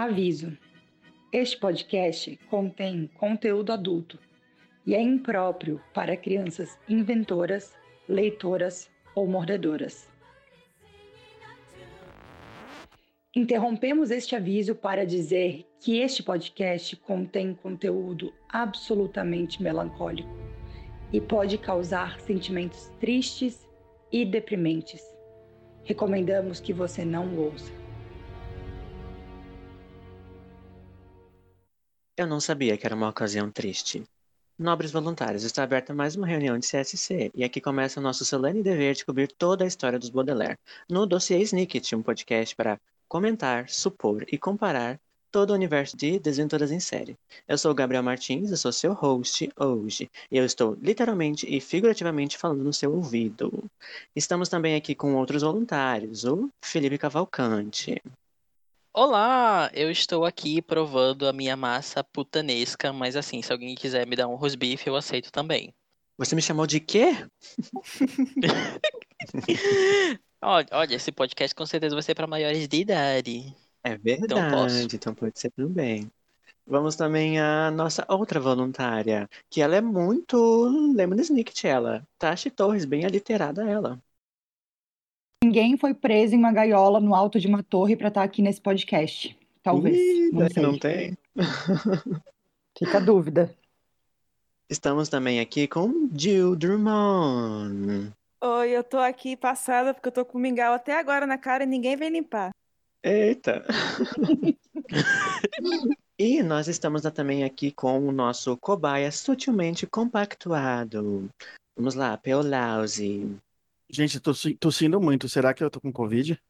Aviso: este podcast contém conteúdo adulto e é impróprio para crianças inventoras, leitoras ou mordedoras. Interrompemos este aviso para dizer que este podcast contém conteúdo absolutamente melancólico e pode causar sentimentos tristes e deprimentes. Recomendamos que você não ouça. Eu não sabia que era uma ocasião triste. Nobres voluntários, está aberta mais uma reunião de CSC, e aqui começa o nosso solene dever de cobrir toda a história dos Baudelaire, no Dossiê Snicket, um podcast para comentar, supor e comparar todo o universo de Desventuras em Série. Eu sou o Gabriel Martins, eu sou seu host hoje, e eu estou literalmente e figurativamente falando no seu ouvido. Estamos também aqui com outros voluntários, o Felipe Cavalcante. Olá, eu estou aqui provando a minha massa putanesca, mas assim, se alguém quiser me dar um rosbife, eu aceito também. Você me chamou de quê? olha, olha, esse podcast com certeza vai ser para maiores de idade. É verdade, então, posso. então pode ser também. Vamos também à nossa outra voluntária, que ela é muito Lemon Snicket, ela. Tashi Torres, bem aliterada ela. Ninguém foi preso em uma gaiola no alto de uma torre para estar tá aqui nesse podcast. Talvez. Ih, não, sei. não tem. Fica a dúvida. Estamos também aqui com Jill Drummond. Oi, eu tô aqui passada porque eu tô com mingau até agora na cara e ninguém vem limpar. Eita! e nós estamos também aqui com o nosso cobaia sutilmente compactuado. Vamos lá, Peolause. Gente, eu tô tossindo muito. Será que eu tô com Covid?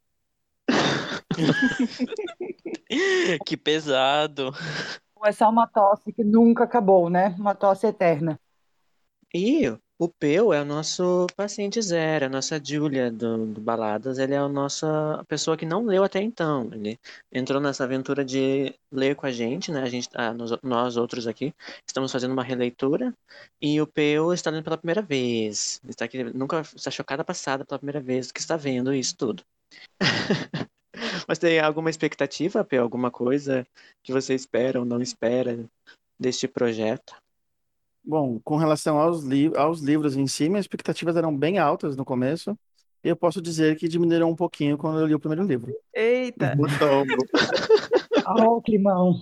que pesado. É só uma tosse que nunca acabou, né? Uma tosse eterna. E o Peu é o nosso paciente zero, a nossa Júlia do, do, Baladas. Ele é a nossa pessoa que não leu até então. Ele entrou nessa aventura de ler com a gente, né? A gente, ah, nós, nós, outros aqui, estamos fazendo uma releitura. E o Peu está lendo pela primeira vez. Está aqui, nunca está chocada passada pela primeira vez que está vendo isso tudo. Mas tem alguma expectativa, Peu? Alguma coisa que você espera ou não espera deste projeto? Bom, com relação aos, li aos livros em si, minhas expectativas eram bem altas no começo. E eu posso dizer que diminuíram um pouquinho quando eu li o primeiro livro. Eita! Ó, oh, climão.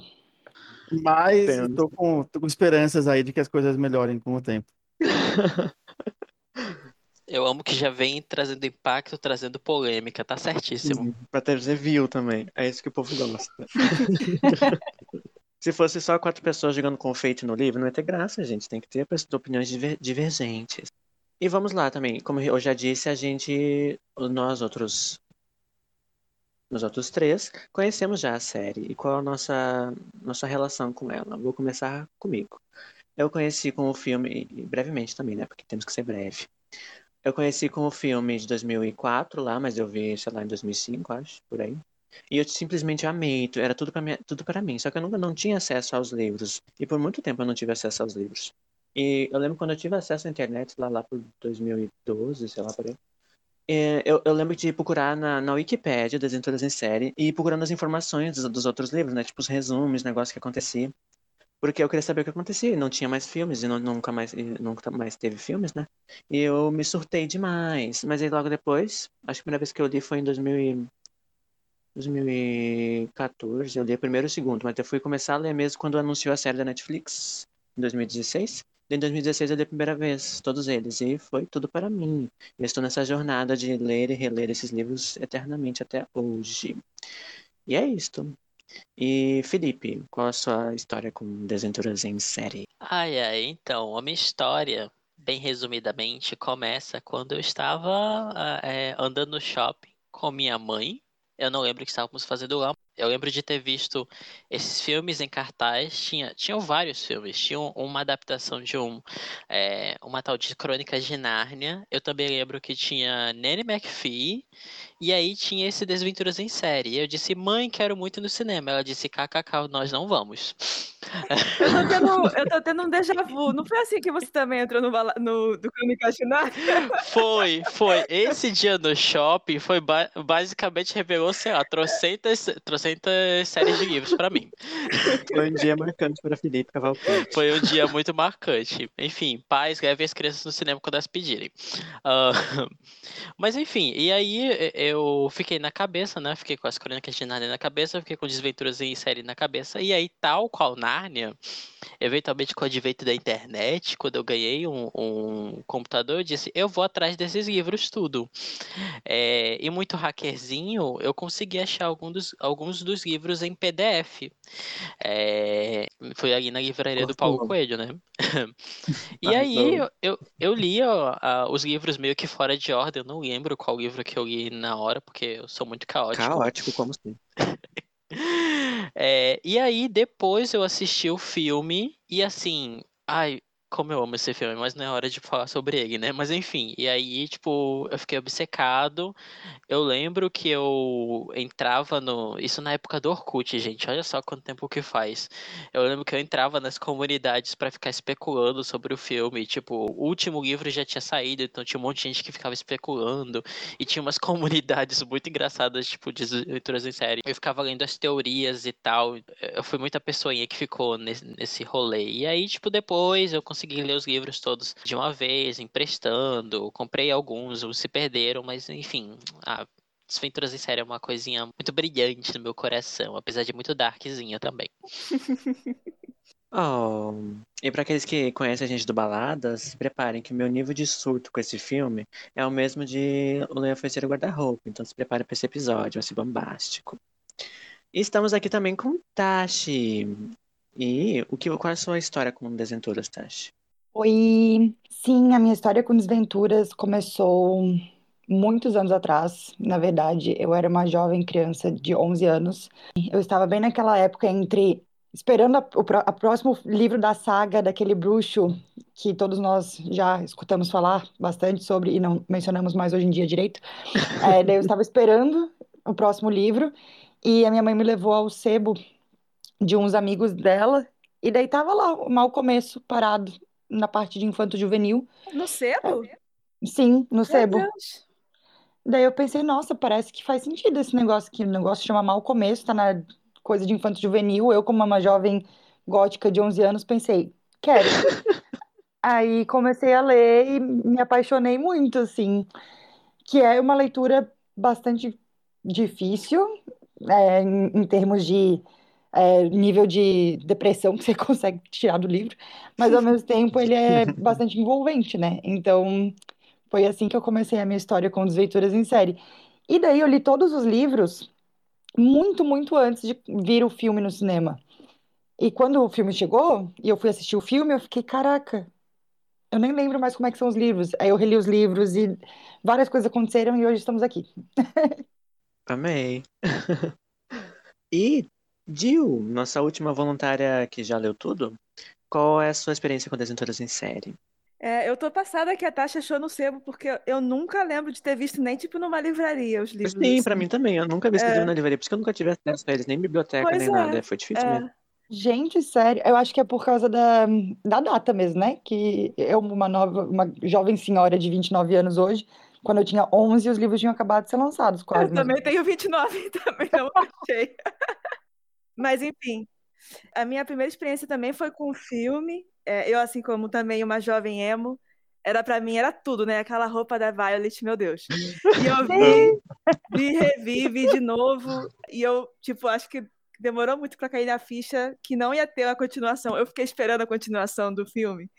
Mas estou com, tô com esperanças aí de que as coisas melhorem com o tempo. Eu amo que já vem trazendo impacto, trazendo polêmica, tá certíssimo. Pra trazer view também. É isso que o povo gosta. Se fosse só quatro pessoas jogando confeite no livro, não ia ter graça, gente. Tem que ter opiniões divergentes. E vamos lá também. Como eu já disse, a gente, nós outros, nós outros três, conhecemos já a série. E qual a nossa, nossa relação com ela? Vou começar comigo. Eu conheci com o filme, brevemente também, né? Porque temos que ser breve. Eu conheci com o filme de 2004 lá, mas eu vi, sei lá, em 2005, acho, por aí. E eu simplesmente amei, era tudo para mim, tudo para mim. Só que eu nunca não tinha acesso aos livros. E por muito tempo eu não tive acesso aos livros. E eu lembro quando eu tive acesso à internet, lá, lá por 2012, sei lá, por aí. É, eu, eu, lembro de procurar na, na Wikipédia das Aventuras em Série e procurando as informações dos, dos, outros livros, né? Tipo os resumos, negócio que acontecia. Porque eu queria saber o que acontecia. Não tinha mais filmes e não, nunca, mais, e nunca mais teve filmes, né? E eu me surtei demais. Mas aí logo depois, acho que a primeira vez que eu li foi em 2000 2014, eu li o primeiro e o segundo, mas eu fui começar a ler mesmo quando anunciou a série da Netflix, em 2016. Em 2016 eu li a primeira vez, todos eles, e foi tudo para mim. Eu estou nessa jornada de ler e reler esses livros eternamente até hoje. E é isto. E Felipe, qual a sua história com Desventuras em série? Ai, ai, então, a minha história, bem resumidamente, começa quando eu estava é, andando no shopping com minha mãe eu não lembro o que estávamos fazendo lá. Eu lembro de ter visto esses filmes em cartaz. Tinha, tinham vários filmes. Tinha uma adaptação de um, é, uma tal de Crônicas de Nárnia. Eu também lembro que tinha Nanny McPhee. E aí tinha esse Desventuras em Série. Eu disse, mãe, quero muito no cinema. Ela disse, kkk, nós não vamos. Eu tô tendo, eu tô tendo um déjà vu. Não foi assim que você também entrou no, no do Crônicas de Nárnia? Foi, foi. Esse dia no shopping foi ba basicamente revelou, sei lá, trocentas, trocentas 400 séries de livros pra mim. Foi um dia marcante para Felipe Cavalcante. Foi um dia muito marcante. Enfim, pais, levem as crianças no cinema quando elas pedirem. Ah, mas enfim, e aí eu fiquei na cabeça, né? Fiquei com as crônicas de Nárnia na cabeça, fiquei com desventuras em série na cabeça. E aí, tal qual Nárnia, eventualmente com o advento da internet, quando eu ganhei um, um computador, eu disse, eu vou atrás desses livros tudo. É, e muito hackerzinho, eu consegui achar algum dos, alguns dos livros em PDF. É, foi ali na livraria do Paulo Gostou. Coelho, né? E Arrasou. aí eu, eu, eu li ó, os livros meio que fora de ordem, eu não lembro qual livro que eu li na hora, porque eu sou muito caótico. Caótico, como assim? É, e aí, depois eu assisti o filme, e assim, ai, como eu amo esse filme, mas não é hora de falar sobre ele, né? Mas enfim, e aí, tipo, eu fiquei obcecado. Eu lembro que eu entrava no. Isso na época do Orkut, gente, olha só quanto tempo que faz. Eu lembro que eu entrava nas comunidades pra ficar especulando sobre o filme. Tipo, o último livro já tinha saído, então tinha um monte de gente que ficava especulando. E tinha umas comunidades muito engraçadas, tipo, de leituras em série. Eu ficava lendo as teorias e tal. Eu fui muita pessoinha que ficou nesse, nesse rolê. E aí, tipo, depois eu consegui ler os livros todos de uma vez, emprestando. Comprei alguns, uns se perderam, mas enfim. A Desventuras em Série é uma coisinha muito brilhante no meu coração, apesar de muito darkzinha também. Oh, e para aqueles que conhecem a gente do Baladas, se preparem que o meu nível de surto com esse filme é o mesmo de O Leão Feiticeiro Guarda-Roupa. Então se preparem para esse episódio, vai ser bombástico. E estamos aqui também com Tashi. E o que, qual é a sua história com Desventuras, Tashi? Oi, sim, a minha história com desventuras começou muitos anos atrás. Na verdade, eu era uma jovem criança de 11 anos. Eu estava bem naquela época entre esperando a- o a próximo livro da saga daquele bruxo que todos nós já escutamos falar bastante sobre e não mencionamos mais hoje em dia direito. É, daí eu estava esperando o próximo livro e a minha mãe me levou ao sebo de uns amigos dela e daí tava lá o mau começo parado na parte de infanto juvenil. No sebo? Sim, no Meu sebo. Deus. Daí eu pensei, nossa, parece que faz sentido esse negócio aqui. O negócio chama Mal Começo, tá na coisa de infanto juvenil. Eu, como uma jovem gótica de 11 anos, pensei, quero. Aí comecei a ler e me apaixonei muito, assim. Que é uma leitura bastante difícil, é, em, em termos de é, nível de depressão que você consegue tirar do livro, mas ao mesmo tempo ele é bastante envolvente, né? Então. Foi assim que eu comecei a minha história com Desventuras em Série. E daí eu li todos os livros muito, muito antes de vir o filme no cinema. E quando o filme chegou e eu fui assistir o filme, eu fiquei, caraca, eu nem lembro mais como é que são os livros. Aí eu reli os livros e várias coisas aconteceram e hoje estamos aqui. Amei. E, Jill, nossa última voluntária que já leu tudo, qual é a sua experiência com Desventuras em Série? É, eu tô passada que a Tasha achou no sebo, porque eu nunca lembro de ter visto nem, tipo, numa livraria os livros. Sim, pra assim. mim também. Eu nunca vi esse É. na livraria, por isso que eu nunca tive acesso a eles, nem biblioteca, Pois nem é, nada. Foi difícil É. mesmo. Gente, sério, eu acho que é por causa da, da data mesmo, né? Que eu, uma nova, uma jovem senhora de 29 anos hoje, quando eu tinha 11, os livros tinham acabado de ser lançados, Eu quase. né? também tenho 29 e também não achei. Mas, enfim, a minha primeira experiência também foi com o filme. É, eu, assim como também uma jovem emo, era pra mim, era tudo, né? Aquela roupa da Violet, meu Deus. E eu vi, vi, revi, vi de novo. E eu, tipo, acho que demorou muito pra cair na ficha que não ia ter uma continuação. Eu fiquei esperando a continuação do filme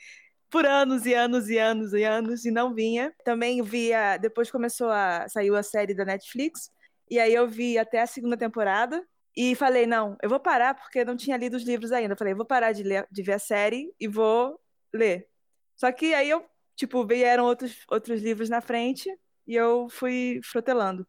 por anos e anos e anos e anos e não vinha. Também via, depois começou a saiu a série da Netflix e aí eu vi até a segunda temporada e falei, não, eu vou parar porque eu não tinha lido os livros ainda. Eu falei, vou parar de ler, de ver a série e vou ler. Só que aí eu, tipo, vieram outros outros livros na frente e eu fui protelando.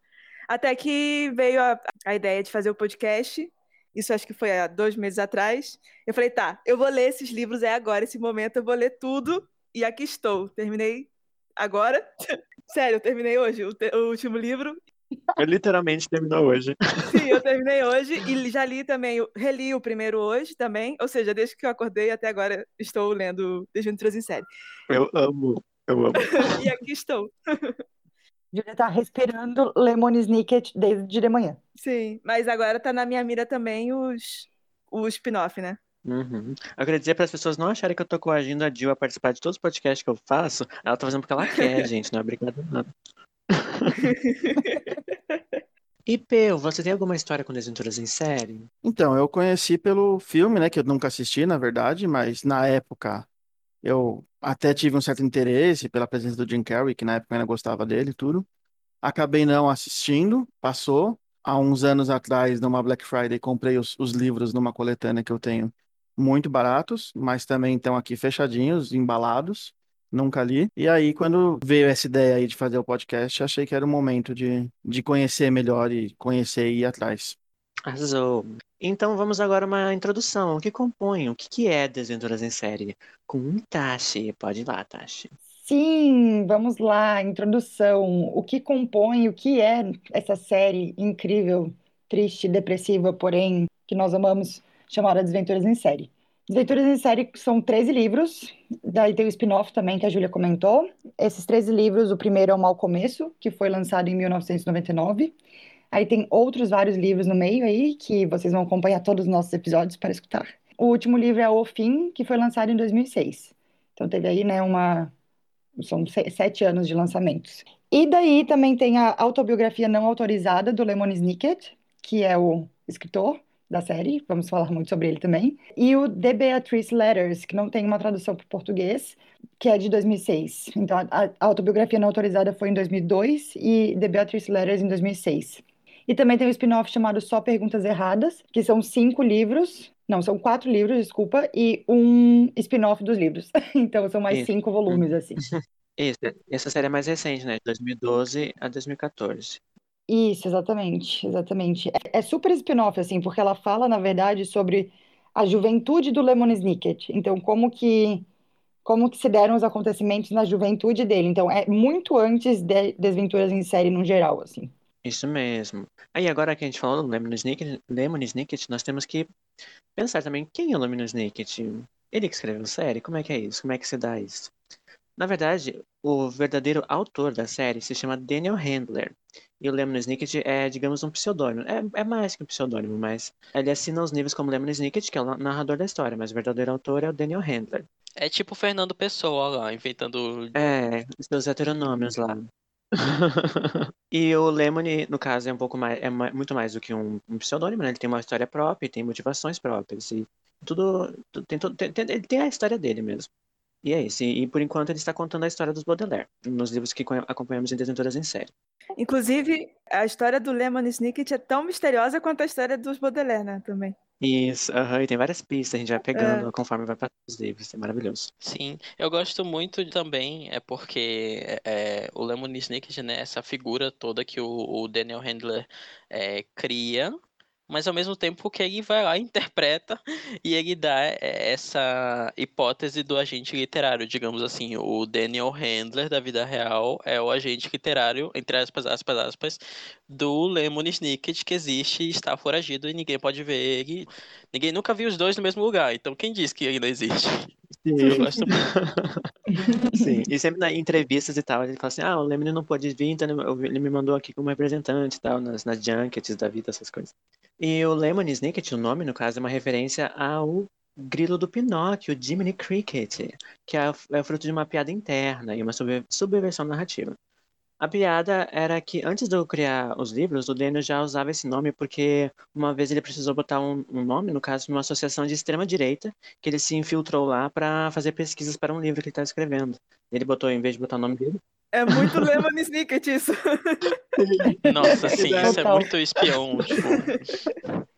Até que veio a, a ideia de fazer o podcast. Isso acho que foi há dois meses atrás. Eu falei, tá, eu vou ler esses livros, é agora, esse momento, eu vou ler tudo. E aqui estou. Terminei agora. Sério, eu terminei hoje o, o último livro. Eu literalmente terminou hoje. Sim, eu terminei hoje e já li também, reli o primeiro hoje também. Ou seja, desde que eu acordei até agora estou lendo Desventuras em Série. Eu amo. Eu amo. E aqui estou. Júlia tá respirando Lemon Snicket desde de manhã. Sim, mas agora tá na minha mira também os, o spin-off, né? Uhum. Eu queria dizer para as pessoas não acharem que eu tô coagindo a Jill a participar de todos os podcasts que eu faço. Ela tá fazendo porque ela quer, gente, não é obrigada nada. E Peu, você tem alguma história com desventuras em série? Então, eu conheci pelo filme, né, que eu nunca assisti, na verdade, mas na época eu até tive um certo interesse pela presença do Jim Carrey, que na época eu ainda gostava dele e tudo. Acabei não assistindo, passou. Há uns anos atrás, numa Black Friday, comprei os, os livros numa coletânea que eu tenho muito baratos, mas também estão aqui fechadinhos, embalados. Nunca li. E aí, quando veio essa ideia aí de fazer o podcast, achei que era o momento de, de conhecer melhor e conhecer e ir atrás. Arrasou. Então vamos agora a uma introdução. O que compõe? O que que é Desventuras em Série? Com Tashi. Pode ir lá, Tashi. Sim, vamos lá, introdução. O que compõe, o que é essa série incrível, triste, depressiva, porém que nós amamos, chamada Desventuras em Série. Desventuras em Série são 13 livros, daí tem o spin-off também que a Júlia comentou. Esses 13 livros, o primeiro é o Mal Começo, que foi lançado em 1999. Aí tem outros vários livros no meio aí, que vocês vão acompanhar todos os nossos episódios para escutar. O último livro é O Fim, que foi lançado em 2006. Então teve aí, né, uma... São sete anos de lançamentos. E daí também tem a autobiografia não autorizada do Lemon Snicket, que é o escritor da série, vamos falar muito sobre ele também. E o The Beatrice Letters, que não tem uma tradução para o português, que é de 2006. Então a, a autobiografia não autorizada foi em 2002 e The Beatrice Letters em 2006. E também tem um spin-off chamado Só Perguntas Erradas, que são cinco livros. Não, são quatro livros, desculpa, e um spin-off dos livros. então são mais Isso. cinco volumes, assim. Isso, essa série é mais recente, né? De 2012 a 2014. Isso, exatamente, exatamente. É, é super spin-off, assim, porque ela fala, na verdade, sobre a juventude do Lemon Snicket. Então, como que como que se deram os acontecimentos na juventude dele. Então, é muito antes de Desventuras em Série no geral, assim. Isso mesmo. Aí agora que a gente falou do Lemon Snicket, Lemon Snicket, nós temos que pensar também quem é o Lemon Snicket? Ele que escreveu a série? Como é que é isso? Como é que se dá isso? Na verdade, o verdadeiro autor da série se chama Daniel Handler. E o Lemon Snicket é, digamos, um pseudônimo. É, é mais que um pseudônimo, mas ele assina os livros como Lemon Snicket, que é o narrador da história, mas o verdadeiro autor é o Daniel Handler. É tipo o Fernando Pessoa lá, inventando. É, seus heteronômios lá. e o Lemony, no caso, é um pouco mais, é muito mais do que um, um pseudônimo, né? Ele tem uma história própria, tem motivações próprias e tudo, tudo tem, tem, tem, ele tem a história dele mesmo. E é isso. E, e, por enquanto ele está contando a história dos Baudelaire, nos livros que acompanhamos em Desventuras em Série. Inclusive, a história do Lemon Snicket é tão misteriosa quanto a história dos Baudelaire, né? Também. Isso, uhum, e tem várias pistas, a gente vai pegando é. conforme vai passando os livros, é maravilhoso. Sim, eu gosto muito também, é porque é, o Lemon Snicket, né, essa figura toda que o, o Daniel Handler é, cria, mas ao mesmo tempo que ele vai lá, interpreta e ele dá é, essa hipótese do agente literário, digamos assim, o Daniel Handler da vida real é o agente literário, entre aspas, aspas, aspas, do Lemon Snicket que existe e está foragido e ninguém pode ver ele. Ninguém nunca viu os dois no mesmo lugar, então quem diz que ele não existe? Sim. Eu gosto muito. Sim, e sempre nas entrevistas e tal, ele fala assim, ah, o Lemon não pode vir, então ele me mandou aqui como representante e tal, nas, nas junkets da vida, essas coisas. E o Lemon Snicket, o nome, no caso, é uma referência ao grilo do Pinóquio, Jiminy Cricket, que é, é fruto de uma piada interna e uma subversão narrativa. A piada era que antes de eu criar os livros, o Daniel já usava esse nome porque uma vez ele precisou botar um, um nome, no caso, numa associação de extrema direita, que ele se infiltrou lá para fazer pesquisas para um livro que ele estava escrevendo. Ele botou, em vez de botar o nome dele. É muito Lemon Snicket isso. Nossa, sim, isso é muito espião. Tipo...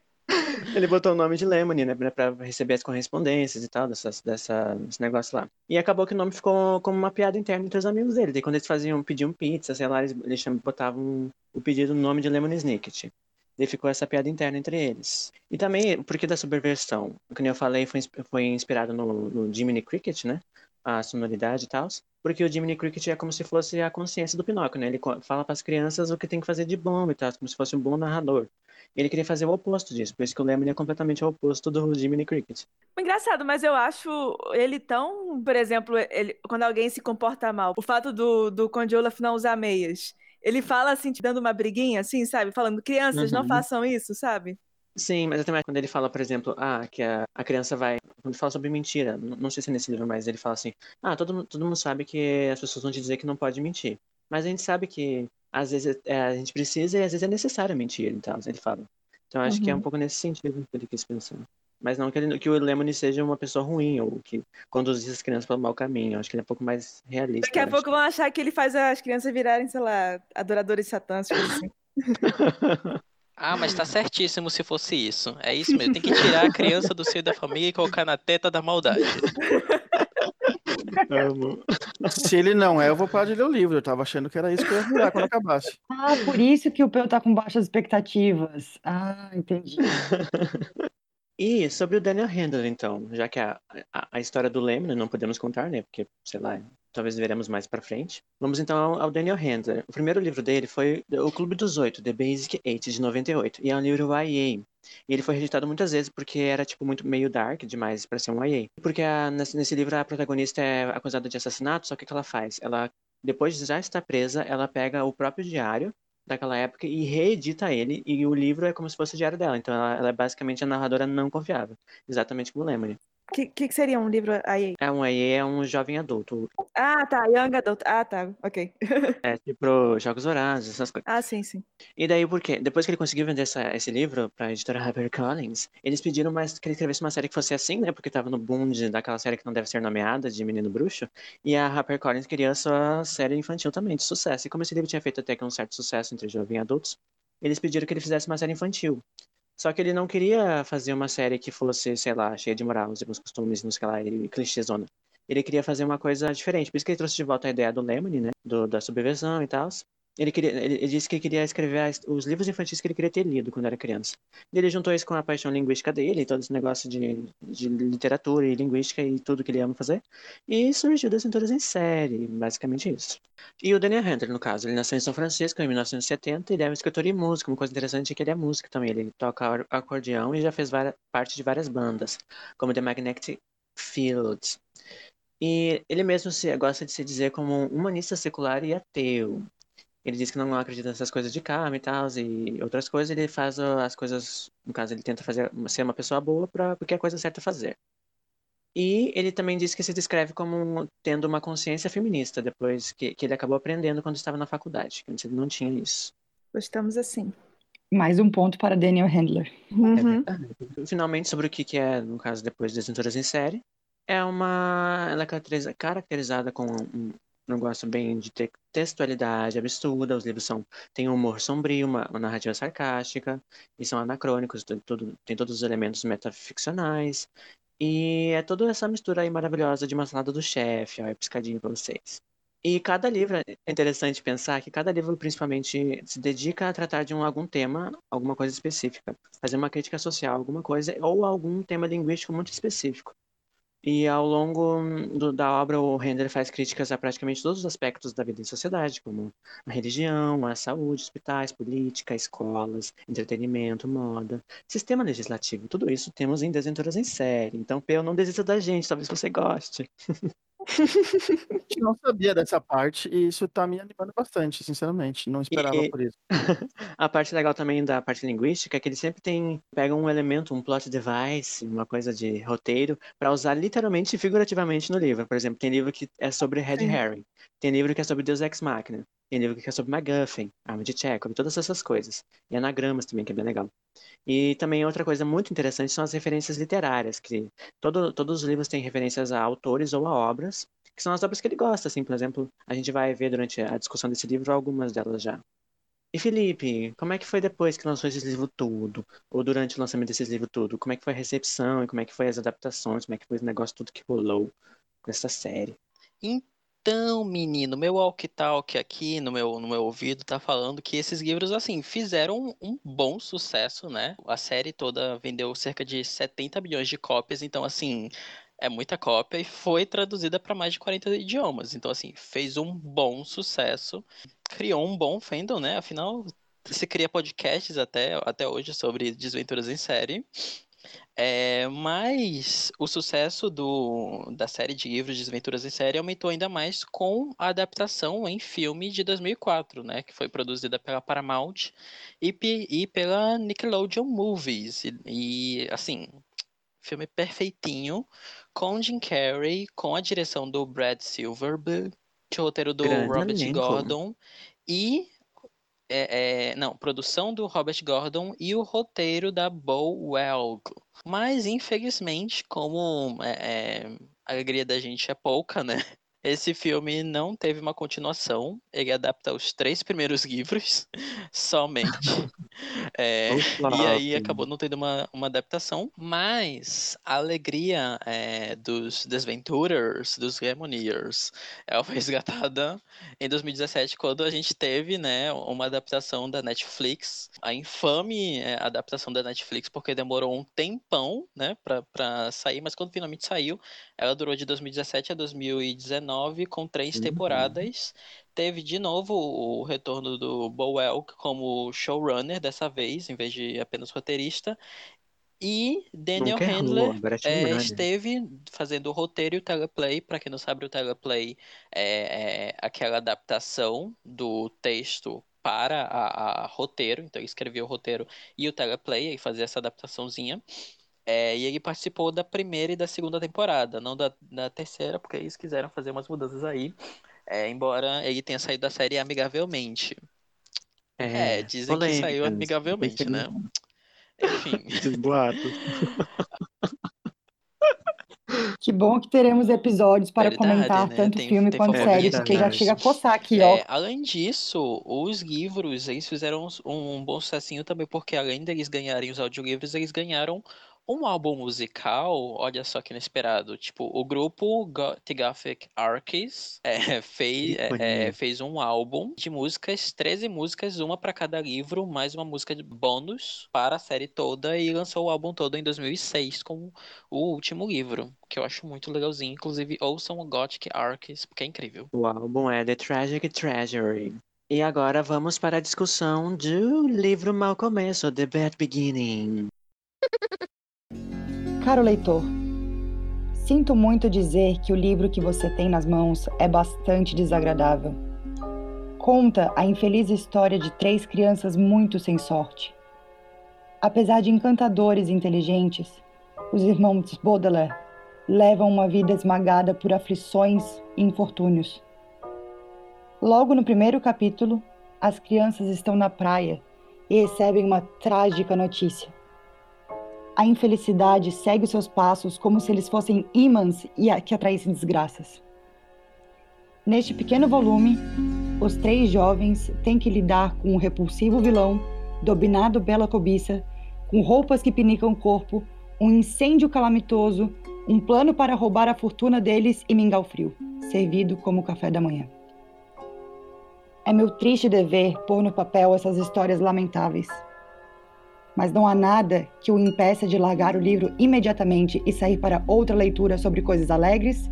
Ele botou o nome de Lemony, né, pra receber as correspondências e tal, dessas, dessa, desse negócio lá. E acabou que o nome ficou como uma piada interna entre os amigos dele. Daí quando eles faziam, pediam pizza, sei lá, eles, eles botavam o pedido no nome de Lemon Snicket. Daí ficou essa piada interna entre eles. E também, o porquê da subversão? Como eu falei, foi, foi inspirado no, no Jiminy Cricket, né? A sonoridade e tal. Porque o Jiminy Cricket é como se fosse a consciência do Pinóquio, né? Ele fala para as crianças o que tem que fazer de bom e tal, como se fosse um bom narrador. Ele queria fazer o oposto disso, por isso que o Lemon é completamente o oposto do Jiminy Cricket. Engraçado, mas eu acho ele tão, por exemplo, ele, quando alguém se comporta mal, o fato do, do Conde Olaf não usar meias, Ele fala assim, te dando uma briguinha, assim, sabe? Falando, crianças, não Uhum. façam isso, sabe? Sim, mas até mais quando ele fala, por exemplo, ah, que a, a criança vai. Quando ele fala sobre mentira, n- não sei se é nesse livro, mas ele fala assim: ah, todo, todo mundo sabe que as pessoas vão te dizer que não pode mentir. Mas a gente sabe que às vezes é, a gente precisa e às vezes é necessário mentir, então, ele fala. Então acho que é um Uhum. pouco nesse sentido que ele quis pensar. Mas não que, ele, que o Lemony seja uma pessoa ruim ou que conduz as crianças pelo mau caminho. Acho que ele é um pouco mais realista. Daqui a pouco vão achar que ele faz as crianças virarem, sei lá, adoradores satãs, coisa assim. Ah, mas tá certíssimo se fosse isso. É isso mesmo. Tem que tirar a criança do seio da família e colocar na teta da maldade. Se ele não é, eu vou parar de ler o livro. Eu tava achando que era isso que eu ia virar quando acabasse. Ah, por isso que o Peu tá com baixas expectativas. Ah, entendi. E sobre o Daniel Handler, então, já que a, a, a história do Lemony não podemos contar, né? Porque, sei lá, talvez veremos mais pra frente. Vamos então ao, Daniel Handler. O primeiro livro dele foi O Clube dos Oito, The Basic Eight, de 98. E é um livro YA. E ele foi rejeitado muitas vezes porque era, tipo, muito meio dark demais pra ser um YA. Porque a- nesse, livro a protagonista é acusada de assassinato, só que o que ela faz? Ela, depois de já estar presa, ela pega o próprio diário daquela época e reedita ele, e o livro é como se fosse o diário dela. Então ela, ela é basicamente a narradora não confiável. Exatamente como Lemony. O que, que, seria um livro aí? É um YA, é um jovem adulto. Ah, tá. Young Adult. Ah, tá. Ok. É tipo Jogos Vorazes, essas coisas. Ah, sim, sim. E daí por quê? Depois que ele conseguiu vender essa- esse livro pra editora HarperCollins, eles pediram mais que ele escrevesse uma série que fosse assim, né? Porque tava no boom de, daquela série que não deve ser nomeada, de Menino Bruxo. E a HarperCollins queria a sua série infantil também, de sucesso. E como esse livro tinha feito até que um certo sucesso entre jovens adultos, eles pediram que ele fizesse uma série infantil. Só que ele não queria fazer uma série que fosse, sei lá, cheia de moral, uns costumes, não sei lá, e clichêzona. Ele queria fazer uma coisa diferente. Por isso que ele trouxe de volta a ideia do Lemony, né? Do, da subversão e tal. Ele, queria, ele, ele disse que queria escrever as- os livros infantis que ele queria ter lido quando era criança. Ele juntou isso com a paixão linguística dele, todo esse negócio de, de literatura e linguística e tudo que ele ama fazer. E surgiu das Aventuras em Série, basicamente isso. E o Daniel Hunter, no caso, ele nasceu em São Francisco em 1970, ele é um escritor e músico. Uma coisa interessante é que ele é músico também. Ele toca acordeão e já fez várias, parte de várias bandas, como The Magnetic Fields. E ele mesmo se, gosta de se dizer como um humanista secular e ateu. Ele diz que não acredita nessas coisas de karma e tal, e outras coisas. Ele faz as coisas, no caso, ele tenta fazer, ser uma pessoa boa pra, porque é a coisa certa a fazer. E ele também diz que se descreve como um- tendo uma consciência feminista, depois que, que ele acabou aprendendo quando estava na faculdade, que antes ele não tinha isso. Gostamos assim. Mais um ponto para Daniel Handler. É Uhum. verdade. Finalmente, sobre o que é, no caso, depois das Aventuras em Série, é uma. Ela é caracteriza- caracterizada com um negócio bem de te- textualidade absurda. Os livros são, têm um humor sombrio, uma, uma narrativa sarcástica, e são anacrônicos, tem, tem todos os elementos metaficcionais. E é toda essa mistura aí maravilhosa de uma salada do chefe, ó, é piscadinho pra vocês. E cada livro, é interessante pensar que cada livro principalmente se dedica a tratar de um, algum tema, alguma coisa específica. Fazer uma crítica social, alguma coisa, ou algum tema linguístico muito específico. E ao longo do- da obra, o Render faz críticas a praticamente todos os aspectos da vida em sociedade, como a religião, a saúde, hospitais, política, escolas, entretenimento, moda, sistema legislativo. Tudo isso temos em Desventuras em Série. Então, Peu, não desista da gente, talvez você goste. Não sabia dessa parte e isso tá me animando bastante, sinceramente. Não esperava E- por isso. A parte legal também da parte linguística é que ele sempre tem pega um elemento, um plot device, uma coisa de roteiro, para usar literalmente e figurativamente no livro. Por exemplo, tem livro que é sobre Red. Herring, tem livro que é sobre Deus Ex Machina, tem livro que é sobre MacGuffin, Arma de Chekhov, todas essas coisas. E anagramas também, que é bem legal. E também outra coisa muito interessante são as referências literárias, que todo, todos os livros têm referências a autores ou a obras, que são as obras que ele gosta, assim, por exemplo, a gente vai ver durante a discussão desse livro algumas delas já. E Felipe, como é que foi depois que lançou esse livro tudo? Ou durante o lançamento desses livros tudo? Como é que foi a recepção e como é que foi as adaptações? Como é que foi esse negócio tudo que rolou com essa série? Então, menino, meu walkie-talkie aqui no meu, no meu ouvido tá falando que esses livros, assim, fizeram um bom sucesso, né? A série toda vendeu cerca de 70 milhões de cópias, então, assim, é muita cópia e foi traduzida para mais de 40 idiomas. Então, assim, fez um bom sucesso, criou um bom fandom, né? Afinal, se cria podcasts até, até hoje sobre desventuras em série. É, mas o sucesso do, da série de livros de Desventuras em Série aumentou ainda mais com a adaptação em filme de 2004, né, que foi produzida pela Paramount e, e pela Nickelodeon Movies. E, e, assim, filme perfeitinho, com Jim Carrey, com a direção do Brad Silverberg, roteiro do Grande Robert elenco. Gordon e é, é, não, produção do Robert Gordon e o roteiro da Bo Welg. Mas, infelizmente, como é, é, a alegria da gente é pouca, né? Esse filme não teve uma continuação. Ele adapta os três primeiros livros somente. É, e aí acabou não tendo uma, uma adaptação. Mas a alegria é, dos Desventurers, dos Lemoniers, ela foi resgatada em 2017, quando a gente teve né, uma adaptação da Netflix. A infame é, adaptação da Netflix, porque demorou um tempão né, para sair, mas quando finalmente saiu, ela durou de 2017 a 2019 com três Uhum. temporadas. Teve de novo o retorno do Bowell como showrunner dessa vez, em vez de apenas roteirista. E Daniel Handler é é, esteve fazendo o roteiro e o teleplay. Para quem não sabe, o teleplay é, é aquela adaptação do texto para a, a roteiro. Então, ele escrevia o roteiro e o teleplay, e fazia essa adaptaçãozinha. É, e ele participou da primeira e da segunda temporada, não da, da terceira, porque eles quiseram fazer umas mudanças aí. É, embora ele tenha saído da série amigavelmente. É, dizem que saiu amigavelmente, né? Enfim. Que bom que teremos episódios para Verdade, comentar né? tanto Tem- filme tem quanto série, porque já chega a coçar aqui, ó. É, além disso, os livros, eles fizeram um, um bom sucessinho também, porque além deles ganharem os audiolivros, eles ganharam um álbum musical, olha só que inesperado. Tipo, o grupo The Gothic Archies é, fez, é, é, fez um álbum de músicas, 13 músicas, uma para cada livro, mais uma música de bônus para a série toda, e lançou o álbum todo em 2006 com o último livro, que eu acho muito legalzinho. Inclusive, ouçam o Gothic Archies, porque é incrível. O álbum é The Tragic Treasury. E agora vamos para a discussão do livro Mal Começo, The Bad Beginning. Caro leitor, sinto muito dizer que o livro que você tem nas mãos é bastante desagradável. Conta a infeliz história de três crianças muito sem sorte. Apesar de encantadores e inteligentes, os irmãos Baudelaire levam uma vida esmagada por aflições e infortúnios. Logo no primeiro capítulo, as crianças estão na praia e recebem uma trágica notícia. A infelicidade segue os seus passos como se eles fossem ímãs que atraíssem desgraças. Neste pequeno volume, os três jovens têm que lidar com um repulsivo vilão, dominado pela cobiça, com roupas que pinicam o corpo, um incêndio calamitoso, um plano para roubar a fortuna deles e mingau frio, servido como café da manhã. É meu triste dever pôr no papel essas histórias lamentáveis mas não há nada que o impeça de largar o livro imediatamente e sair para outra leitura sobre coisas alegres,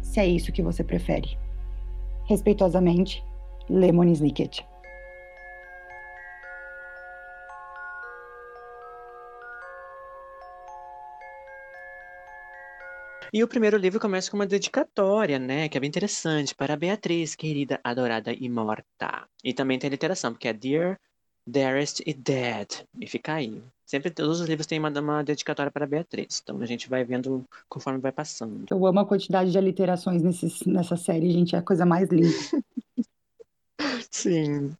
se é isso que você prefere. Respeitosamente, Lemon Snicket. E o primeiro livro começa com uma dedicatória, né? Que é bem interessante. Para Beatriz, querida, adorada e morta. E também tem literação, porque é Dear, Dearest e Dead. E fica aí. Sempre todos os livros têm uma, uma dedicatória para Beatriz. Então a gente vai vendo conforme vai passando. Eu amo a quantidade de aliterações nesses, nessa série, gente. É a coisa mais linda. Sim.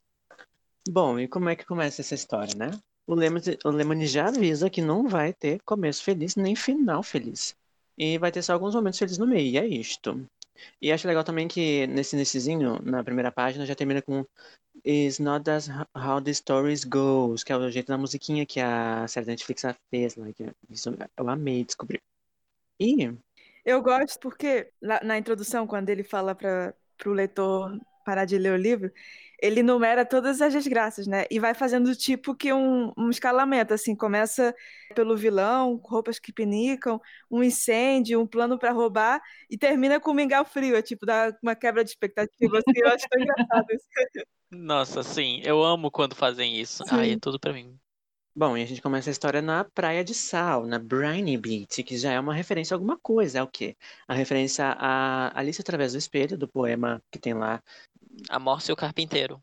Bom, e como é que começa essa história, né? O Lemon, o Lemon já avisa que não vai ter começo feliz nem final feliz. E vai ter só alguns momentos felizes no meio, e é isto. E acho legal também que nesse iniciozinho, na primeira página, já termina com It's not as how the stories goes, que é o jeito da musiquinha que a série da Netflix fez. Que isso eu amei descobrir. E Eu gosto porque na, na introdução, quando ele fala para o leitor parar de ler o livro, ele numera todas as desgraças, né? E vai fazendo tipo que um, um escalamento, assim, começa pelo vilão, roupas que pinicam, um incêndio, um plano para roubar, e termina com um mingau frio, é tipo, dá uma quebra de expectativa, assim, eu acho tão engraçado isso. Nossa, sim, eu amo quando fazem isso. Ai, é Sim. tudo pra mim. Bom, e a gente começa a história na Praia de Sal, na Briny Beach, que já é uma referência a alguma coisa. É o quê? A referência a Alice através do espelho, do poema que tem lá. A Morse e o Carpinteiro.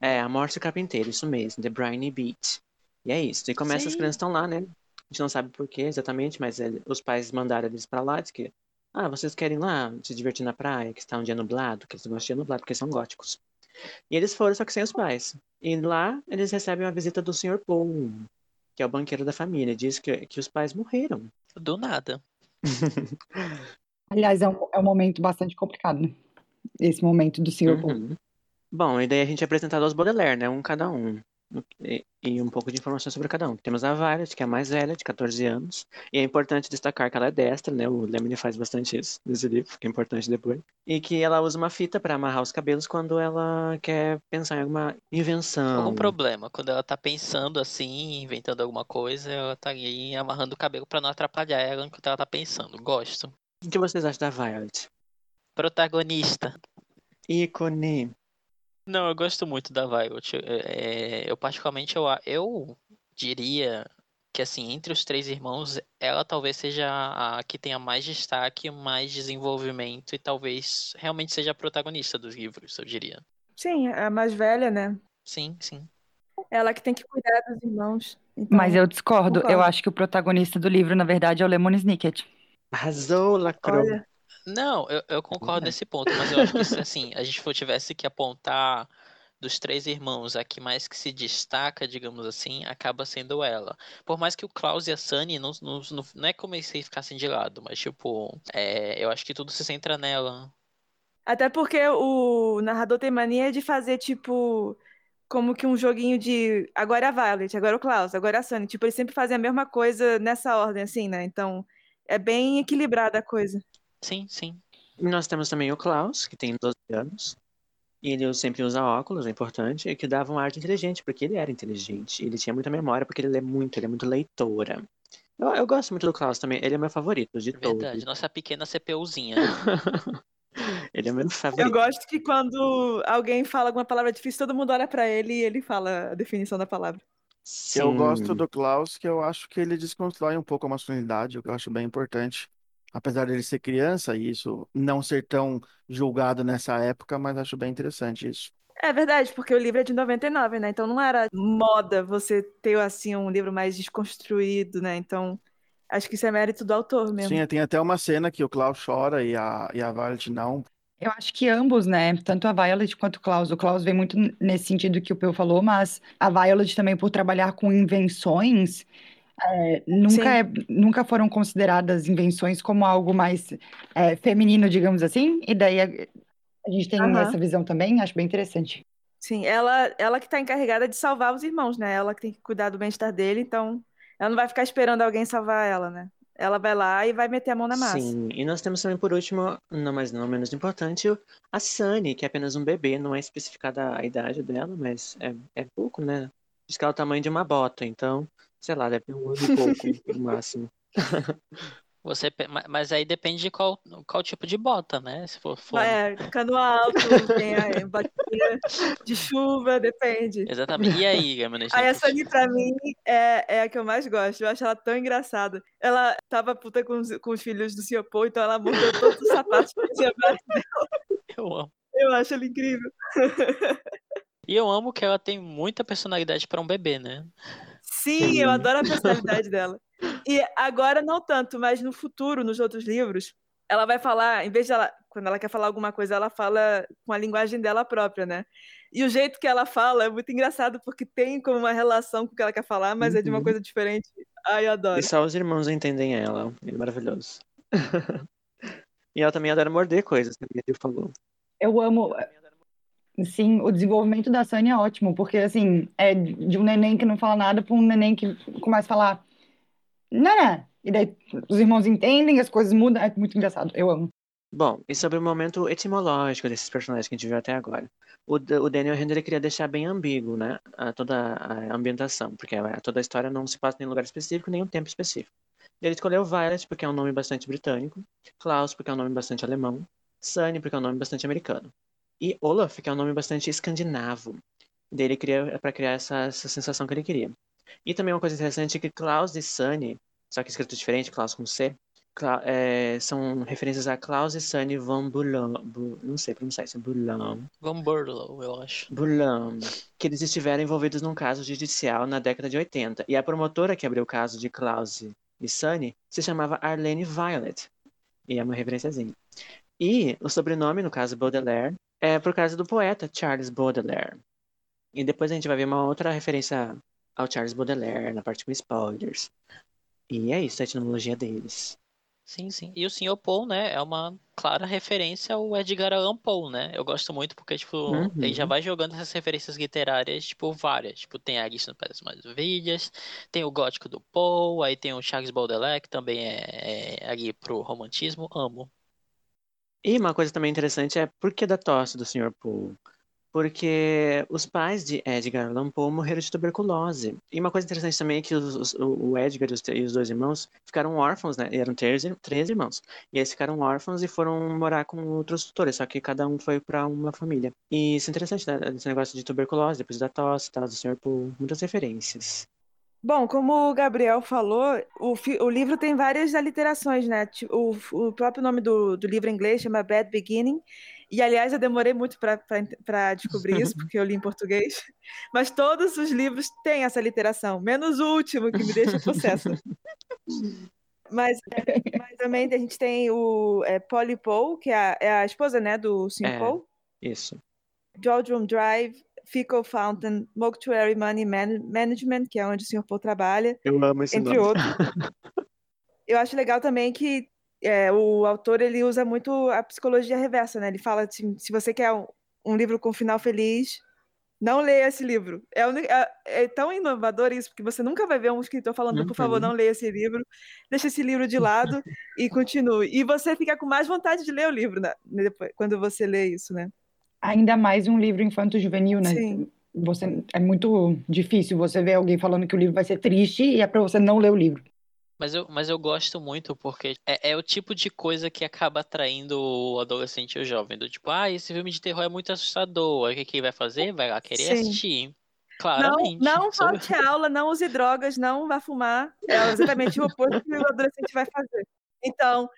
É, a Morte e o Carpinteiro, isso mesmo, The Briny Beach. E é isso. E começa, as Sim. crianças estão lá, né? A gente não sabe por quê exatamente, mas é, os pais mandaram eles pra lá, diz que. Ah, vocês querem ir lá se divertir na praia, que está um dia nublado, que eles gostam de dia nublado, porque são góticos. E eles foram, só que sem os pais. E lá eles recebem uma visita do Sr. Paul, que é o banqueiro da família. Diz que, que os pais morreram. Do nada. Aliás, é um, é um momento bastante complicado, né? Esse momento do Sr. Paul. Uhum. Bom, e daí a gente é apresentado aos Baudelaire, né? Um cada um. E, e um pouco de informação sobre cada um. Temos a Violet, que é a mais velha, de 14 anos. E é importante destacar que ela é destra, né? O Lemony faz bastante isso nesse livro, que é importante depois. E que ela usa uma fita para amarrar os cabelos quando ela quer pensar em alguma invenção. Algum problema. Quando ela tá pensando assim, inventando alguma coisa, ela tá aí amarrando o cabelo pra não atrapalhar ela enquanto ela tá pensando. Gosto. O que vocês acham da Violet? Protagonista. Ícone. Não, eu gosto muito da Violet. É, eu particularmente eu, eu diria que assim, entre os três irmãos, ela talvez seja a que tenha mais destaque, mais desenvolvimento e talvez realmente seja a protagonista dos livros, eu diria. Sim, a mais velha, né? Sim, sim. Ela que tem que cuidar dos irmãos. Então, Mas eu discordo. Eu concordo. acho que o protagonista do livro, na verdade, é o Lemon Snicket. Arrasou, lacrou. olha, Não, eu, eu concordo É. nesse ponto, mas eu acho que se assim, a gente for, tivesse que apontar dos três irmãos, a que mais que se destaca, digamos assim, acaba sendo ela. Por mais que o Klaus e a Sunny não, não, não, não é como se ficassem de lado, mas tipo, é, eu acho que tudo se centra nela. Até porque o narrador tem mania de fazer, tipo, como que um joguinho de agora é a Violet, agora é o Klaus, agora é a Sunny. Tipo, eles sempre fazem a mesma coisa nessa ordem, assim, né? Então, é bem equilibrada a coisa. Sim, sim. Nós temos também o Klaus, que tem 12 anos. E ele sempre usa óculos, é importante, e que dava um ar de inteligente, porque ele era inteligente. Ele tinha muita memória, porque ele lê muito, ele é muito leitora. Eu, eu gosto muito do Klaus também, ele é meu favorito de Verdade. todos. Nossa pequena CPUzinha. ele é meu Eu favorito. gosto que quando alguém fala alguma palavra difícil, todo mundo olha pra ele e ele fala a definição da palavra. Eu Sim. gosto do Klaus, que eu acho que ele desconstrói um pouco a masculinidade, o que eu acho bem importante. Apesar dele ser criança e isso não ser tão julgado nessa época, mas acho bem interessante isso. É verdade, porque o livro é de 99, né? Então não era moda você ter, assim, um livro mais desconstruído, né? Então, acho que isso é mérito do autor mesmo. Sim, tem até uma cena que o Klaus chora e a, e a Violet não. Eu acho que ambos, né? Tanto a Violet quanto o Klaus. O Klaus vem muito nesse sentido que o Peu falou, mas a Violet também, por trabalhar com invenções, é, nunca, Sim. é- nunca foram consideradas invenções como algo mais é, feminino, digamos assim. E daí a, a gente tem Aham. essa visão também, acho bem interessante. Sim, ela, ela que tá encarregada de salvar os irmãos, né? Ela que tem que cuidar do bem-estar dele, então ela não vai ficar esperando alguém salvar ela, né? Ela vai lá e vai meter a mão na massa. Sim, e nós temos também por último, não mais não menos importante, a Sunny, que é apenas um bebê, não é especificada a idade dela, mas é, é pouco, né? Diz que ela é o tamanho de uma bota, então, sei lá, deve ter um ano e pouco no máximo. Você, mas aí depende de qual, qual tipo de bota, né? Se for, for- É, cano alto, tem a botinha de chuva, depende. Exatamente. E aí, Gamma Aí a Sunny, pra mim, é, é a que eu mais gosto. Eu acho ela tão engraçada. Ela tava puta com os, com os filhos do Sr. Paul, então ela mudou todos os sapatos que tinha pra- Eu amo. Eu acho ela incrível. E eu amo que ela tem muita personalidade pra um bebê, né? Sim, eu adoro a personalidade dela. E agora não tanto, mas no futuro, nos outros livros, ela vai falar, em vez de ela, quando ela quer falar alguma coisa, ela fala com a linguagem dela própria, né? E o jeito que ela fala é muito engraçado, porque tem como uma relação com o que ela quer falar, mas é de uma Uhum. coisa diferente. Ai, eu adoro. E só os irmãos entendem ela, ele é maravilhoso. E ela também adora morder coisas, que ele falou. Eu amo, sim, o desenvolvimento da Sunny é ótimo, porque assim, é de um neném que não fala nada para um neném que começa a falar, né? E daí os irmãos entendem, as coisas mudam, é muito engraçado, eu amo. Bom, e sobre o momento etimológico desses personagens que a gente viu até agora. O, o Daniel Henry queria deixar bem ambíguo, né? a toda a ambientação, porque toda a história não se passa em lugar específico, nem um tempo específico. Ele escolheu Violet porque é um nome bastante britânico, Klaus porque é um nome bastante alemão, Sunny porque é um nome bastante americano, e Olaf que é um nome bastante escandinavo. Daí ele queria para criar essa, essa sensação que ele queria. E também uma coisa interessante é que Klaus e Sunny, só que escrito diferente, Klaus com C, Cla- é, são referências a Klaus e Sunny von Boulogne, Bu- não sei pronunciar isso, Boulogne, Van Burlow, eu acho. Boulogne, que eles estiveram envolvidos num caso judicial na década de 80. E a promotora que abriu o caso de Klaus e Sunny se chamava Arlene Violet. E é uma referenciazinha. E o sobrenome, no caso Baudelaire, é por causa do poeta Charles Baudelaire. E depois a gente vai ver uma outra referência ao Charles Baudelaire na parte com spoilers. E é isso, a etimologia deles. Sim, sim. E o Sr. Paul, né, é uma clara referência ao Edgar Allan Poe, né? Eu gosto muito porque, tipo, Uhum. ele já vai jogando essas referências literárias, tipo, várias. Tipo, tem a Alice no País das Maravilhas, tem o Gótico do Poe, aí tem o Charles Baudelaire, que também é, é ali pro romantismo. Amo. E uma coisa também interessante é por que da tosse do Sr. Poe? Porque os pais de Edgar Allan Poe morreram de tuberculose. E uma coisa interessante também é que os- os- o Edgar e os, dois irmãos ficaram órfãos, né? Eram três, três irmãos. E eles ficaram órfãos e foram morar com outros tutores, só que cada um foi para uma família. E isso é interessante, né? Esse negócio de tuberculose, depois da tosse, tal, do Sr. Poe. Muitas referências. Bom, como o Gabriel falou, o, o livro tem várias aliterações, né? O, o próprio nome do, do livro em inglês chama Bad Beginning. E, aliás, eu demorei muito para descobrir isso, porque eu li em português. Mas todos os livros têm essa literação, menos o último, que me deixa possessa. Mas, mas também a gente tem o é, Polly Poe, que é a, é a esposa né, do Sr. É. Poe. Isso. Doldrum Drive, Fecal Fountain, Mortuary Money Man- Management, que é onde o Sr. Poe trabalha Eu amo esse entre nome. outros. Eu acho legal também que é, o autor ele usa muito a psicologia reversa, né? Ele fala assim, se você quer um, um livro com final feliz, não leia esse livro. É, é- é tão inovador isso, porque você nunca vai ver um escritor falando, por favor, Uhum. não leia esse livro, deixa esse livro de lado e continue. E você fica com mais vontade de ler o livro, né? Quando você lê isso, né? Ainda mais um livro infanto-juvenil, né? Sim. Você, é muito difícil você ver alguém falando que o livro vai ser triste e é pra você não ler o livro. Mas eu, mas eu gosto muito porque é, é o tipo de coisa que acaba atraindo o adolescente e o jovem. Do tipo, ah, esse filme de terror é muito assustador. O que que ele vai fazer? Vai lá querer Sim. assistir. Não, Claramente. não Sou- falte aula, não use drogas, não vá fumar. É exatamente o oposto que o adolescente vai fazer. Então,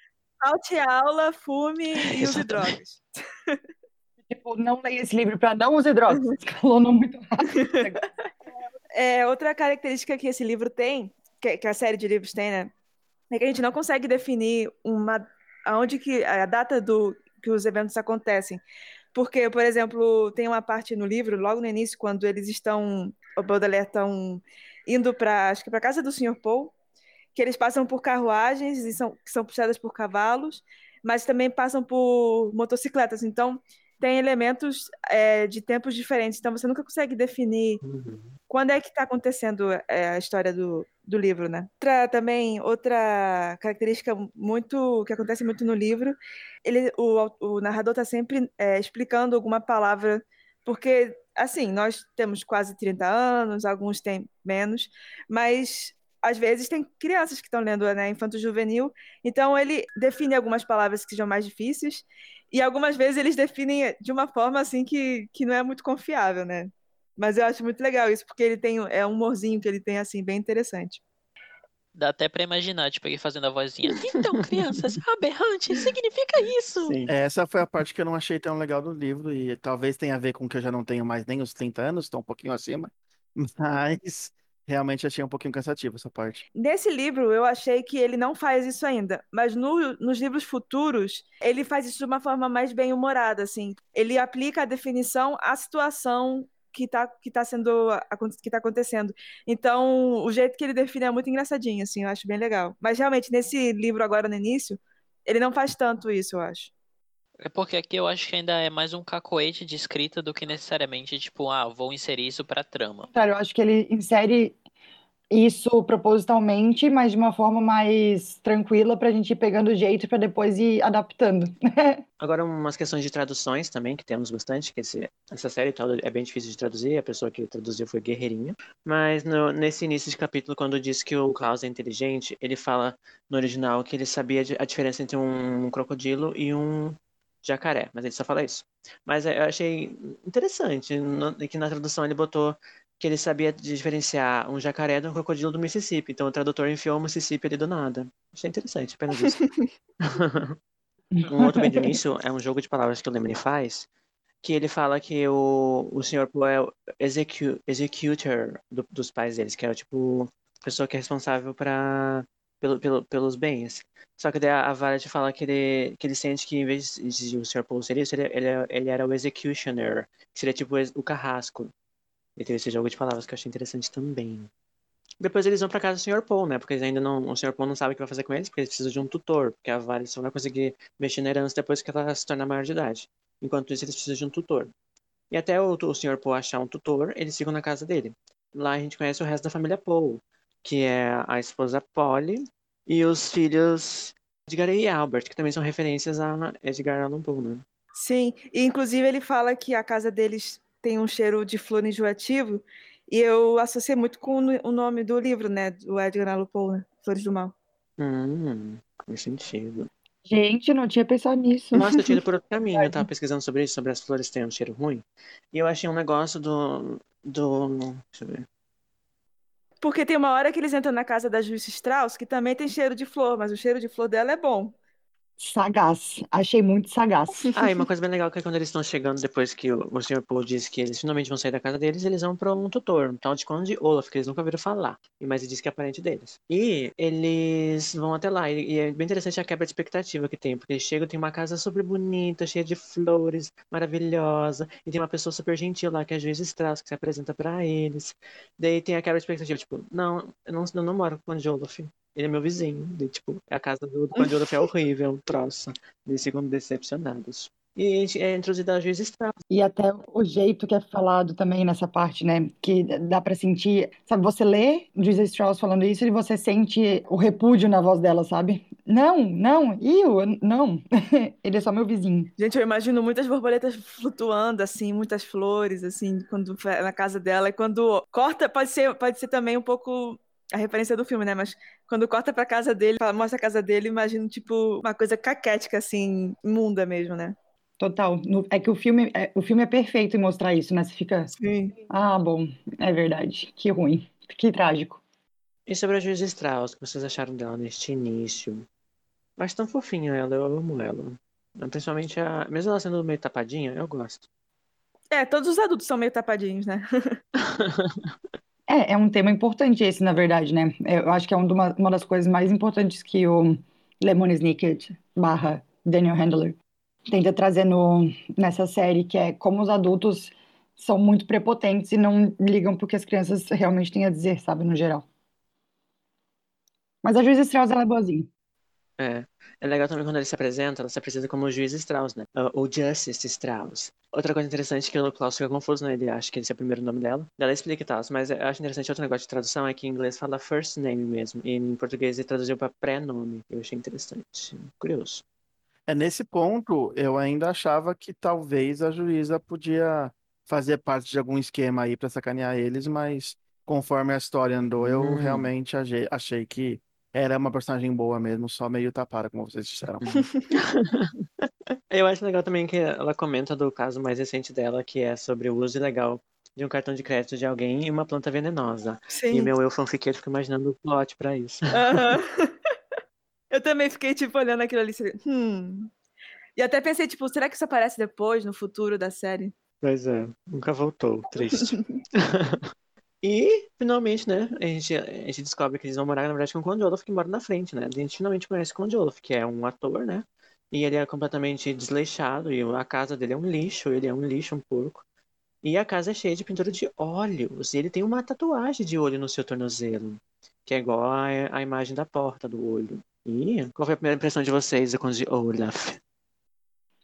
falte aula, fume e use drogas. Tipo, não leia esse livro pra não usar drogas. Escalonou muito rápido. É, outra característica que esse livro tem, que, que a série de livros tem, né? É que a gente não consegue definir uma, aonde que a data do que os eventos acontecem. Porque, por exemplo, tem uma parte no livro, logo no início, quando eles estão, o Baudelaire estão indo para, acho que para casa do Sr. Paul, que eles passam por carruagens e são, que são puxadas por cavalos, mas também passam por motocicletas. Então, tem elementos é, de tempos diferentes. Então, você nunca consegue definir Uhum. quando é que está acontecendo é, a história do, do livro, né? Outra, também, outra característica muito que acontece muito no livro, ele, o, o narrador está sempre é, explicando alguma palavra, porque, assim, nós temos quase 30 anos, alguns têm menos, mas às vezes tem crianças que estão lendo né, infanto-juvenil, então ele define algumas palavras que sejam mais difíceis, e algumas vezes eles definem de uma forma assim que, que não é muito confiável, né? Mas eu acho muito legal isso, porque ele tem é um humorzinho que ele tem assim bem interessante. Dá até pra imaginar, tipo, ele fazendo a vozinha. Então, crianças, aberrante significa isso. Sim. Essa foi a parte que eu não achei tão legal do livro, e talvez tenha a ver com que eu já não tenho mais nem os 30 anos, estou um pouquinho acima, mas realmente achei um pouquinho cansativo essa parte. Nesse livro eu achei que ele não faz isso ainda, mas no- nos livros futuros ele faz isso de uma forma mais bem humorada, assim. Ele aplica a definição à situação que está que tá sendo que tá acontecendo. Então, o jeito que ele define é muito engraçadinho, assim, eu acho bem legal. Mas realmente nesse livro agora no início, ele não faz tanto isso, eu acho. É porque aqui eu acho que ainda é mais um cacoete de escrita do que necessariamente, tipo, ah, vou inserir isso pra trama. Cara, eu acho que ele insere isso propositalmente, mas de uma forma mais tranquila pra gente ir pegando o jeito pra depois ir adaptando. Agora, umas questões de traduções também, que temos bastante, que esse- essa série toda é bem difícil de traduzir, a pessoa que traduziu foi Guerreirinha. Mas no- nesse início de capítulo, quando diz que o Klaus é inteligente, ele fala no original que ele sabia a diferença entre um crocodilo e um jacaré, mas ele só fala isso. Mas é, eu achei interessante no- que na tradução ele botou que ele sabia diferenciar um jacaré de um crocodilo do Mississippi. Então o tradutor enfiou o Mississippi ali do nada. Achei interessante, apenas isso. um outro bem do início é um jogo de palavras que o Lemony faz, que ele fala que o, o Sr. Poe é o execu, executor do, dos pais deles, que é o tipo pessoa que é responsável para pelo, pelo, pelos bens. Só que daí a, a Violet fala que ele, que ele sente que em vez de o Sr. Isso, ele, ele, ele era o executioner, que seria tipo o carrasco. E teve esse jogo de palavras que eu achei interessante também. Depois eles vão pra casa do Sr. Paul, né? Porque ainda não. O Sr. Paul não sabe o que vai fazer com eles, porque eles precisam de um tutor. Porque a Violet só vai conseguir mexer na herança depois que ela se torna maior de idade. Enquanto isso, eles precisam de um tutor. E até o, o Sr. Paul achar um tutor, eles ficam na casa dele. Lá a gente conhece o resto da família Paul, que é a esposa Polly e os filhos Edgar e Albert, que também são referências a Edgar Allan Poe, né? Sim, e inclusive ele fala que a casa deles tem um cheiro de flor enjoativo, e eu associei muito com o nome do livro, né, do Edgar Allan Poe, né? Flores do Mal. Hum, faz sentido. Gente, não tinha pensado nisso. Nossa, eu tinha ido por outro caminho. Eu tava pesquisando sobre isso, sobre as flores terem um cheiro ruim. E eu achei um negócio do. do. Deixa eu ver. Porque tem uma hora que eles entram na casa da Juice Strauss, que também tem cheiro de flor, mas o cheiro de flor dela é bom. Sagaz. Achei muito sagaz. Ah, e uma coisa bem legal que é quando eles estão chegando, depois que o, Sr. Paul disse que eles finalmente vão sair da casa deles, eles vão para um tutor, um tal de Conde Olaf, que eles nunca viram falar. Mas ele disse que é parente deles. E eles vão até lá, e, e é bem interessante a quebra de expectativa que tem, porque eles chegam, tem uma casa super bonita, cheia de flores, maravilhosa, e tem uma pessoa super gentil lá, que é a Juiz Strauss, que se apresenta para eles. Daí tem a quebra de expectativa, tipo, não, eu não, eu não moro com o Conde Olaf. Ele é meu vizinho. De, tipo, a casa do Olaf é horrível, um troço. Eles ficam decepcionados. E é introduzida a juiz Strauss. E até o jeito que é falado também nessa parte, né? Que dá pra sentir. Sabe, você lê juiz Strauss falando isso e você sente o repúdio na voz dela, sabe? Não, não, eu, não. Ele é só meu vizinho. Gente, eu imagino muitas borboletas flutuando, assim, muitas flores, assim, quando na casa dela. E quando corta, pode ser, pode ser também um pouco a referência do filme, né? Mas quando corta pra casa dele, mostra a casa dele, imagino, tipo, uma coisa caquética, assim, imunda mesmo, né? Total. É que o filme é, o filme é perfeito em mostrar isso, né? Você fica. Sim. Ah, bom, é verdade. Que ruim. Que trágico. E sobre a Juiz Strauss, o que vocês acharam dela neste início? Acho tão fofinha ela, eu amo ela. Principalmente a. Mesmo ela sendo meio tapadinha, eu gosto. É, todos os adultos são meio tapadinhos, né? É, é um tema importante esse, na verdade, né? Eu acho que é uma, uma das coisas mais importantes que o Lemon Snicket barra Daniel Handler tenta trazer no, nessa série, que é como os adultos são muito prepotentes e não ligam porque as crianças realmente têm a dizer, sabe, no geral. Mas a Juiz Strauss, ela é boazinha. É. É legal também quando ele se apresenta, ela se apresenta como o juiz Strauss, né? O Justice Strauss. Outra coisa interessante que o Klaus fica confuso, né? Ele acha que esse é o primeiro nome dela. Ela explica e tal, mas eu acho interessante outro negócio de tradução é que em inglês fala first name mesmo. E em português ele traduziu para pré-nome. Eu achei interessante. Curioso. É nesse ponto, eu ainda achava que talvez a juíza podia fazer parte de algum esquema aí para sacanear eles, mas conforme a história andou, eu Hum. realmente achei, achei que era uma personagem boa mesmo, só meio tapada, como vocês disseram. Eu acho legal também que ela comenta do caso mais recente dela, que é sobre o uso ilegal de um cartão de crédito de alguém e uma planta venenosa. E Sim. meu eu fanfiqueiro fica imaginando o plot pra isso. Aham. Eu também fiquei, tipo, olhando aquilo ali. Hum. E até pensei, tipo, será que isso aparece depois, no futuro da série? Pois é, nunca voltou, triste. E, finalmente, né, a gente, a gente descobre que eles vão morar, na verdade, com o Conde Olaf, que mora na frente, né? A gente finalmente conhece o Conde Olaf, que é um ator, né? E ele é completamente desleixado, e a casa dele é um lixo, ele é um lixo, um porco. E a casa é cheia de pintura de olhos, e ele tem uma tatuagem de olho no seu tornozelo, que é igual a, a imagem da porta do olho. E qual foi a primeira impressão de vocês do Conde Olaf?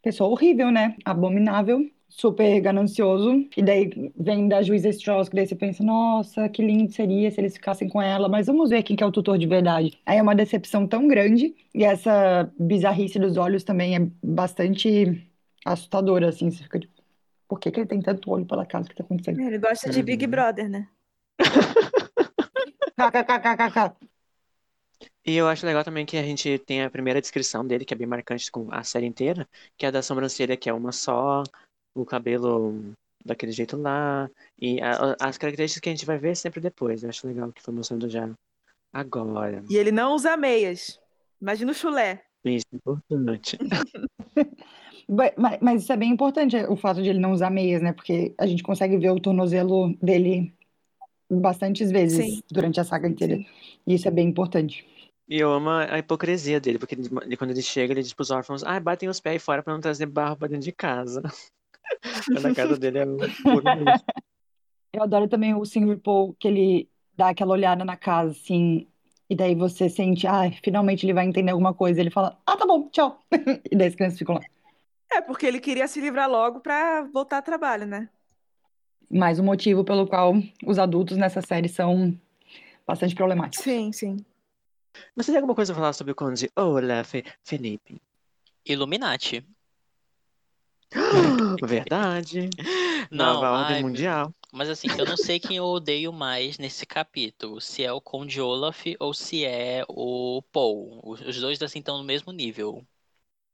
Pessoa horrível, né? Abominável, super ganancioso. E daí vem da juíza Strauss, que daí você pensa, nossa, que lindo seria se eles ficassem com ela, mas vamos ver quem que é o tutor de verdade. Aí é uma decepção tão grande, e essa bizarrice dos olhos também é bastante assustadora, assim. Você fica tipo, por que que ele tem tanto olho pela casa? O que tá acontecendo? Ele gosta de Big Uhum. Brother, né? KKKKK. E eu acho legal também que a gente tem a primeira descrição dele, que é bem marcante com a série inteira, que é a da sobrancelha, que é uma só, o cabelo daquele jeito lá. E a- as características que a gente vai ver sempre depois. Eu acho legal que foi mostrando já agora. E ele não usa meias. Imagina o chulé. Isso, é importante. Ba- ma- Mas isso é bem importante, o fato de ele não usar meias, né? Porque a gente consegue ver o tornozelo dele bastantes vezes Sim. durante a saga inteira. Sim. E isso é bem importante. E eu amo a hipocrisia dele, porque ele- quando ele chega, ele diz pros órfãos, ah, batem os pés fora pra não trazer barro pra dentro de casa. Quando a casa dele é um. Eu adoro também o Sr. Paul, que ele dá aquela olhada na casa, assim, e daí você sente, ah, finalmente ele vai entender alguma coisa. Ele fala, ah, tá bom, tchau. E daí as crianças ficam lá. É, porque ele queria se livrar logo pra voltar ao trabalho, né? Mais um motivo pelo qual os adultos nessa série são bastante problemáticos. Sim, sim. Mas você tem alguma coisa a falar sobre o Conde Olaf, Felipe? Illuminati. Verdade. Não, Nova ordem ai, mundial. Mas assim, eu não sei quem eu odeio mais nesse capítulo. Se é o Conde Olaf ou se é o Paul. Os dois assim estão no mesmo nível.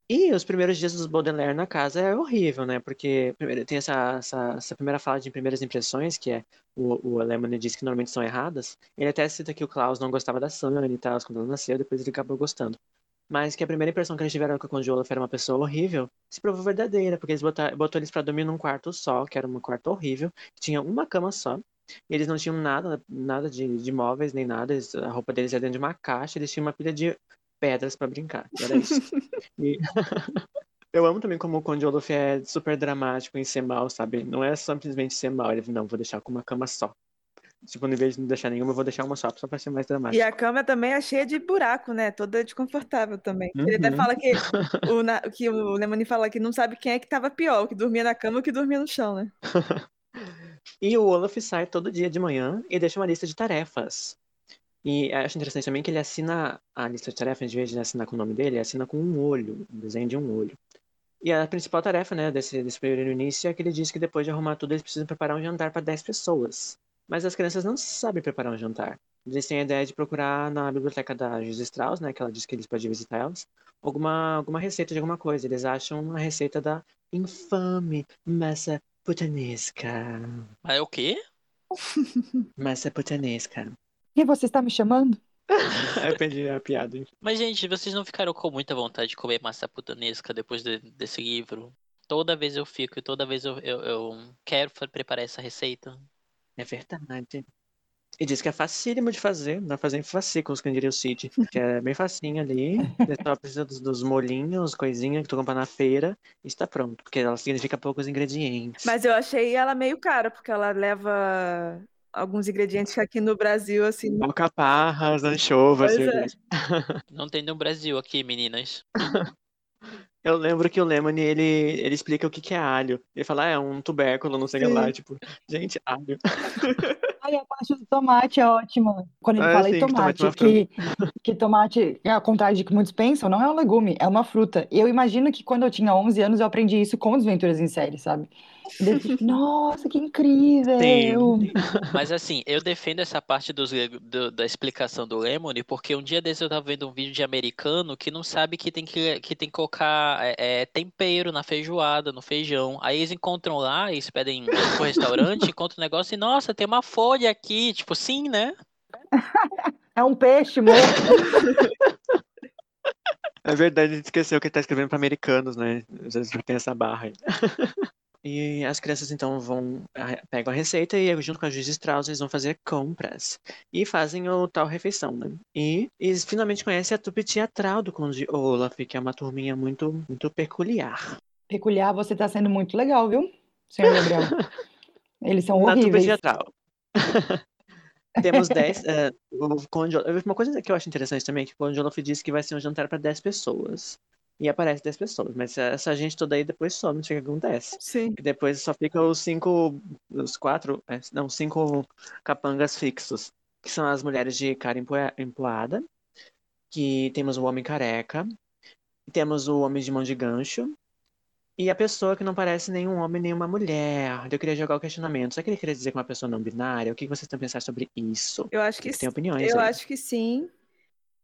E os primeiros dias dos Baudelaire na casa é horrível, né? Porque primeiro, tem essa, essa, essa primeira fala de primeiras impressões, que é o, o Lemony diz que normalmente são erradas. Ele até cita que o Klaus não gostava da Sunny e tal, quando ela nasceu, depois ele acabou gostando. Mas que a primeira impressão que eles tiveram que o Conde Olaf era uma pessoa horrível se provou verdadeira, porque eles botaram, botou eles pra dormir num quarto só, que era um quarto horrível, que tinha uma cama só. E eles não tinham nada, nada de, de móveis nem nada, eles- a roupa deles era dentro de uma caixa, eles tinham uma pilha de pedras pra brincar. Era isso. E- Eu amo também como o Conde Olaf é super dramático em ser mal, sabe? Não é simplesmente ser mal, ele não, vou deixar com uma cama só. Em vez de não deixar nenhuma, eu vou deixar uma só, só pra ser mais E dramático. a cama também é cheia de buraco, né? Toda desconfortável também. Ele até Uhum. fala que o, na- que o Lemony fala que não sabe quem é que tava pior, o que dormia na cama ou que dormia no chão, né? E o Olaf sai todo dia de manhã e deixa uma lista de tarefas. E acho interessante também que ele assina a lista de tarefas, em vez de assinar com o nome dele, ele assina com um olho, um desenho de um olho. E a principal tarefa, né, desse, desse primeiro início é que ele diz que depois de arrumar tudo, eles precisam preparar um jantar para 10 pessoas. Mas as crianças não sabem preparar um jantar. Eles têm a ideia de procurar na biblioteca da José Strauss, né, que ela diz que eles podem visitar elas, alguma, alguma receita de alguma coisa. Eles acham a receita da infame massa putanesca. Mas é o quê? Massa putanesca. E você está me chamando? Eu perdi a piada. hein? Mas, gente, vocês não ficaram com muita vontade de comer massa putanesca depois de- desse livro? Toda vez eu fico e toda vez eu, eu, eu quero preparar essa receita. É verdade. E diz que é facílimo de fazer, dá pra fazer em fascículos, que diria o Cid. Que é bem facinho ali. Você só precisa dos, dos molhinhos, coisinha que tu compra na feira e está pronto. Porque ela significa poucos ingredientes. Mas eu achei ela meio cara, porque ela leva alguns ingredientes que aqui no Brasil, assim. Alcaparras, anchovas, Pois é. Não tem no Brasil aqui, meninas. Eu lembro que o Lemony, ele, ele explica o que, que é alho. Ele fala, ah, é um tubérculo, não sei o que lá. Tipo, gente, alho. Ai, a parte do tomate é ótima. Quando ele Ah, fala sim, em que tomate é que, que tomate, ao contrário de que muitos pensam, não é um legume, é uma fruta. E eu imagino que quando eu tinha 11 anos eu aprendi isso com Desventuras em Série, sabe? Nossa, que incrível! Sim. Mas assim, eu defendo essa parte dos do- da explicação do Lemony, porque um dia desses eu tava vendo um vídeo de americano que não sabe que tem que, que, tem que colocar é, é, tempero na feijoada, no feijão. Aí eles encontram lá, eles pedem pro restaurante, encontram um negócio e, nossa, tem uma folha aqui. Tipo, sim, né? É um peixe morto. É verdade, a gente esqueceu que ele tá escrevendo para americanos, né? Às vezes tem essa barra aí. E as crianças então vão, a- pegam a receita e junto com a juiz Strauss eles vão fazer compras. E fazem o tal refeição, né? E eles finalmente conhecem a trupe teatral do Conde Olaf, que é uma turminha muito, muito peculiar. Peculiar, você tá sendo muito legal, viu, senhor Gabriel? Eles são Na trupe horríveis. teatral. Temos 10. eh, o Conde Olaf- Uma coisa que eu acho interessante também é que o Conde Olaf disse que vai ser um jantar para 10 pessoas. E aparece 10 pessoas, mas essa gente toda aí depois some, não sei o que acontece. Sim. E depois só fica os cinco, os quatro, é, não, cinco capangas fixos, que são as mulheres de cara empoada, que temos o homem careca, temos o homem de mão de gancho, e a pessoa que não parece nenhum homem nem uma mulher. Eu queria jogar o questionamento. Será que ele queria dizer que uma pessoa não binária? O que vocês a pensar sobre isso? Eu acho que Tem opiniões Eu aí. acho que sim.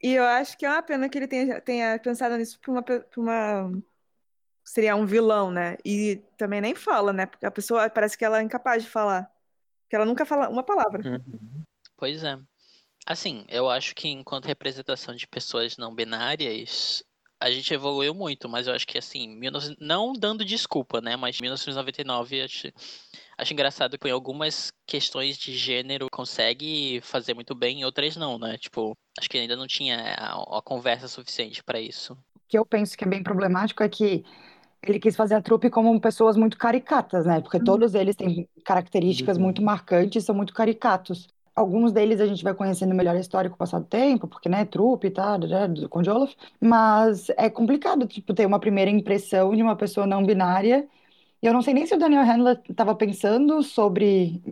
E eu acho que é uma pena que ele tenha, tenha pensado nisso para uma, uma seria um vilão, né? E também nem fala, né? Porque a pessoa parece que ela é incapaz de falar. Que ela nunca fala uma palavra. Uhum. Pois é. Assim, eu acho que enquanto representação de pessoas não binárias, a gente evoluiu muito, mas eu acho que assim, 19... não dando desculpa, né? Mas 1999 acho, acho engraçado que em algumas questões de gênero consegue fazer muito bem, em outras não, né? Tipo, acho que ainda não tinha a, a conversa suficiente para isso. O que eu penso que é bem problemático é que ele quis fazer a trupe como pessoas muito caricatas, né? Porque todos eles têm características Uhum. muito marcantes, são muito caricatos. Alguns deles a gente vai conhecendo melhor a história com o passar do tempo, porque, né, trupe e tal, né, do Conde Olaf. Mas é complicado, tipo, ter uma primeira impressão de uma pessoa não binária. E eu não sei nem se o Daniel Handler estava pensando sobre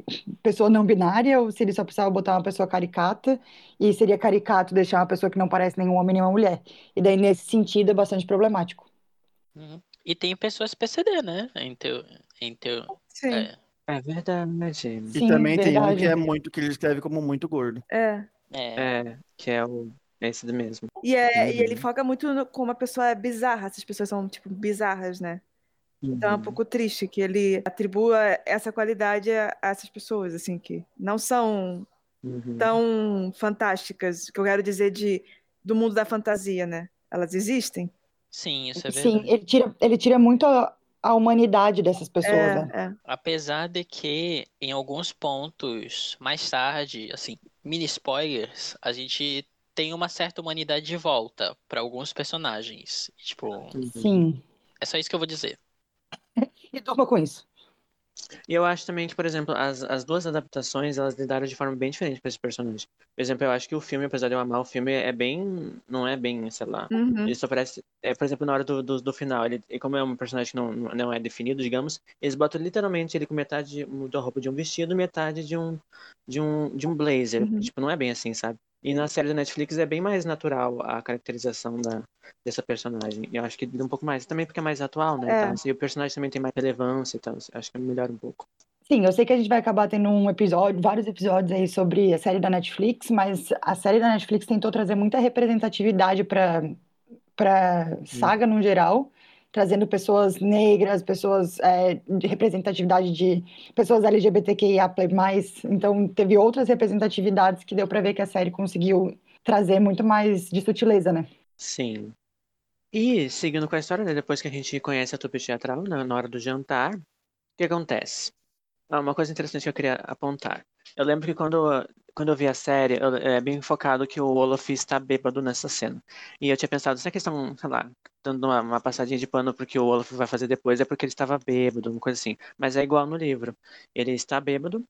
pessoa não binária ou se ele só precisava botar uma pessoa caricata e seria caricato deixar uma pessoa que não parece nenhum homem nem uma mulher. E daí, nesse sentido, é bastante problemático. Uhum. E tem pessoas PCD, né? Em teu, em teu, Sim. é, É verdade. E Sim, também tem um verdade. que é muito, que ele escreve como muito gordo. É. é, É, que é o esse mesmo. E, é, e ele Uhum. foca muito no, como a pessoa é bizarra. Essas pessoas são, tipo, bizarras, né? Então é um Uhum. pouco triste que ele atribua essa qualidade a, a essas pessoas, assim, que não são Uhum. tão fantásticas, que eu quero dizer de do mundo da fantasia, né? Elas existem. sim, isso é Sim, verdade. ele tira, ele tira muito a, a humanidade dessas pessoas, né? É, é. Apesar de que, em alguns pontos, mais tarde, assim, mini spoilers, a gente tem uma certa humanidade de volta para alguns personagens. Tipo, Uhum. Sim. é só isso que eu vou dizer. E durma com isso. E eu acho também que, por exemplo, as, as duas adaptações, elas lidaram de forma bem diferente para esse personagem. Por exemplo, eu acho que o filme, apesar de eu amar o filme, é bem. Não é bem, sei lá. Uhum. Ele só parece. É, por exemplo, na hora do, do, do final, ele, e como é um personagem que não, não é definido, digamos, eles botam literalmente ele com metade da roupa de um vestido, metade de um, de um, de um blazer. Uhum. Tipo, não é bem assim, sabe? E na série da Netflix é bem mais natural a caracterização da, dessa personagem. E eu acho que um pouco mais. Também porque é mais atual, né? É. Então, assim, o personagem também tem mais relevância e tal. Acho que melhora um pouco. Sim, eu sei que a gente vai acabar tendo um episódio, vários episódios aí sobre a série da Netflix, mas a série da Netflix tentou trazer muita representatividade para para saga no geral, trazendo pessoas negras, pessoas é, de representatividade de pessoas LGBTQIA+. Então teve outras representatividades que deu para ver que a série conseguiu trazer muito mais de sutileza, né? Sim. E seguindo com a história, né, depois que a gente conhece a trupe teatral, na, na hora do jantar, o que acontece? Ah, uma coisa interessante que eu queria apontar. Eu lembro que quando, quando eu vi a série, eu- é bem focado que o Olaf está bêbado nessa cena. E eu tinha pensado, será que eles estão, sei lá, dando uma, uma passadinha de pano porque o Olaf vai fazer depois, é porque ele estava bêbado, uma coisa assim. Mas é igual no livro. Ele está bêbado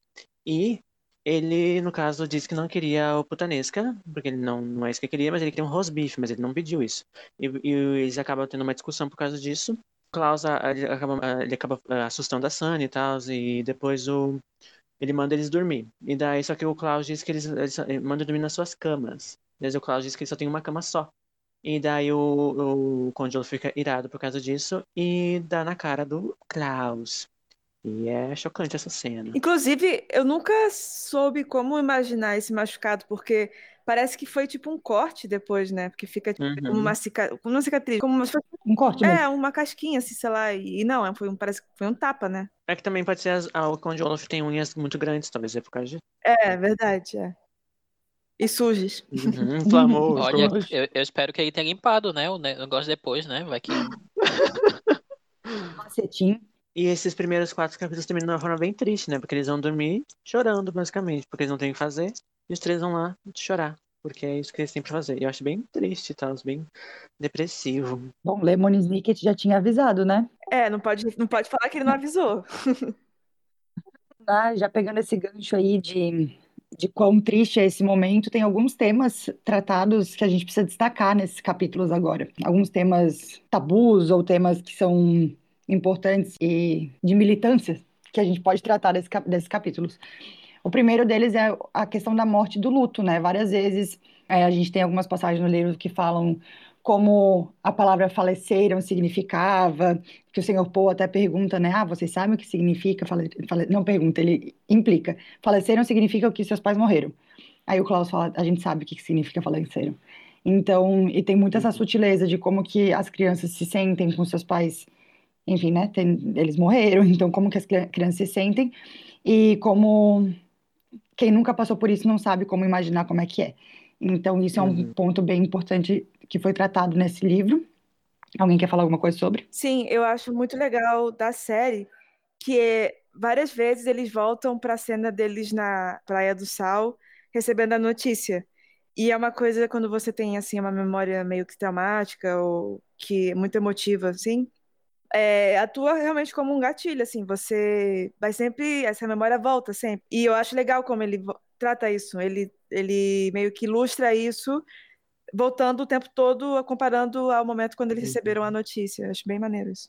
e ele, no caso, disse que não queria o putanesca, porque ele não, não é isso que queria, mas ele queria um rosbife, mas ele não pediu isso. E, e eles acabam tendo uma discussão por causa disso. Klaus, ele acaba, ele acaba assustando a Sunny e tal, e depois o, ele manda eles dormir. E daí, só que o Klaus diz que eles, eles só- ele manda dormir nas suas camas. Mas o Klaus diz que ele só tem uma cama só. E daí o, o Conde Olaf fica irado por causa disso e dá na cara do Klaus. E é chocante essa cena. Inclusive, eu nunca soube como imaginar esse machucado, porque parece que foi tipo um corte depois, né? Porque fica tipo, Uhum. como uma, cica... como uma cicatriz, como uma... Um corte mesmo. É, uma casquinha, assim, sei lá. E não, é- foi um, parece que foi um tapa, né? É que também pode ser as, ah, o Conde Olaf tem unhas muito grandes, talvez é por causa disso. É, verdade, é. E sujas. Uhum, inflamou. Olha, eu, eu espero que ele tenha limpado, né? O ne- negócio depois, né? Vai que. Macetinho. E esses primeiros quatro capítulos terminam de uma forma bem triste, né? Porque eles vão dormir chorando, basicamente, porque eles não têm o que fazer. E os três vão lá chorar, porque é isso que eles têm pra fazer. E eu acho bem triste, tá? Bem depressivo. Bom, Lemon Snicket já tinha avisado, né? É, não pode, não pode falar que ele não avisou. Tá, já pegando esse gancho aí de, de quão triste é esse momento, tem alguns temas tratados que a gente precisa destacar nesses capítulos agora. Alguns temas tabus ou temas que são importantes e de militância que a gente pode tratar desse, cap- desses capítulos. O primeiro deles é a questão da morte do luto, né? Várias vezes é, a gente tem algumas passagens no livro que falam como a palavra faleceram significava, que o senhor Poe até pergunta, né? Ah, vocês sabem o que significa? Fale, fale- não pergunta, ele implica. Faleceram significa que seus pais morreram. Aí o Klaus fala, a gente sabe o que significa faleceram. Então, e tem muita essa sutileza de como que as crianças se sentem com seus pais enfim, né, tem, eles morreram, então como que as crianças se sentem e como quem nunca passou por isso não sabe como imaginar como é que é. Então isso é um uhum. ponto bem importante que foi tratado nesse livro. Alguém quer falar alguma coisa sobre? Sim, eu acho muito legal da série que é, várias vezes eles voltam para a cena deles na Praia do Sal recebendo a notícia. E é uma coisa quando você tem assim uma memória meio que traumática ou que é muito emotiva, assim, é, atua realmente como um gatilho, assim, você vai sempre, essa memória volta sempre. E eu acho legal como ele trata isso, ele, ele meio que ilustra isso, voltando o tempo todo, comparando ao momento quando eles receberam a notícia. Eu acho bem maneiro isso.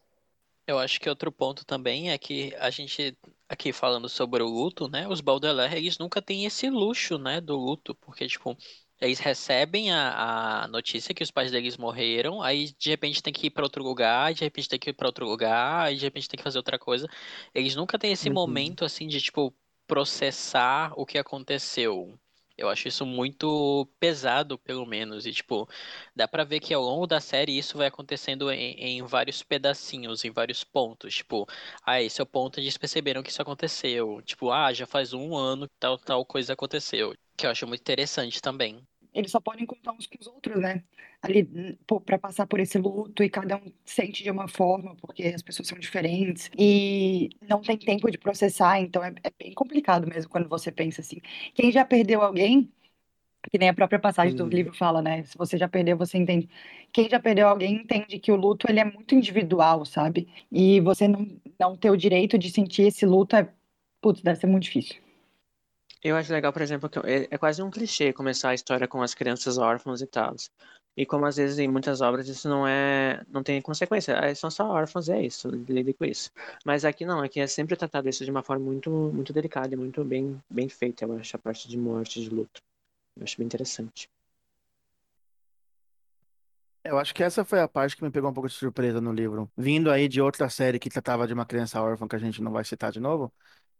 Eu acho que outro ponto também é que a gente, aqui falando sobre o luto, né, os Baudelaire, eles nunca têm esse luxo, né, do luto, porque, tipo, eles recebem a, a notícia que os pais deles morreram, aí de repente tem que ir para outro lugar, de repente tem que ir para outro lugar, aí de repente tem que fazer outra coisa. Eles nunca têm esse uhum. momento assim de tipo processar o que aconteceu. Eu acho isso muito pesado, pelo menos. E, tipo, dá pra ver que ao longo da série isso vai acontecendo em, em vários pedacinhos, em vários pontos. Tipo, ah, esse é o ponto onde eles perceberam que isso aconteceu. Tipo, ah, já faz um ano que tal, tal coisa aconteceu. Que eu acho muito interessante também eles só podem contar uns com os outros, né? Ali para passar por esse luto e cada um sente de uma forma, porque as pessoas são diferentes e não tem tempo de processar, então é, é bem complicado mesmo quando você pensa assim. Quem já perdeu alguém, que nem a própria passagem do livro fala, né? Se você já perdeu, você entende. Quem já perdeu alguém entende que o luto ele é muito individual, sabe? E você não, não ter o direito de sentir esse luto é, putz, deve ser muito difícil. Eu acho legal, por exemplo, que é, é quase um clichê começar a história com as crianças órfãos e tal. E como às vezes em muitas obras isso não é, não tem consequência, é, são só órfãos, é isso, lide com isso. Mas aqui não, aqui é sempre tratado isso de uma forma muito, muito delicada e muito bem, bem feita, eu acho, a parte de morte, de luto. Eu acho bem interessante. Eu acho que essa foi a parte que me pegou um pouco de surpresa no livro. Vindo aí de outra série que tratava de uma criança órfã, que a gente não vai citar de novo,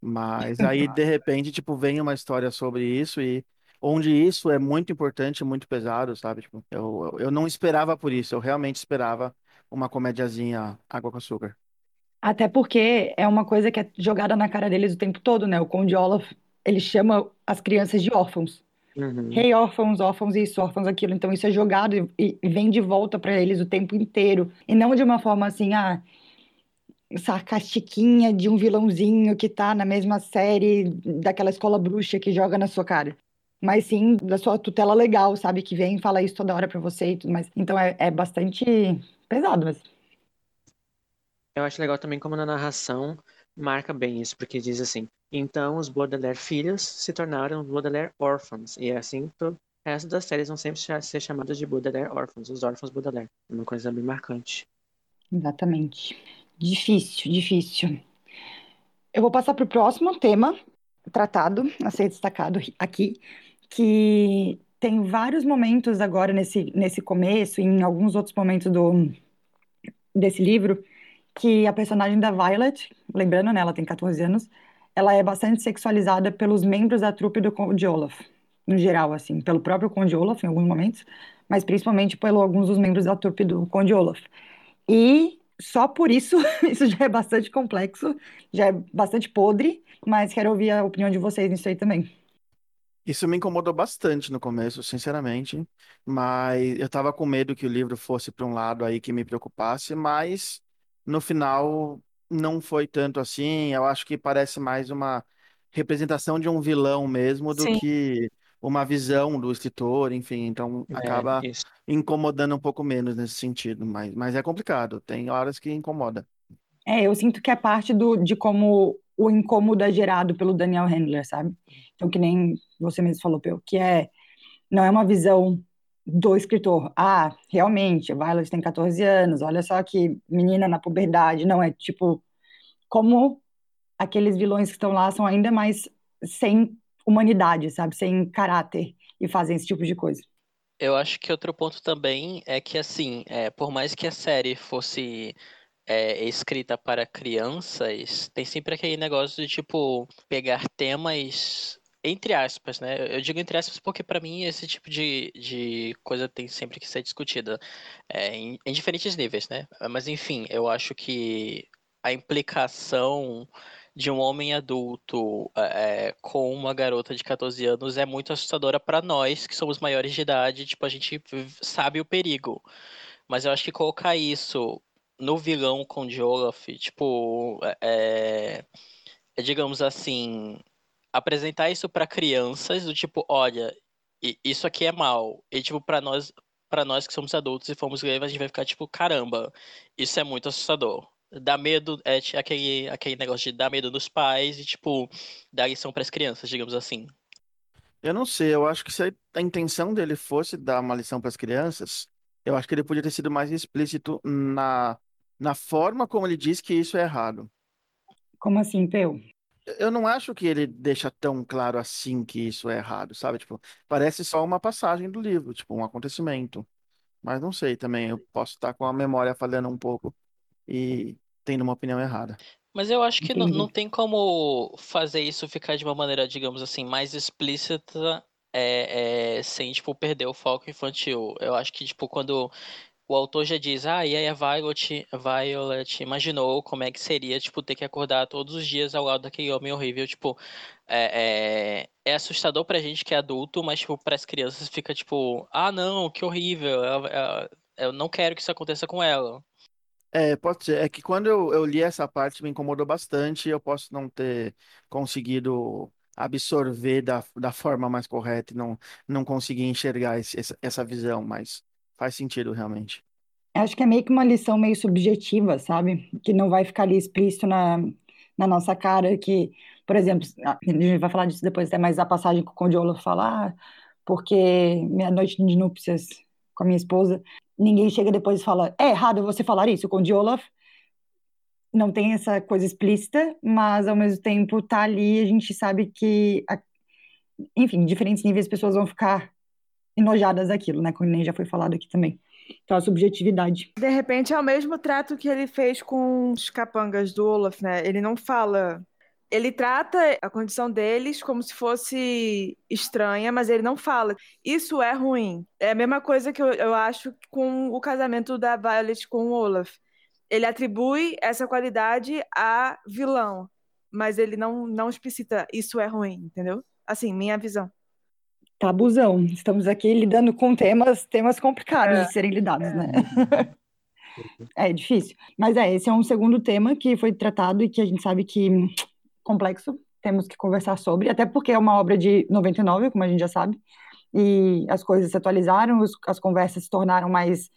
mas aí, de repente, tipo, vem uma história sobre isso e onde isso é muito importante, muito pesado, sabe? Tipo, eu, eu não esperava por isso, eu realmente esperava uma comediazinha água com açúcar. Até porque é uma coisa que é jogada na cara deles o tempo todo, né? O Conde Olaf, ele chama as crianças de órfãos. Uhum. Rei hey, órfãos, órfãos isso, órfãos aquilo. Então isso é jogado e, e vem de volta para eles o tempo inteiro. E não de uma forma assim, ah, sarcastiquinha de um vilãozinho que tá na mesma série daquela escola bruxa que joga na sua cara. Mas sim da sua tutela legal, sabe? Que vem e fala isso toda hora pra você e tudo mais. Então é, é bastante pesado, mas. Eu acho legal também como na narração marca bem isso, porque diz assim: então os Baudelaire filhos se tornaram Baudelaire órfãos. E é assim o resto das séries vão sempre ser chamadas de Baudelaire órfãos, os órfãos Baudelaire. Uma coisa bem marcante. Exatamente. Difícil, difícil. Eu vou passar para o próximo tema tratado, a ser destacado aqui, que tem vários momentos agora nesse, nesse começo em alguns outros momentos do, desse livro, que a personagem da Violet, lembrando, né, ela tem 14 anos, ela é bastante sexualizada pelos membros da trupe do Conde Olaf, no geral, assim, pelo próprio Conde Olaf em alguns momentos, mas principalmente pelo alguns dos membros da trupe do Conde Olaf. E só por isso, isso já é bastante complexo, já é bastante podre, mas quero ouvir a opinião de vocês nisso aí também. Isso me incomodou bastante no começo, sinceramente, mas eu tava com medo que o livro fosse para um lado aí que me preocupasse, mas no final não foi tanto assim. Eu acho que parece mais uma representação de um vilão mesmo do Sim. que uma visão do escritor, enfim, então é, acaba isso. incomodando um pouco menos nesse sentido, mas, mas é complicado, tem horas que incomoda. É, eu sinto que é parte do, de como o incômodo é gerado pelo Daniel Handler, sabe? Então, que nem você mesmo falou, Peu, que é, não é uma visão do escritor. Ah, realmente, a Violet tem 14 anos, olha só que menina na puberdade. Não, é tipo, como aqueles vilões que estão lá são ainda mais sem humanidade, sabe? Sem caráter e fazem esse tipo de coisa. Eu acho que outro ponto também é que, assim, é, por mais que a série fosse é, escrita para crianças, tem sempre aquele negócio de, tipo, pegar temas entre aspas, né? Eu digo entre aspas porque para mim esse tipo de, de coisa tem sempre que ser discutida é, em, em, diferentes níveis, né? Mas enfim, eu acho que a implicação de um homem adulto é, com uma garota de 14 anos é muito assustadora para nós que somos maiores de idade, tipo, a gente sabe o perigo. Mas eu acho que colocar isso no vilão com Olaf, tipo, é, é digamos assim, apresentar isso para crianças do tipo, olha, isso aqui é mal. E tipo, para nós, para nós que somos adultos e fomos ler, a gente vai ficar tipo, caramba, isso é muito assustador. Dá medo, é aquele, aquele negócio de dar medo dos pais e, tipo, dar lição para as crianças, digamos assim. Eu não sei, eu acho que se a intenção dele fosse dar uma lição para as crianças, eu acho que ele podia ter sido mais explícito na, na forma como ele diz que isso é errado. Como assim, Peu? Eu não acho que ele deixa tão claro assim que isso é errado, sabe? Tipo, parece só uma passagem do livro, tipo, um acontecimento. Mas não sei também, eu posso estar com a memória falhando um pouco e tendo uma opinião errada. Mas eu acho que não, não tem como fazer isso ficar de uma maneira, digamos assim, mais explícita é, é, sem, tipo, perder o foco infantil. Eu acho que, tipo, quando o autor já diz, ah, e aí a Violet, Violet imaginou como é que seria, tipo, ter que acordar todos os dias ao lado daquele homem horrível, tipo, é, é, é assustador pra gente que é adulto, mas, tipo, pras crianças fica, tipo, ah, não, que horrível, eu, eu, eu não quero que isso aconteça com ela. É, pode ser. É que quando eu, eu li essa parte me incomodou bastante eu posso não ter conseguido absorver da, da forma mais correta e não, não conseguir enxergar esse, essa, essa visão, mas faz sentido realmente. Acho que é meio que uma lição meio subjetiva, sabe? Que não vai ficar ali explícito na, na nossa cara, que, por exemplo, a gente vai falar disso depois, até mais a passagem que o Conde Olaf falar, porque minha noite de núpcias com a minha esposa, ninguém chega depois e fala, é errado você falar isso, com o Olaf não tem essa coisa explícita, mas ao mesmo tempo tá ali, a gente sabe que, enfim, em diferentes níveis as pessoas vão ficar enojadas daquilo, né, como nem já foi falado aqui também. Então, a subjetividade. De repente, é o mesmo trato que ele fez com os capangas do Olaf, né? Ele não fala ele trata a condição deles como se fosse estranha, mas ele não fala. Isso é ruim. É a mesma coisa que eu, eu acho com o casamento da Violet com o Olaf. Ele atribui essa qualidade a vilão, mas ele não, não explicita isso é ruim, entendeu? Assim, minha visão. Tabuzão. Estamos aqui lidando com temas, temas complicados é. de serem lidados, é. né? é difícil. Mas é, esse é um segundo tema que foi tratado e que a gente sabe que complexo, temos que conversar sobre, até porque é uma obra de 99, como a gente já sabe, e as coisas se atualizaram, as conversas se tornaram mais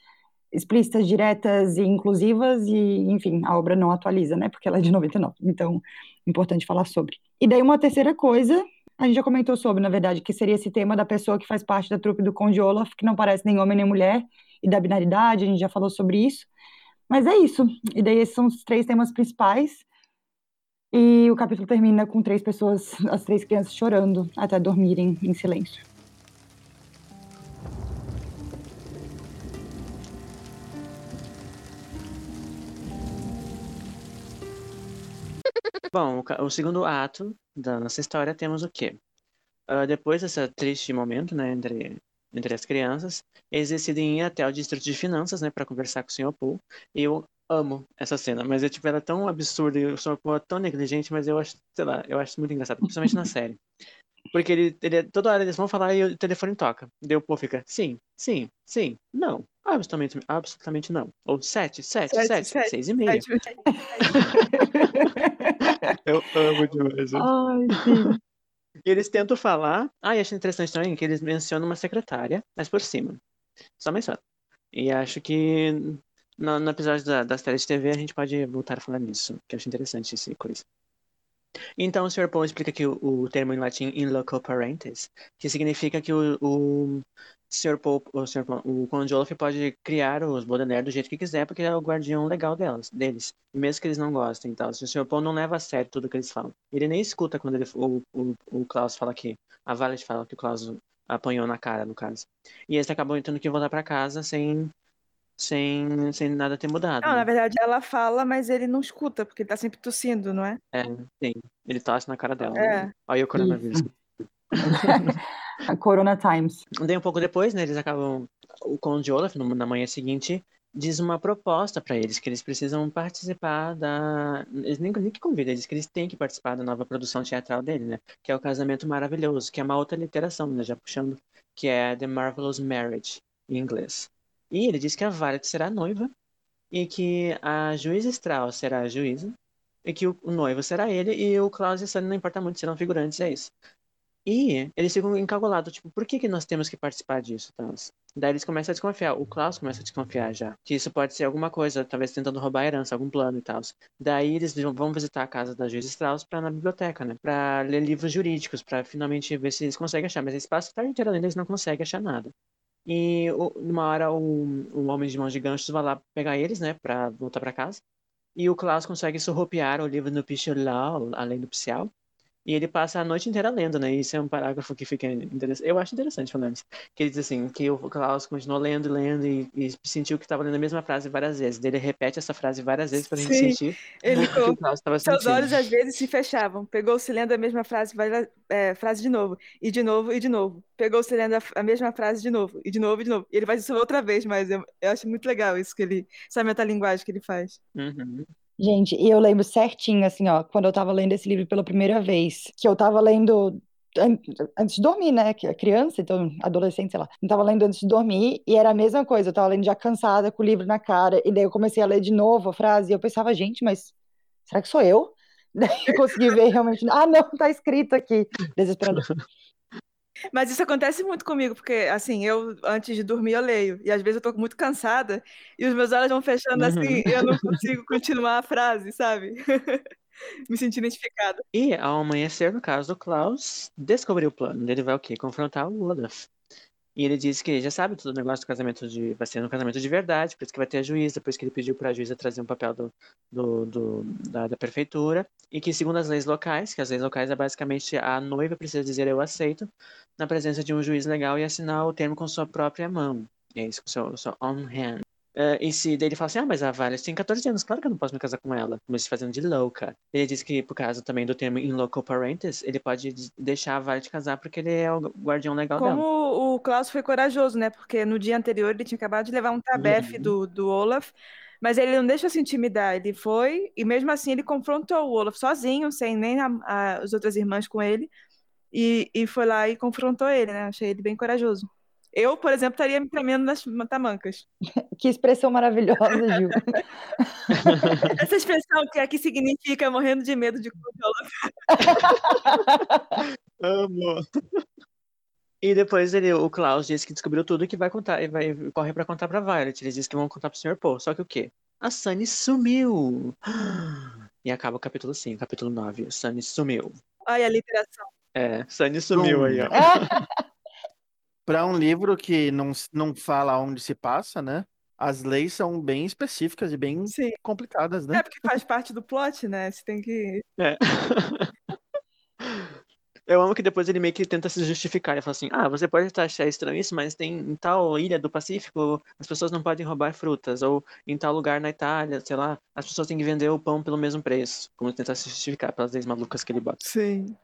explícitas, diretas e inclusivas, e, enfim, a obra não atualiza, né, porque ela é de 99, então, importante falar sobre. E daí uma terceira coisa, a gente já comentou sobre, na verdade, que seria esse tema da pessoa que faz parte da trupe do Conde Olaf, que não parece nem homem nem mulher, e da binaridade, a gente já falou sobre isso, mas é isso, e daí esses são os três temas principais, e o capítulo termina com três pessoas, as três crianças chorando até dormirem em silêncio. Bom, o, segundo ato da nossa história temos o quê? Uh, depois desse triste momento, né, entre, entre as crianças, eles decidem ir até o distrito de finanças, né, para conversar com o Sr. Poole. E o amo essa cena, mas é tipo, ela é tão absurda e o é tão negligente, mas eu acho, sei lá, eu acho muito engraçado, principalmente na série. Porque ele, ele, toda hora eles vão falar e o telefone toca. Daí o povo fica, sim, sim, sim, não, absolutamente, absolutamente não. Ou sete, sete, sete, sete, sete seis e meia. Sete, eu amo demais. Ai, sim. E eles tentam falar. Ah, e acho interessante também que eles mencionam uma secretária, mas por cima. Só menciona. E acho que no, no episódio da, das séries de TV a gente pode voltar a falar nisso, que eu acho interessante essa coisa. Então o Sr. Poe explica aqui o, o, termo em latim in loco parentis, que significa que o, o Sr. Poe, o, Sr. Poe, o pode criar os Baudelaire do jeito que quiser, porque é o guardião legal delas, deles, mesmo que eles não gostem. Então, o Sr. Poe não leva a sério tudo que eles falam. Ele nem escuta quando ele, o, o, o Klaus fala que a Violet fala que o Klaus apanhou na cara, no caso. E eles acabam tendo que voltar para casa sem sem, sem nada ter mudado. Não, né? na verdade ela fala, mas ele não escuta, porque ele tá sempre tossindo, não é? É, sim. Ele tosse na cara dela. É. Né? Olha o coronavírus. A Corona Times. Daí um pouco depois, né, eles acabam, o Conde Olaf, na manhã seguinte, diz uma proposta para eles, que eles precisam participar da... Eles nem, nem que convidam, eles que eles têm que participar da nova produção teatral dele, né, que é o Casamento Maravilhoso, que é uma outra literação, né, já puxando, que é The Marvelous Marriage, em inglês. E ele diz que a Violet será a noiva, e que a juíza Strauss será a juíza, e que o, noivo será ele, e o Klaus e a Sunny não importa muito, serão figurantes, é isso. E eles ficam encagulados, tipo, por que que nós temos que participar disso, tal? Daí eles começam a desconfiar, o Klaus começa a desconfiar já, que isso pode ser alguma coisa, talvez tentando roubar a herança, algum plano e tal. Daí eles vão visitar a casa da juíza Strauss pra, na biblioteca, né, pra ler livros jurídicos, pra finalmente ver se eles conseguem achar, mas eles passam a tarde inteira lendo, eles não conseguem achar nada. E numa hora o, o homem de mãos ganchos vai lá pegar eles, né, pra voltar pra casa. E o Klaus consegue surrupiar o livro no Pichulau, além do Psial. E ele passa a noite inteira lendo, né? Isso é um parágrafo que fica interessante. Eu acho interessante, pelo menos. Que ele diz assim, que o Klaus continuou lendo, lendo e, e sentiu que estava lendo a mesma frase várias vezes. Daí Ele repete essa frase várias vezes pra gente Sim. sentir Ele o que o Klaus estava seus sentindo. olhos às vezes se fechavam. Pegou-se lendo a mesma frase, várias- é, frase de novo, e de novo, e de novo. Pegou-se lendo a, a mesma frase de novo, e de novo, e de novo. E ele faz isso outra vez, mas eu, eu acho muito legal isso que ele, essa metalinguagem que ele faz. Uhum. Gente, e eu lembro certinho, assim, ó, quando eu tava lendo esse livro pela primeira vez, que eu tava lendo an- antes de dormir, né? É criança, então adolescente, sei lá. Eu tava lendo antes de dormir e era a mesma coisa. Eu tava lendo já cansada, com o livro na cara, e daí eu comecei a ler de novo a frase e eu pensava, gente, mas será que sou eu? Daí eu consegui ver realmente. Ah, não, tá escrito aqui. Desesperador. Mas isso acontece muito comigo, porque assim, eu antes de dormir eu leio, e às vezes eu tô muito cansada, e os meus olhos vão fechando assim, Uhum. e eu não consigo continuar a frase, sabe? Me senti identificada. E ao amanhecer, no caso do Klaus, descobriu o plano. Ele vai o quê? Confrontar o Olaf. E ele disse que já sabe todo o negócio do casamento de. Vai ser um casamento de verdade, por isso que vai ter a juíza, depois que ele pediu para a juíza trazer um papel do, do, do- da, da prefeitura. E que, segundo as leis locais, que as leis locais é basicamente a noiva precisa dizer eu aceito, na presença de um juiz legal e assinar o termo com sua própria mão. É isso, com seu, sua own hand. Eh, e se daí ele fala assim, ah, mas a Violet tem 14 anos, claro que eu não posso me casar com ela, mas se fazendo de louca. Ele diz que, por causa também do termo in loco parentis, ele pode deixar a Violet casar porque ele é o guardião legal Como dela. o Klaus foi corajoso, né? Porque no dia anterior ele tinha acabado de levar um tabefe Uhum. do, do Olaf, mas ele não deixa se intimidar. Ele foi, e mesmo assim ele confrontou o Olaf sozinho, sem nem a- a- as outras irmãs com ele, e, e foi lá e confrontou ele, né? Achei ele bem corajoso. Eu, por exemplo, estaria me tremendo nas tamancas. Que expressão maravilhosa, Gil. Essa expressão que aqui significa morrendo de medo de Olaf. Amo. E depois ele, o Klaus disse que descobriu tudo e que vai contar, e vai correr pra contar pra Violet. Eles dizem que vão contar pro Sr. Paul. Só que o quê? A Sunny sumiu. E acaba o capítulo 5, capítulo 9. Sunny sumiu. Ai, a literação. É, Sunny sumiu aí, ó. Para um livro que não, não fala onde se passa, né? As leis são bem específicas e bem Sim. complicadas, É né? porque faz parte do plot, né? Você tem que. É. Eu amo que depois ele meio que tenta se justificar. Ele fala assim: Ah, você pode achar estranho isso, mas tem em tal ilha do Pacífico as pessoas não podem roubar frutas. Ou em tal lugar na Itália, sei lá, as pessoas têm que vender o pão pelo mesmo preço. Como tentar se justificar pelas leis malucas que ele bota. Sim.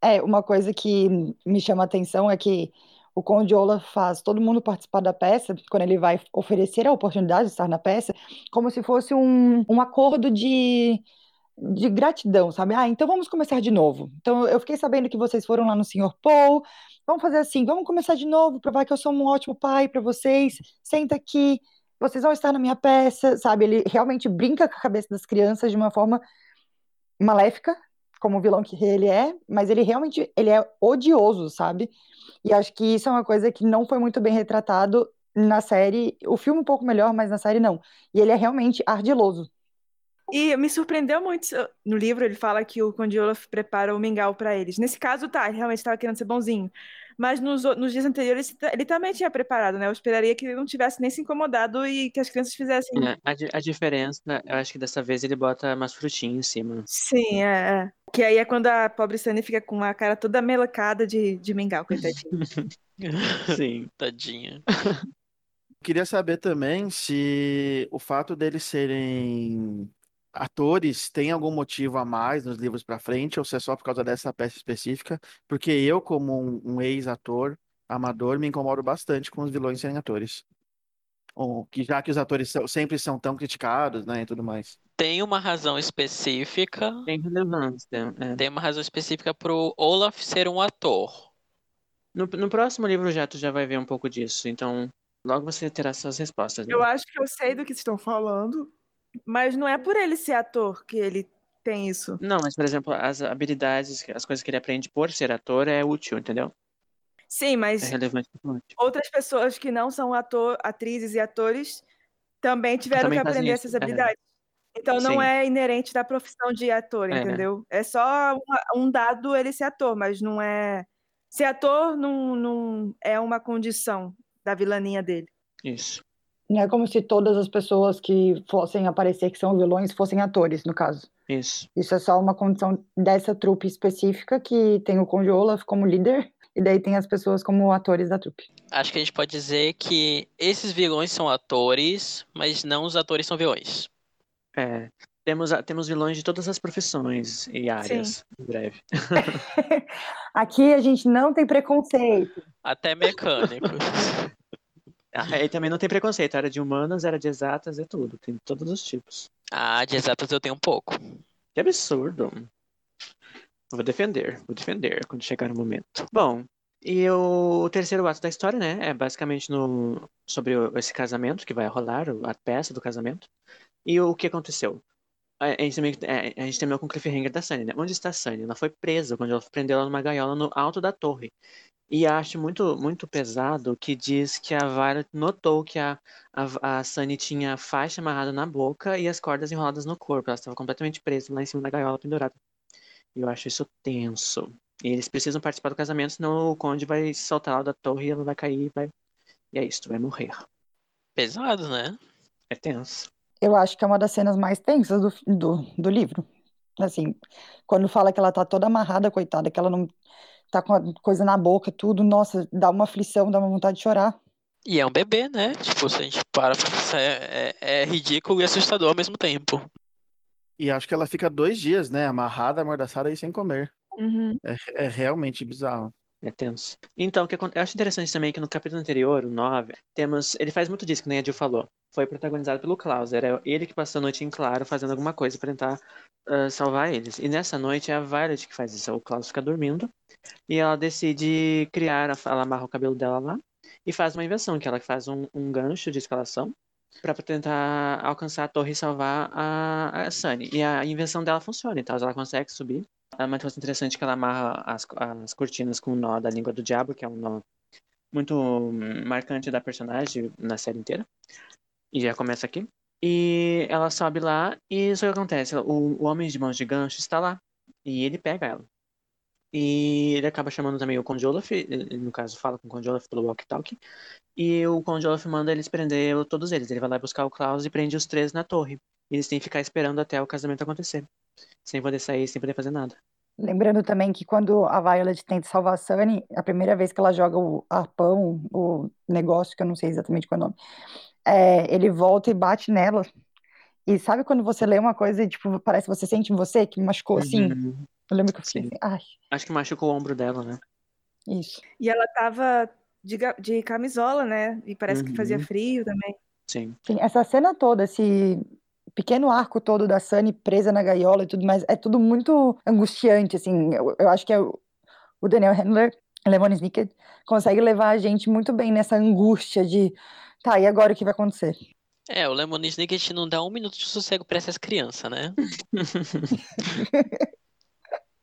É, uma coisa que me chama a atenção é que o Conde Olaf faz todo mundo participar da peça, quando ele vai oferecer a oportunidade de estar na peça, como se fosse um, um acordo de, de gratidão, sabe? Ah, então vamos começar de novo. Então eu fiquei sabendo que vocês foram lá no Sr. Paul, vamos fazer assim, vamos começar de novo, provar que eu sou um ótimo pai para vocês, senta aqui, vocês vão estar na minha peça, sabe? Ele realmente brinca com a cabeça das crianças de uma forma maléfica, como o vilão que ele é, mas ele realmente ele é odioso, sabe? E acho que isso é uma coisa que não foi muito bem retratado na série. O filme um pouco melhor, mas na série não. E ele é realmente ardiloso. E me surpreendeu muito. No livro, ele fala que o Conde Olaf prepara o mingau para eles. Nesse caso, tá, ele realmente estava querendo ser bonzinho. Mas nos, nos dias anteriores, ele também tinha preparado, né? Eu esperaria que ele não tivesse nem se incomodado e que as crianças fizessem. É, a, a diferença, eu acho que dessa vez ele bota umas frutinhas em cima. Sim, é, é. Que aí é quando a pobre Sunny fica com a cara toda melecada de, de mingau, coitadinha. Sim. Tadinha. Queria saber também se o fato deles serem atores têm algum motivo a mais nos livros pra frente ou se é só por causa dessa peça específica? Porque eu, como um, um ex-ator amador, me incomodo bastante com os vilões serem atores. Ou que já que os atores são- sempre são tão criticados, né, e tudo mais. Tem uma razão específica. Tem relevância. é. Tem uma razão específica pro Olaf ser um ator. No, no próximo livro já tu já vai ver um pouco disso, então logo você terá suas respostas. né? Eu acho que eu sei do que estão falando, mas não é por ele ser ator que ele tem isso. Não, mas por exemplo, as habilidades, as coisas que ele aprende por ser ator é útil, entendeu? Sim, É mas relevante. pro plot. outras pessoas que não são ator, atrizes e atores também tiveram Também que aprender isso, essas é. habilidades. Então não Sim. é inerente da profissão de ator, É. entendeu? É só uma- um dado ele ser ator, mas não é. Ser ator não, não é uma condição da vilaninha dele. Isso. Não é como se todas as pessoas que fossem aparecer que são vilões fossem atores, no caso. Isso. Isso é só uma condição dessa trupe específica que tem o Conde Olaf como líder e daí tem as pessoas como atores da trupe. Acho que a gente pode dizer que esses vilões são atores, mas não os atores são vilões. É, temos, temos vilões de todas as profissões e áreas, em breve. Aqui a gente não tem preconceito. Até mecânicos. Ah, E também não tem preconceito, área de humanas, área de exatas, é tudo, tem todos os tipos. Ah, de exatas eu tenho um pouco. Que absurdo. Vou defender, vou defender quando chegar o momento. Bom, e o terceiro ato da história, né, é basicamente no, sobre esse casamento que vai rolar, a peça do casamento. E o que aconteceu? A, gente, também, é, a gente terminou com o cliffhanger da Sunny, né? Onde está a Sunny? Ela foi presa quando ela prendeu ela numa gaiola no alto da torre. E acho muito, muito pesado que diz que a Violet notou que a, a, a Sunny tinha a faixa amarrada na boca e as cordas enroladas no corpo. Ela estava completamente presa lá em cima da gaiola pendurada. E eu acho isso tenso. E eles precisam participar do casamento, senão o conde vai soltar ela da torre e ela vai cair e vai. E é isso, tu vai morrer. Pesado, né? É tenso. Eu acho que é uma das cenas mais tensas do, do, do livro. Assim, quando fala que ela tá toda amarrada, coitada, que ela não tá com a coisa na boca, tudo, nossa, dá uma aflição, dá uma vontade de chorar. E é um bebê, né? Tipo, se a gente para pra pensar, é, é- é ridículo e assustador ao mesmo tempo. E acho que ela fica dois dias, né? Amarrada, amordaçada e sem comer. É, é realmente bizarro. É tenso. Então, o que eu acho interessante também que no capítulo anterior, o 9, temos. Ele faz muito disso, que nem a Jill falou. Foi protagonizado pelo Klaus. Era ele que passou a noite em claro fazendo alguma coisa pra tentar ah, salvar eles. E nessa noite é a Violet que faz isso. O Klaus fica dormindo. E ela decide criar. Ela amarra o cabelo dela lá. E faz uma invenção, que ela faz um, um gancho de escalação pra tentar alcançar a torre e salvar a, a Sunny. E a invenção dela funciona, então ela consegue subir. É uma coisa interessante que ela amarra as, as cortinas com o nó da língua do diabo, que é um nó muito marcante da personagem na série inteira. E já começa aqui. E ela sobe lá e isso que acontece. O, o homem de mãos de gancho está lá. E ele pega ela. E ele acaba chamando também o Conde Olaf, no caso fala com o Conde Olaf pelo walkie-talkie. E o Conde Olaf manda eles prender todos eles. Ele vai lá buscar o Klaus e prende os três na torre. E eles têm que ficar esperando até o casamento acontecer. Sem poder sair, sem poder fazer nada. Lembrando também que quando a Violet tenta salvar a Sunny, a primeira vez que ela joga o arpão, o negócio, que eu não sei exatamente qual é o nome, é, ele volta e bate nela. E sabe quando você lê uma coisa e, tipo, parece que você sente em você, que machucou assim? Uhum. Eu lembro que eu fiquei Sim. assim, ai, Acho que machucou o ombro dela, né? isso. E ela tava de, de camisola, né? E parece que fazia Uhum. frio também. Sim. Sim, essa cena toda, esse pequeno arco todo da Sunny presa na gaiola e tudo mais, é tudo muito angustiante, assim. Eu, eu acho que é o, o Daniel Handler, Lemon Snicket, consegue levar a gente muito bem nessa angústia de, tá, e agora o que vai acontecer? É, o Lemon Snicket não dá um minuto de sossego pra essas crianças, né?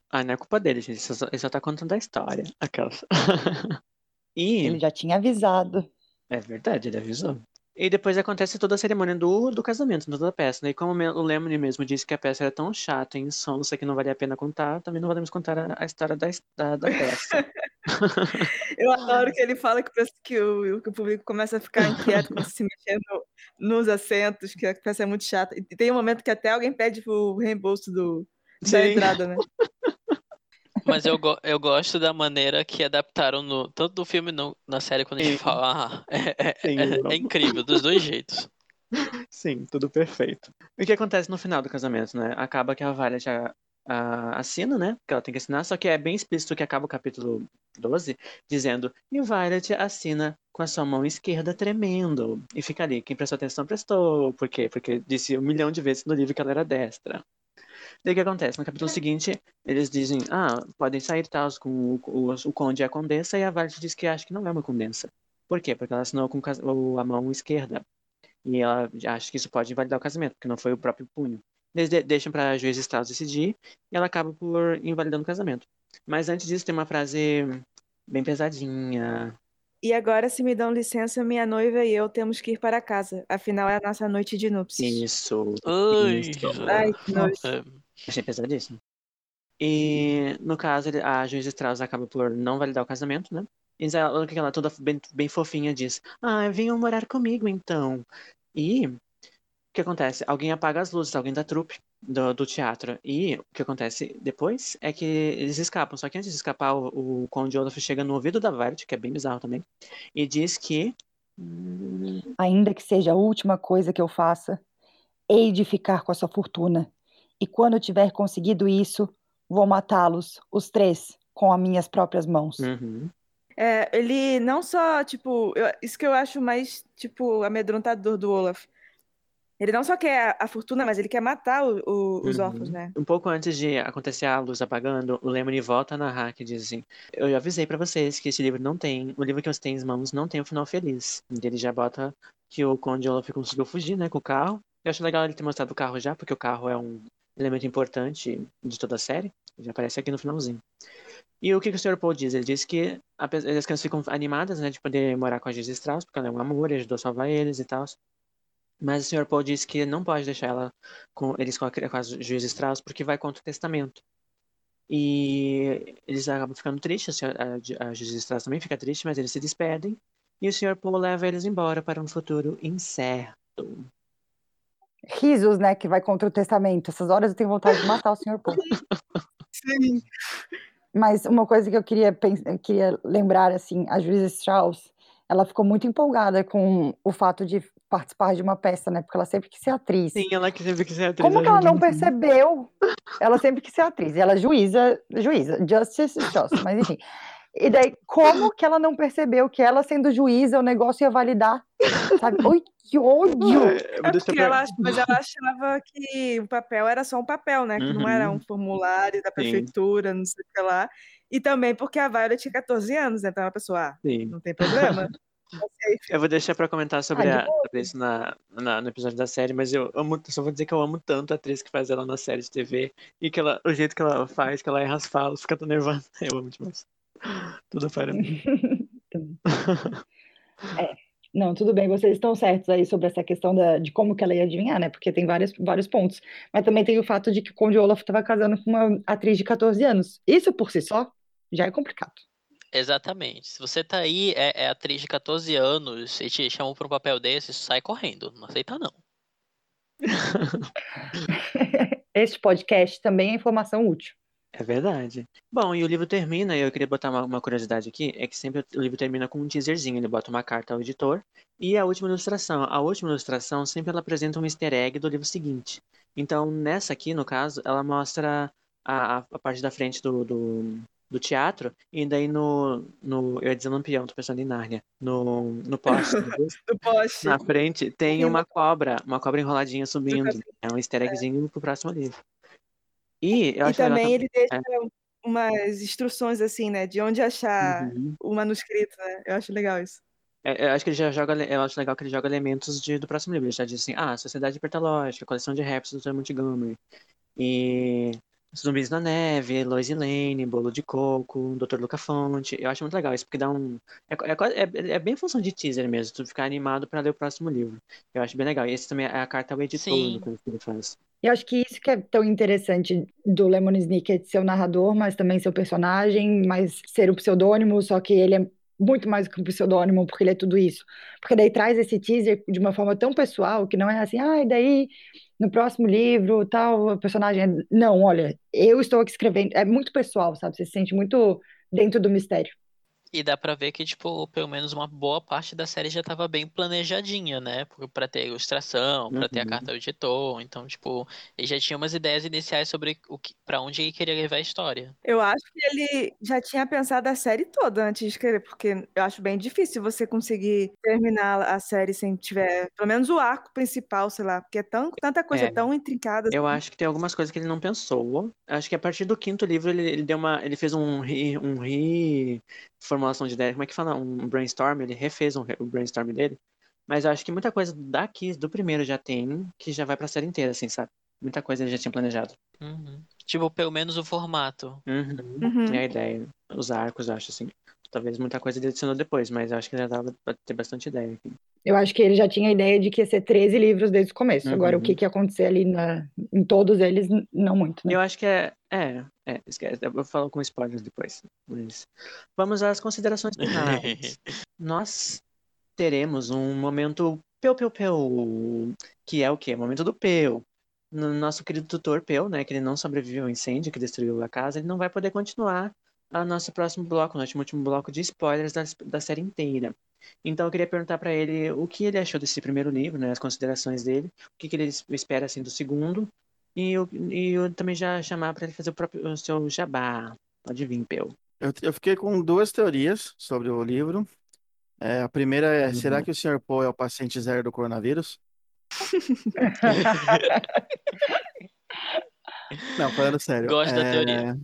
ah, não é culpa dele, gente. Ele só, ele só tá contando a história. Aquelas. e. Ele já tinha avisado. É verdade, ele avisou. E depois acontece toda a cerimônia do, do casamento, toda a peça. né? E como o Lemony mesmo disse que a peça era tão chata e insonsa que não valia a pena contar, também não podemos contar a, a história da, da, da peça. Eu adoro que ele fala que, que o, que o público começa a ficar inquieto, começa se mexendo nos assentos, que a peça é muito chata. E tem um momento que até alguém pede o reembolso do, da Sim. entrada, né? Mas eu, go- eu gosto da maneira que adaptaram no, tanto do filme no, na série quando a gente fala. Ah, é, é- Sim, é- é incrível, dos dois jeitos. Sim, tudo perfeito. E o que acontece no final do casamento, né? Acaba que a Violet a, a, assina, né? Que ela tem que assinar, só que é bem explícito que acaba o capítulo 12 dizendo: E Violet assina com a sua mão esquerda tremendo. E fica ali. Quem prestou atenção prestou. Por quê? Porque disse um milhão de vezes no livro que ela era destra. Daí o que acontece? No capítulo seguinte, eles dizem: Ah, podem sair tal com o, o, o conde e a condessa, e a Violet diz que acha que não é uma condensa. Por quê? Porque ela assinou com a mão esquerda. E ela acha que isso pode invalidar o casamento, porque não foi o próprio punho. Eles de deixam para a juiz Strauss decidir e ela acaba por invalidando o casamento. Mas antes disso, tem uma frase bem pesadinha. E agora, se me dão licença, minha noiva e eu temos que ir para casa. Afinal, é a nossa noite de núpcias. Isso. Ai, isso. Ai, que nojo. Achei pesadíssimo. E, no caso, a juiz Strauss acaba por não validar o casamento, né? E ela, ela toda bem, bem fofinha diz: Ah, venham morar comigo então. E o que acontece? Alguém apaga as luzes, alguém da trupe do, do teatro. E o que acontece depois é que eles escapam. Só que antes de escapar, o, o Conde Olaf chega no ouvido da Violet, que é bem bizarro também, e diz que. Ainda que seja a última coisa que eu faça, hei de ficar com a sua fortuna. E quando tiver conseguido isso, vou matá-los, os três, com as minhas próprias mãos. Uhum. É, ele não só, tipo, eu- isso que eu acho mais, tipo, amedrontador do Olaf. Ele não só quer a, a fortuna, mas ele quer matar o- o- os Uhum. órfãos, né? Um pouco antes de acontecer a luz apagando, o Lemony volta a narrar que diz assim: Eu já avisei pra vocês que esse livro não tem, o livro que você tem em mãos não tem um final feliz. E ele já bota que o Conde Olaf conseguiu fugir, né, com o carro. Eu acho legal ele ter mostrado o carro já, porque o carro é um elemento importante de toda a série. Já aparece aqui no finalzinho. E o que, que o Sr. Paul diz? Ele diz que as crianças ficam animadas, né, de poder morar com a Giz Strauss, porque ela é um amor e ajudou a salvar eles e tal. Mas o Sr. Paul diz que não pode deixar ela com eles com a, com a juiz Strauss porque vai contra o testamento. E eles acabam ficando tristes, a, a, a juiz Strauss também fica triste, mas eles se despedem. E o Sr. Paul leva eles embora para um futuro incerto. Risos, né, que vai contra o testamento. Essas horas eu tenho vontade de matar o senhor Paul. Sim. Mas uma coisa que eu queria, pens- eu queria lembrar, assim, a juíza Strauss, ela ficou muito empolgada com o fato de participar de uma peça, né? Porque ela sempre quis ser atriz. Sim, ela sempre quis ser atriz. Como que ela não percebeu? Ela sempre quis ser atriz. E ela é juíza, juíza, Justice Justice, mas enfim. E daí, como que ela não percebeu que ela sendo juíza, o negócio ia validar? Sabe? Oi, que ódio! É deixar porque ela, mas ela achava que o papel era só um papel, né? Que não era Uhum. um formulário da prefeitura, não sei o que lá. E também porque a Violet tinha 14 anos, né? Então a pessoa, ah, Sim. não tem problema. Tá. Eu vou deixar pra comentar sobre, Ah, a- sobre isso na, na- no episódio da série, mas eu amo, só vou dizer que eu amo tanto a atriz que faz ela na série de TV e que ela, o jeito que ela faz, que ela erra as falas, fica tão nervosa. Eu amo demais. Tudo para mim. Não, tudo bem, vocês estão certos aí sobre essa questão da, de como que ela ia adivinhar, né? Porque tem vários, vários pontos. Mas também tem o fato de que o Conde Olaf estava casando com uma atriz de 14 anos. Isso por si só já é complicado. Exatamente. Se você tá aí, é, é atriz de 14 anos e te chamam pra um papel desse, sai correndo. Não aceita, não. Este podcast também é informação útil. É verdade. Bom, e o livro termina, e eu queria botar uma, uma curiosidade aqui, é que sempre o livro termina com um teaserzinho, ele bota uma carta ao editor e a última ilustração. A última ilustração sempre ela apresenta um easter egg do livro seguinte. Então, nessa aqui, no caso, ela mostra a, a- parte da frente do, do, do teatro, e daí no, no. Eu ia dizer Lampião, tô pensando em Nárnia. No, no poste Do poste. na frente, tem Tem uma cobra, uma cobra enroladinha subindo. É um easter eggzinho pro próximo livro. E E também ele deixa É. umas instruções assim, né? De onde achar Uhum. o manuscrito, né? Eu acho legal isso. É, eu acho que ele já joga, eu acho legal que ele joga elementos de- do próximo livro. Ele já diz assim, ah, Sociedade Hipertalógica, coleção de raps do Dr. Montgomery. E Zumbis na Neve, Lois Lane, Bolo de Coco, Dr. Luca Fonte. Eu acho muito legal isso, porque dá um. É, é, é, é bem função de teaser mesmo, tu ficar animado pra ler o próximo livro. Eu acho bem legal. E esse também é a carta ao editor Sim. do que ele faz. E eu acho que isso que é tão interessante do Lemon Snicket ser o narrador, mas também ser o personagem, mas ser o pseudônimo, só que ele é muito mais do que um pseudônimo, porque ele é tudo isso. Porque daí traz esse teaser de uma forma tão pessoal, que não é assim, ah, e daí no próximo livro, tal, o personagem. é-" Não, olha, eu estou aqui escrevendo. É muito pessoal, sabe? Você se sente muito dentro do mistério. E dá pra ver que, tipo, pelo menos uma boa parte da série já tava bem planejadinha, né? Pra ter ilustração, pra ter a Uhum. carta do editor. Então, tipo, ele já tinha umas ideias iniciais sobre o que, pra onde ele queria levar a história. Eu acho que ele já tinha pensado a série toda antes de escrever, porque eu acho bem difícil você conseguir terminar a série sem tiver, pelo menos o arco principal, sei lá, porque é tão, tanta coisa É. tão intrincada. Eu acho que tem algumas coisas que ele não pensou. Acho que a partir do quinto livro ele, ele deu uma, ele fez um re, um reformulação de ideia. Como é que fala? Um brainstorm. Ele refez um, o brainstorm dele. Mas eu acho que muita coisa daqui do primeiro já tem que já vai pra série inteira, assim, sabe? Muita coisa ele já tinha planejado. Uhum. Tipo, pelo menos o formato. Uhum. Uhum. E a ideia, os arcos, eu acho assim. Talvez muita coisa ele adicionou depois, mas eu acho que já dava pra ter bastante ideia. Aqui. Eu acho que ele já tinha a ideia de que ia ser 13 livros desde o começo. Agora, o Uhum. que, que ia acontecer ali na, em todos eles, não muito, né? Eu acho que é. É, é, esquece. Eu vou falar com spoilers depois. Mas vamos às considerações finais. Nós teremos um momento peu, peu, peu, que é o quê? O momento do peu. No nosso querido tutor Peu, né, que ele não sobreviveu ao incêndio que destruiu a casa, ele não vai poder continuar a nosso próximo bloco, nosso último bloco de spoilers da, da série inteira. Então eu queria perguntar pra ele o que ele achou desse primeiro livro, né, as considerações dele, o que, que ele espera assim do segundo, e eu, e eu também já chamar pra ele fazer o, próprio, o seu jabá. Pode vir, Peu. Eu, eu fiquei com duas teorias sobre o livro. É, a primeira é, será Uhum. que o Sr. Poe é o paciente zero do coronavírus? Não, falando sério. Gosto da É, teoria.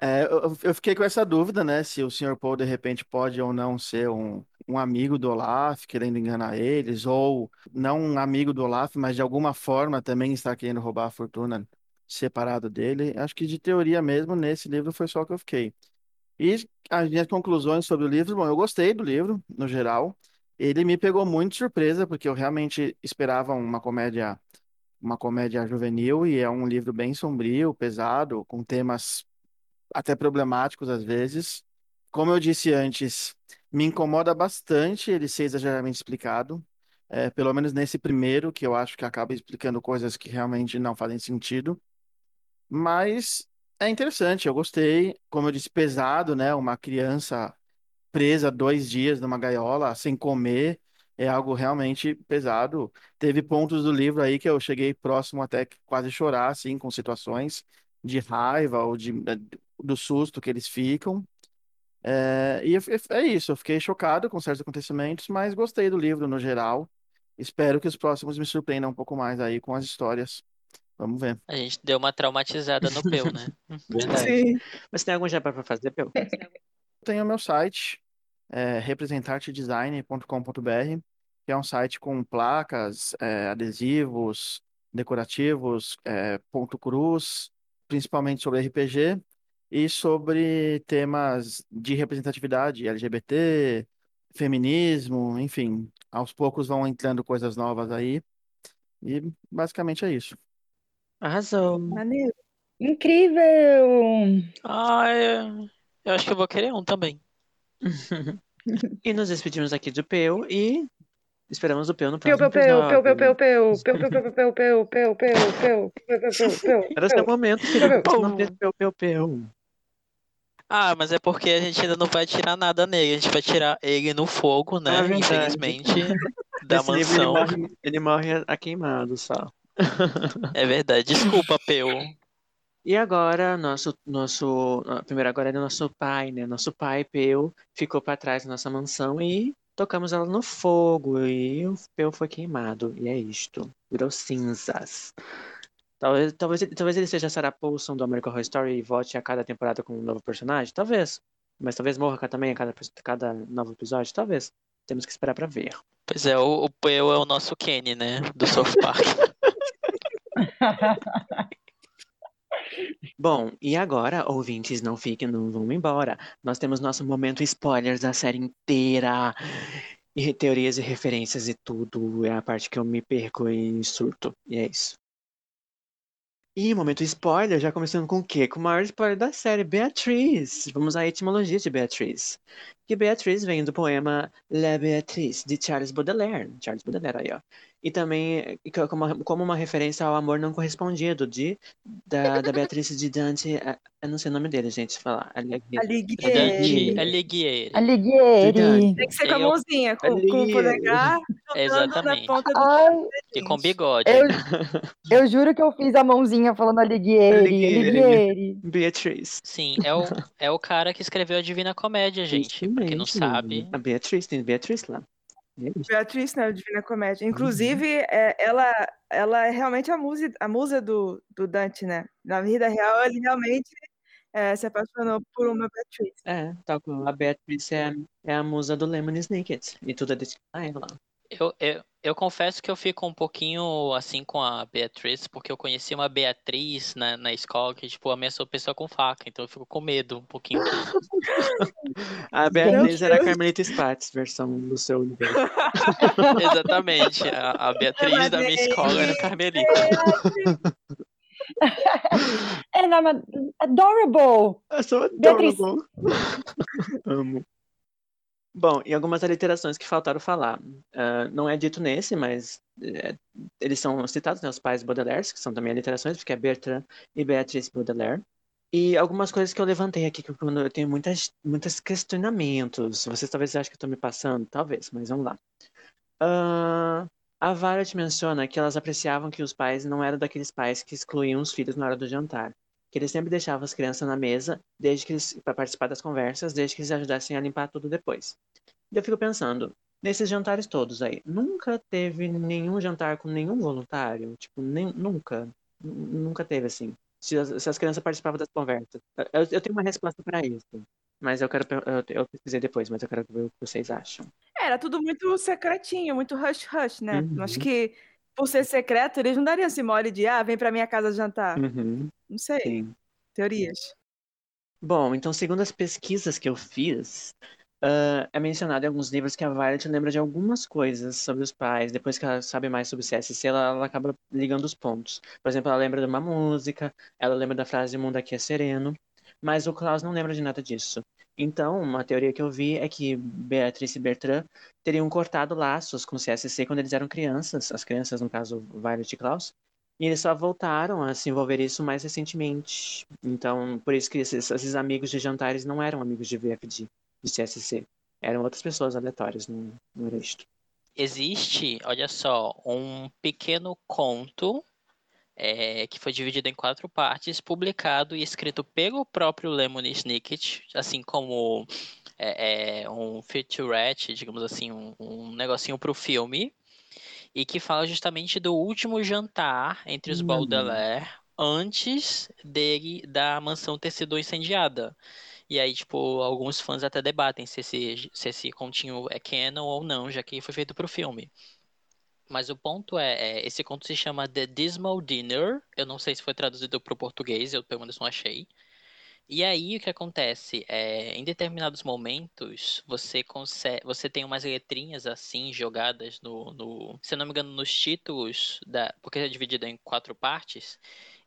é, eu, eu fiquei com essa dúvida, né? Se o Sr. Poe de repente pode ou não ser um, um amigo do Olaf, querendo enganar eles, ou não um amigo do Olaf, mas de alguma forma também está querendo roubar a fortuna separado dele. Acho que de teoria mesmo, nesse livro foi só que eu fiquei. E as minhas conclusões sobre o livro, bom, eu gostei do livro, no geral. Ele me pegou muito de surpresa, porque eu realmente esperava uma comédia, uma comédia juvenil, e é um livro bem sombrio, pesado, com temas até problemáticos às vezes. Como eu disse antes, me incomoda bastante ele ser exageradamente explicado. É, pelo menos nesse primeiro, que eu acho que acaba explicando coisas que realmente não fazem sentido. Mas é interessante, eu gostei. Como eu disse, pesado, né? Uma criança presa dois dias numa gaiola, sem comer, é algo realmente pesado. Teve pontos do livro aí que eu cheguei próximo até que quase chorar, assim, com situações de raiva ou de, do susto que eles ficam. É, e eu- é isso, eu fiquei chocado com certos acontecimentos, mas gostei do livro no geral. Espero que os próximos me surpreendam um pouco mais aí com as histórias. Vamos ver. A gente deu uma traumatizada no Peu, né? Verdade. Sim. Mas tem algum jabá pra fazer, Peu? Tenho o meu site, é, representartedesign.com.br, que é um site com placas, é, adesivos, decorativos, é, ponto cruz, principalmente sobre RPG e sobre temas de representatividade LGBT, feminismo, enfim. Aos poucos vão entrando coisas novas aí. E basicamente é isso. Arrasou. Maneiro. Incrível! Ah, eu, acho que eu vou querer um também. E nos despedimos aqui do Peu e esperamos o Peu no Peu, próximo peu, peu, peu, peu, episódio. peu, peu, peu, peu, peu, peu, peu, peu, peu, peu, peu, peu, peu, peu, Era seu peu. momento. Peu, Não fez Peu, Peu, Peu. Ah, mas é porque a gente ainda não vai tirar nada nele. A gente vai tirar ele no fogo, né? Ah. Infelizmente, da Nesse livro ele mansão. morre, ele morre a queimado só. É verdade. Desculpa, Peu. E agora, nosso, nosso, ah, primeiro agora é nosso pai, né? Nosso pai, Peu, ficou para trás da nossa mansão e tocamos ela no fogo e o Peu foi queimado. E é isto, virou cinzas. Talvez, talvez, ele- talvez ele seja a Sarah Paulson do American Horror Story e volte a cada temporada com um novo personagem, talvez. Mas talvez morra também a cada, cada novo episódio, talvez. Temos que esperar para ver. Pois é, o, o Peu é o nosso Kenny, né? Do South Park. Bom, e agora, ouvintes, não fiquem, não vão embora. Nós temos nosso momento spoilers da série inteira. E teorias e referências e tudo. É a parte que eu me perco em surto. E é isso. E momento spoiler, já começando com o quê? Com o maior spoiler da série, Beatriz. Vamos à etimologia de Beatriz. Que Beatriz vem do poema La Beatrice, de Charles Baudelaire. Charles Baudelaire aí, ó. E também como, como uma referência ao amor não correspondido de, da, da Beatriz de Dante. Eu não sei o nome dele, gente, falar. Alighieri. Alighieri. Alighieri. Alighieri. Tem que ser com a mãozinha, com, com o polegar jogando na Exatamente. ponta do Ai, E com bigode. eu, eu juro que eu fiz a mãozinha falando Alighieri. Alighieri. Alighieri. Beatriz. Sim, é o, é o cara que escreveu a Divina Comédia, gente. Isso Pra quem não sabe. A Beatriz, tem Beatriz lá. É. Beatriz, né? Divina Comédia. Inclusive, é, ela, ela é realmente a musa, a musa do, do Dante, né? Na vida real, ele realmente é, se apaixonou por uma Beatriz. É, tal como a Beatriz é, é a musa do Lemon Snicket. E tudo é destinado a ela. Eu, eu, eu confesso que eu fico um pouquinho assim com a Beatriz, porque eu conheci uma Beatriz na, na escola que, tipo, ameaçou pessoa com faca, então eu fico com medo um pouquinho. A Beatriz era a. Carmelita Spatz, versão do seu universo. Exatamente. A, a Beatriz da minha escola era Carmelita. É, não, mas adorable. Eu sou Beatriz. adorable. Amo. Bom, e algumas aliterações que faltaram falar. Ah, não é dito nesse, mas é, eles são citados, né, os pais Baudelaire, que são também aliterações, porque é Bertrand e Beatrice Baudelaire. E algumas coisas que eu levantei aqui, que eu, eu tenho muitas, muitos questionamentos. Vocês talvez achem que eu estou me passando, talvez, mas vamos lá. Ah, a Violet menciona que elas apreciavam que os pais não eram daqueles pais que excluíam os filhos na hora do jantar eles sempre deixavam as crianças na mesa, desde que eles para participar das conversas, desde que eles ajudassem a limpar tudo depois. E eu fico pensando, nesses jantares todos aí, nunca teve nenhum jantar com nenhum voluntário, tipo, nem, nunca, nunca teve assim. Se as, se as crianças participavam das conversas. Eu, eu tenho uma resposta para isso, mas eu quero eu, eu pesquisei depois, mas eu quero ver o que vocês acham. Era tudo muito secretinho, muito hush-hush, né? Uhum. Acho que, por ser secreto, eles não dariam esse mole de, ah, vem pra minha casa jantar. Uhum, Não sei, sim. teorias. Bom, então, segundo as pesquisas que eu fiz, ah, é mencionado em alguns livros que a Violet lembra de algumas coisas sobre os pais. Depois que ela sabe mais sobre o CSC, ela, ela acaba ligando os pontos. Por exemplo, ela lembra de uma música, ela lembra da frase O mundo aqui é sereno, mas o Klaus não lembra de nada disso. Então, uma teoria que eu vi é que Beatriz e Bertrand teriam cortado laços com o CSC quando eles eram crianças, as crianças, no caso, Violet e Klaus, e eles só voltaram a se envolver isso mais recentemente. Então, por isso que esses, esses amigos de jantares não eram amigos de VFD, de CSC. Eram outras pessoas aleatórias, não era isto. Existe, olha só, um pequeno conto é, que foi dividido em quatro partes, publicado e escrito pelo próprio Lemony Snicket, assim como é, é, um featurette, digamos assim, um, um negocinho para o filme, e que fala justamente do último jantar entre os Hum. Baudelaire antes dele da mansão ter sido incendiada. E aí, tipo, alguns fãs até debatem se esse, se esse continho é canon ou não, já que foi feito pro filme. Mas o ponto é, é, esse conto se chama The Dismal Dinner. Eu não sei se foi traduzido para o português, eu pelo menos não achei. E aí o que acontece? É, em determinados momentos, você consegue, você tem umas letrinhas assim jogadas no, no, se eu não me engano, nos títulos da, porque é dividido em quatro partes.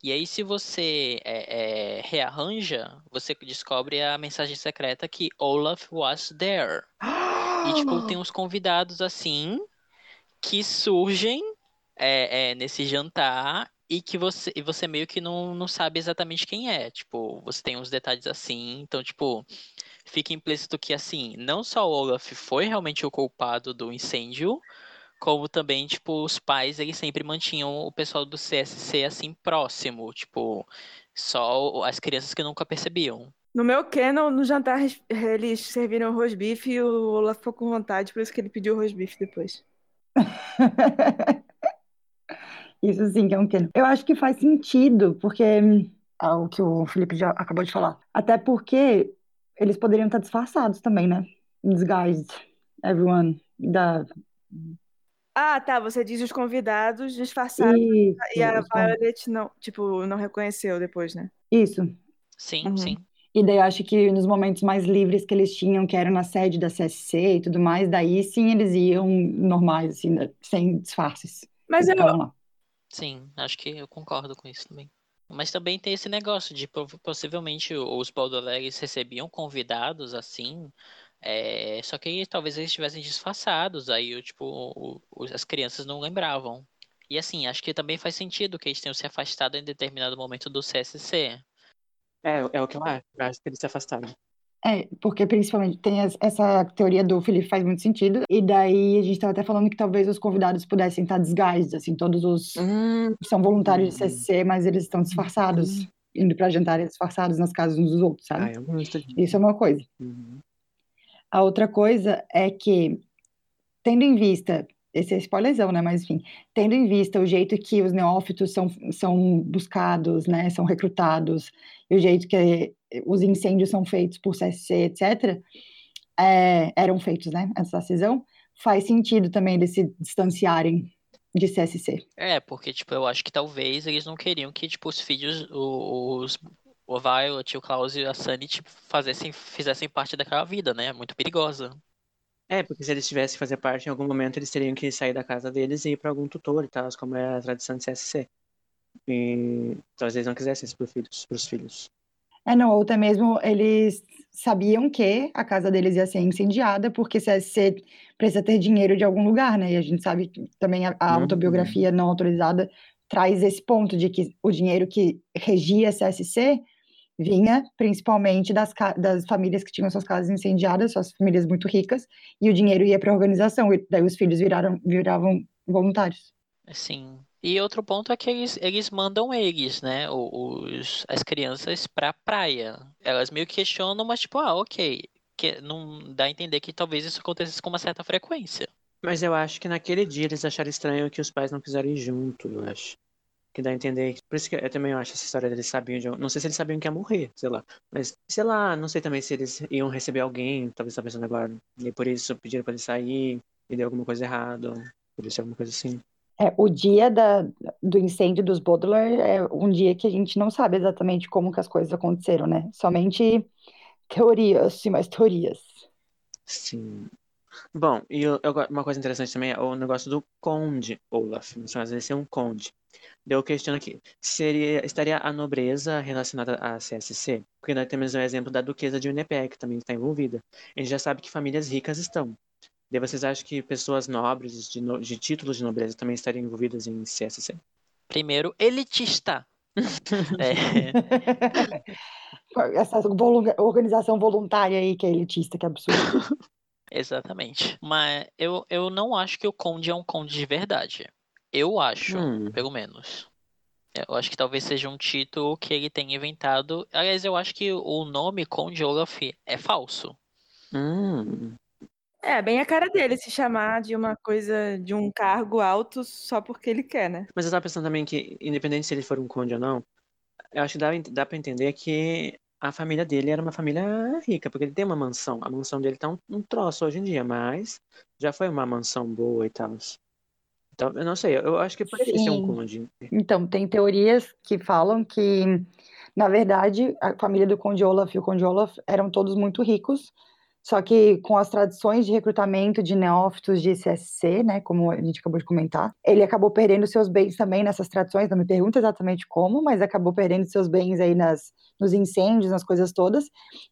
E aí, se você é, é, rearranja, você descobre a mensagem secreta que Olaf was there. E tipo, tem uns convidados assim que surgem é, é, nesse jantar e que você, e você meio que não, não sabe exatamente quem é. Tipo, você tem uns detalhes assim, então, tipo, fica implícito que assim, não só o Olaf foi realmente o culpado do incêndio, como também, tipo, os pais, eles sempre mantinham o pessoal do CSC assim próximo, tipo, só as crianças que nunca percebiam. No meu canon, no jantar, eles serviram rosbife e o Olaf ficou com vontade, por isso que ele pediu rosbife depois. Isso sim que é um canon. Eu acho que faz sentido, porque é o que o Felipe já acabou de falar. Até porque eles poderiam estar disfarçados também, né? Disguised, everyone. Da... Ah, tá, você diz os convidados disfarçados Isso, e a con- Violet não, tipo, não reconheceu depois, né? Isso. Sim, Uhum. sim. E daí eu acho que nos momentos mais livres que eles tinham, que eram na sede da CSC e tudo mais, daí sim eles iam normais, assim, né, sem disfarces. Mas eu, lá. Sim, acho que eu concordo com isso também. Mas também tem esse negócio de possivelmente os Baudelaires recebiam convidados assim É, só que talvez eles estivessem disfarçados, aí tipo, o, o, as crianças não lembravam. E assim, acho que também faz sentido que eles tenham se afastado em determinado momento do CSC. É, é o que eu acho. Eu acho que eles se afastaram. É, porque principalmente tem essa teoria do Felipe faz muito sentido. E daí a gente estava até falando que talvez os convidados pudessem estar desguised, assim, todos os hum. são voluntários de CSC, mas eles estão disfarçados, hum. indo para jantar disfarçados nas casas uns dos outros, sabe? Ah. Isso é uma coisa. Uhum. A outra coisa é que, tendo em vista esse é spoilerzão, né? Mas enfim, tendo em vista o jeito que os neófitos são, são buscados, né? São recrutados, e o jeito que os incêndios são feitos por CSC, etc., é, eram feitos, né? Essa decisão, faz sentido também eles se distanciarem de CSC. É, porque, tipo, eu acho que talvez eles não queriam que, tipo, os filhos, os, o Violet, o Klaus e a Sunny, tipo, fazessem, fizessem parte daquela vida, né? Muito perigosa. É, porque se eles tivessem que fazer parte, em algum momento eles teriam que sair da casa deles e ir para algum tutor e tal, como é a tradição de CSC. E talvez eles não quisessem isso para filhos, os filhos. É, não, ou até mesmo eles sabiam que a casa deles ia ser incendiada, porque CSC precisa ter dinheiro de algum lugar, né? E a gente sabe que também a, a uhum. autobiografia não autorizada traz esse ponto de que o dinheiro que regia CSC vinha principalmente das, das famílias que tinham suas casas incendiadas, suas famílias muito ricas, e o dinheiro ia para a organização, e daí os filhos viraram, viravam voluntários. Sim. E outro ponto é que eles, eles mandam eles, né, os, as crianças pra praia. Elas meio que questionam, mas tipo, ah, ok. Que não dá a entender que talvez isso acontecesse com uma certa frequência. Mas eu acho que naquele dia eles acharam estranho que os pais não quiseram ir junto, eu acho que dá a entender. Por isso que eu também acho essa história deles sabiam de. Não sei se eles sabiam que ia morrer, sei lá. Mas, sei lá, não sei também se eles iam receber alguém, talvez tá pensando agora. E por isso pediram pra ele sair e deu alguma coisa errada. Por isso alguma coisa assim. É, o dia da, do incêndio dos Baudelaire é um dia que a gente não sabe exatamente como que as coisas aconteceram, né? Somente teorias, sim, mais teorias. Sim. Bom, e eu, eu, uma coisa interessante também é o negócio do conde Olaf. Às vezes é um conde. Eu questiono aqui, seria, estaria a nobreza relacionada à CSC? Porque nós temos o exemplo da duquesa de Winnipeg, que também está envolvida. A gente já sabe que famílias ricas estão. Daí vocês acham que pessoas nobres, de, no, de títulos de nobreza, também estariam envolvidas em CSC? Primeiro, elitista. é. Essa organização voluntária aí que é elitista, que absurdo. Exatamente. Mas eu, eu não acho que o Conde é um Conde de verdade. Eu acho, hum. pelo menos. Eu acho que talvez seja um título que ele tenha inventado. Aliás, eu acho que o nome Conde Olaf é falso. Hum. É, bem a cara dele se chamar de uma coisa, de um cargo alto só porque ele quer, né? Mas eu tava pensando também que, independente se ele for um conde ou não, eu acho que dá, dá pra entender que a família dele era uma família rica, porque ele tem uma mansão. A mansão dele tá um, um troço hoje em dia, mas já foi uma mansão boa e tal. Então, eu não sei, eu acho que poderia ser um conde. Então, tem teorias que falam que, na verdade, a família do Conde Olaf e o Conde Olaf eram todos muito ricos, só que com as tradições de recrutamento de neófitos de CSC, né, como a gente acabou de comentar, ele acabou perdendo seus bens também nessas tradições, não me pergunta exatamente como, mas acabou perdendo seus bens aí nas, nos incêndios, nas coisas todas,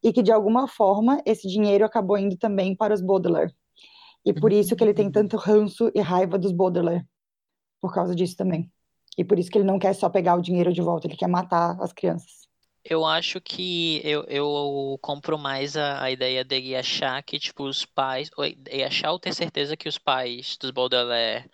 e que de alguma forma esse dinheiro acabou indo também para os Baudelaire. E por isso que ele tem tanto ranço e raiva dos Baudelaire. Por causa disso também. E por isso que ele não quer só pegar o dinheiro de volta, ele quer matar as crianças. Eu acho que eu, eu compro mais a, a ideia dele achar que, tipo, os pais. E achar ou ter certeza que os pais dos Baudelaire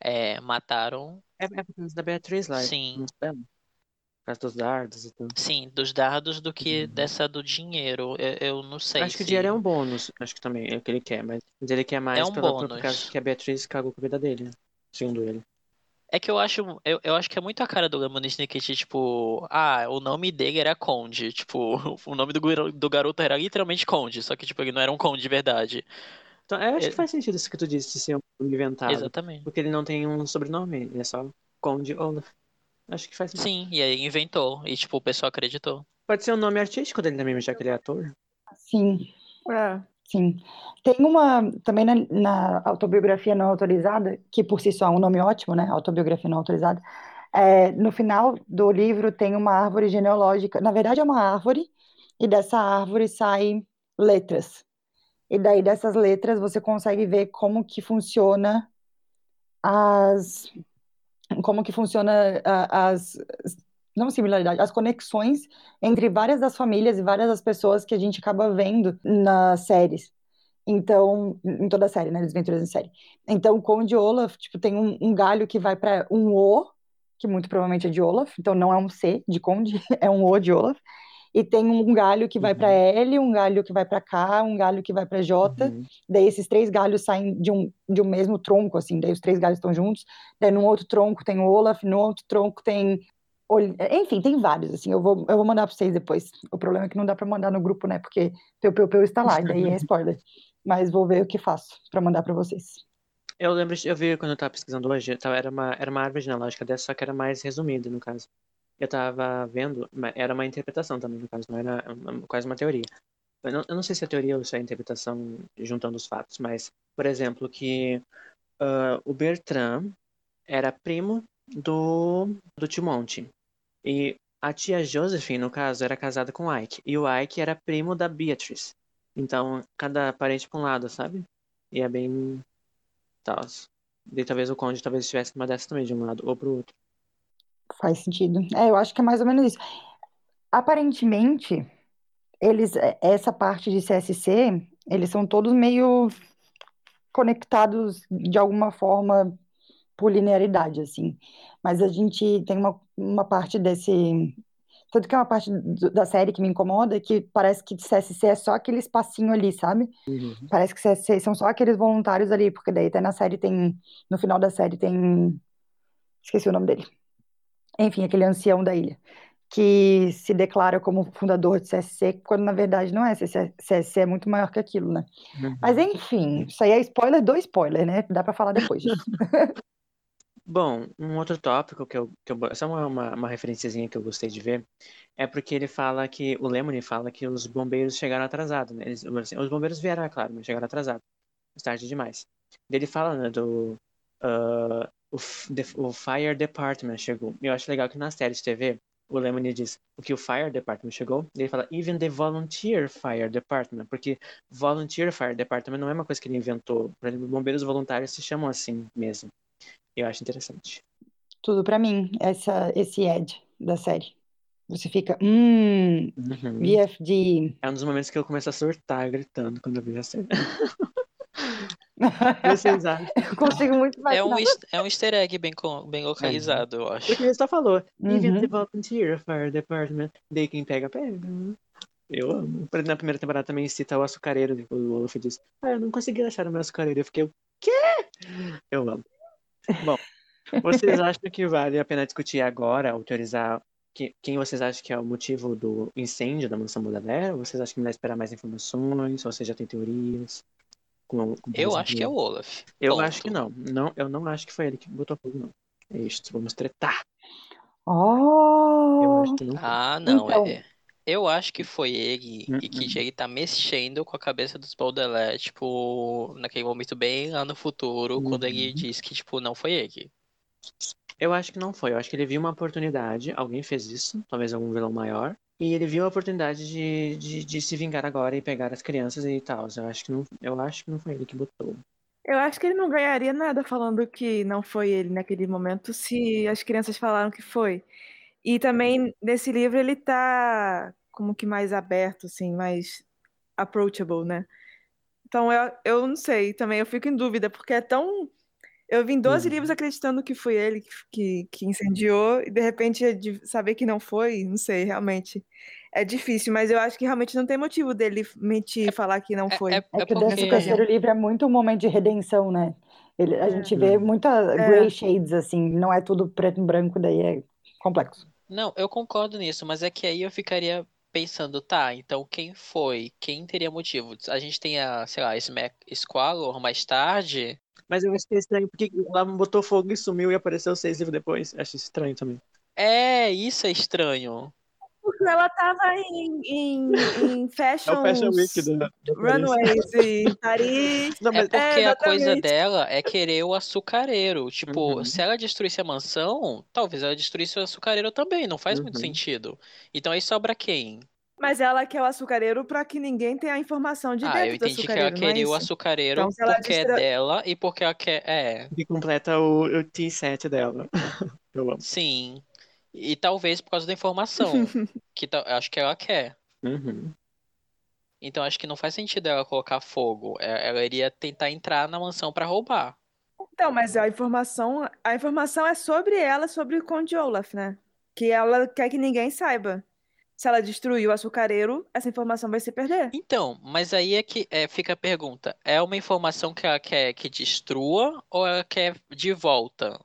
é, mataram. É, é por causa da Beatriz lá. Sim. Por causa dos dardos e tudo. Sim, dos dardos do que uhum. dessa do dinheiro. Eu, eu não sei. Acho se... que o dinheiro é um bônus. Acho que também é o que ele quer. Mas ele quer mais é um pela, bônus. por causa que a Beatriz cagou com a vida dele, né? Segundo ele. É que eu acho, eu, eu acho que é muito a cara do Lemon Snicket, tipo, ah, o nome dele era Conde. Tipo, o nome do, do garoto era literalmente Conde, só que, tipo, ele não era um Conde de verdade. Então, eu acho é... que faz sentido isso que tu disse, de ser um nome inventado. Exatamente. Porque ele não tem um sobrenome, ele é só Conde Olaf. Acho que faz sentido. Sim, e aí inventou, e, tipo, o pessoal acreditou. Pode ser um nome artístico dele também, já que ele é ator. Sim. É. Sim. Tem uma, também na, na, autobiografia não autorizada, que por si só é um nome ótimo, né? Autobiografia não autorizada. É, no final do livro tem uma árvore genealógica. Na verdade, é uma árvore, e dessa árvore saem letras. E daí dessas letras você consegue ver como que funciona as como que funciona as não similaridade, as conexões entre várias das famílias e várias das pessoas que a gente acaba vendo nas séries. Então, em toda a série, né? Desventuras em série. Então, o Conde Olaf, tipo, tem um, um galho que vai para um O, que muito provavelmente é de Olaf, então não é um C de Conde, é um O de Olaf. E tem um galho que vai uhum. para L, um galho que vai para K, um galho que vai para J. Uhum. Daí esses três galhos saem de um, de um mesmo tronco, assim. Daí os três galhos estão juntos. Daí no outro tronco tem o Olaf, no outro tronco tem enfim, tem vários, assim, eu vou, eu vou mandar para vocês depois. O problema é que não dá para mandar no grupo, né? Porque Peu Peu Peu está lá, e daí é spoiler. Mas vou ver o que faço para mandar para vocês. Eu lembro, eu vi quando eu estava pesquisando hoje, era uma, era uma árvore genealógica dessa, só que era mais resumida, no caso. Eu estava vendo, era uma interpretação também, no caso, não era quase uma teoria. Eu não, eu não sei se é teoria ou se é interpretação juntando os fatos, mas, por exemplo, que uh, o Bertrand era primo do, do Timonte. E a tia Josephine, no caso, era casada com o Ike. E o Ike era primo da Beatrice. Então, cada parente pra um lado, sabe? E é bem. Tal. E talvez o Conde talvez estivesse uma dessas também, de um lado ou pro outro. Faz sentido. É, eu acho que é mais ou menos isso. Aparentemente, eles, é, essa parte de CSC, eles são todos meio conectados de alguma forma por linearidade, assim. Mas a gente tem uma, uma parte desse. Tanto que é uma parte do, da série que me incomoda, que parece que CSC é só aquele espacinho ali, sabe? Uhum. Parece que CSC são só aqueles voluntários ali, porque daí até na série tem. No final da série tem. Esqueci o nome dele. Enfim, aquele ancião da ilha que se declara como fundador de CSC, quando na verdade não é. CSC é muito maior que aquilo, né? Uhum. Mas enfim, isso aí é spoiler do spoiler, né? Dá para falar depois. Bom, um outro tópico que eu, que eu uma, uma, uma referenciazinha que eu gostei de ver, é porque ele fala que, o Lemony fala que os bombeiros chegaram atrasados, né? Eles, assim, os bombeiros vieram, é claro, mas chegaram atrasados, tarde demais. Ele fala, né, do, uh, o, o Fire Department chegou. Eu acho legal que na série de TV, o Lemony diz o que o Fire Department chegou, ele fala even the Volunteer Fire Department, porque Volunteer Fire Department não é uma coisa que ele inventou. Bombeiros voluntários se chamam assim mesmo. Eu acho interessante. Tudo para mim, essa, esse Ed da série. Você fica, hum, uhum. VFD. É um dos momentos que eu começo a surtar gritando quando eu vejo a série. Vocês acham? Eu consigo muito mais. É um, é um easter egg bem, bem localizado, eu acho. Porque ele só falou, uhum. even the volunteer fire department, daí quem pega, pega. Eu amo. Na primeira temporada também cita o açucareiro, o Wolf diz, ah, eu não consegui achar o meu açucareiro. Eu fiquei, o quê? Eu amo. Bom, vocês acham que vale a pena discutir agora, autorizar que, quem vocês acham que é o motivo do incêndio da mansão Baudelaire? Ou vocês acham que melhor esperar mais informações? Ou você já tem teorias? Com, com eu acho que é o Olaf. Eu Ponto. acho que não. não. Eu não acho que foi ele que botou fogo, não. É isso, vamos tretar. Oh! Não ah, não. Então... É, eu acho que foi ele e que ele tá mexendo com a cabeça dos Baudelaire, tipo, naquele momento bem lá no futuro, uhum. quando ele uhum. diz que, tipo, não foi ele. Eu acho que não foi. Eu acho que ele viu uma oportunidade, alguém fez isso, talvez algum vilão maior, e ele viu a oportunidade de, de, de se vingar agora e pegar as crianças e tal. Eu acho que não, eu acho que não foi ele que botou. Eu acho que ele não ganharia nada falando que não foi ele naquele momento se as crianças falaram que foi. E também nesse livro ele tá como que mais aberto, assim, mais approachable, né? Então eu, eu não sei, também eu fico em dúvida, porque é tão. Eu vim 12 uhum. livros acreditando que foi ele que, que incendiou, e de repente saber que não foi, não sei, realmente. É difícil, mas eu acho que realmente não tem motivo dele mentir e falar que não é, foi. É, é, é que o terceiro livro é muito um momento de redenção, né? Ele, a gente vê muita é. gray shades, assim, não é tudo preto e branco, daí é complexo. Não, eu concordo nisso, mas é que aí eu ficaria pensando, tá, então quem foi? Quem teria motivo? A gente tem a, sei lá, Smack Squalor mais tarde. Mas eu acho que é estranho, porque lá botou fogo e sumiu e apareceu seis livros depois. Acho estranho também. É, isso é estranho ela tava em, em, em fashion, é o fashion Week do, do Runways em Paris. Não, mas... É porque é, a coisa dela é querer o açucareiro. Tipo, uhum. se ela destruísse a mansão, talvez ela destruísse o açucareiro também. Não faz uhum. muito sentido. Então aí sobra quem? Mas ela quer o açucareiro pra que ninguém tenha a informação de Ah, dentro eu do entendi que ela açucareiro, é queria o isso? açucareiro Então, porque é distra- dela e porque ela quer. É, Que completa o, o T7 dela. Eu amo. sim. E talvez por causa da informação. que acho que ela quer. Uhum. Então acho que não faz sentido ela colocar fogo. É- Ela iria tentar entrar na mansão pra roubar. Então, mas a informação, a informação é sobre ela, sobre o Conde Olaf, né? Que ela quer que ninguém saiba. Se ela destruir o açucareiro, essa informação vai se perder. Então, mas aí é que é, fica a pergunta: é uma informação que ela quer que destrua ou ela quer de volta?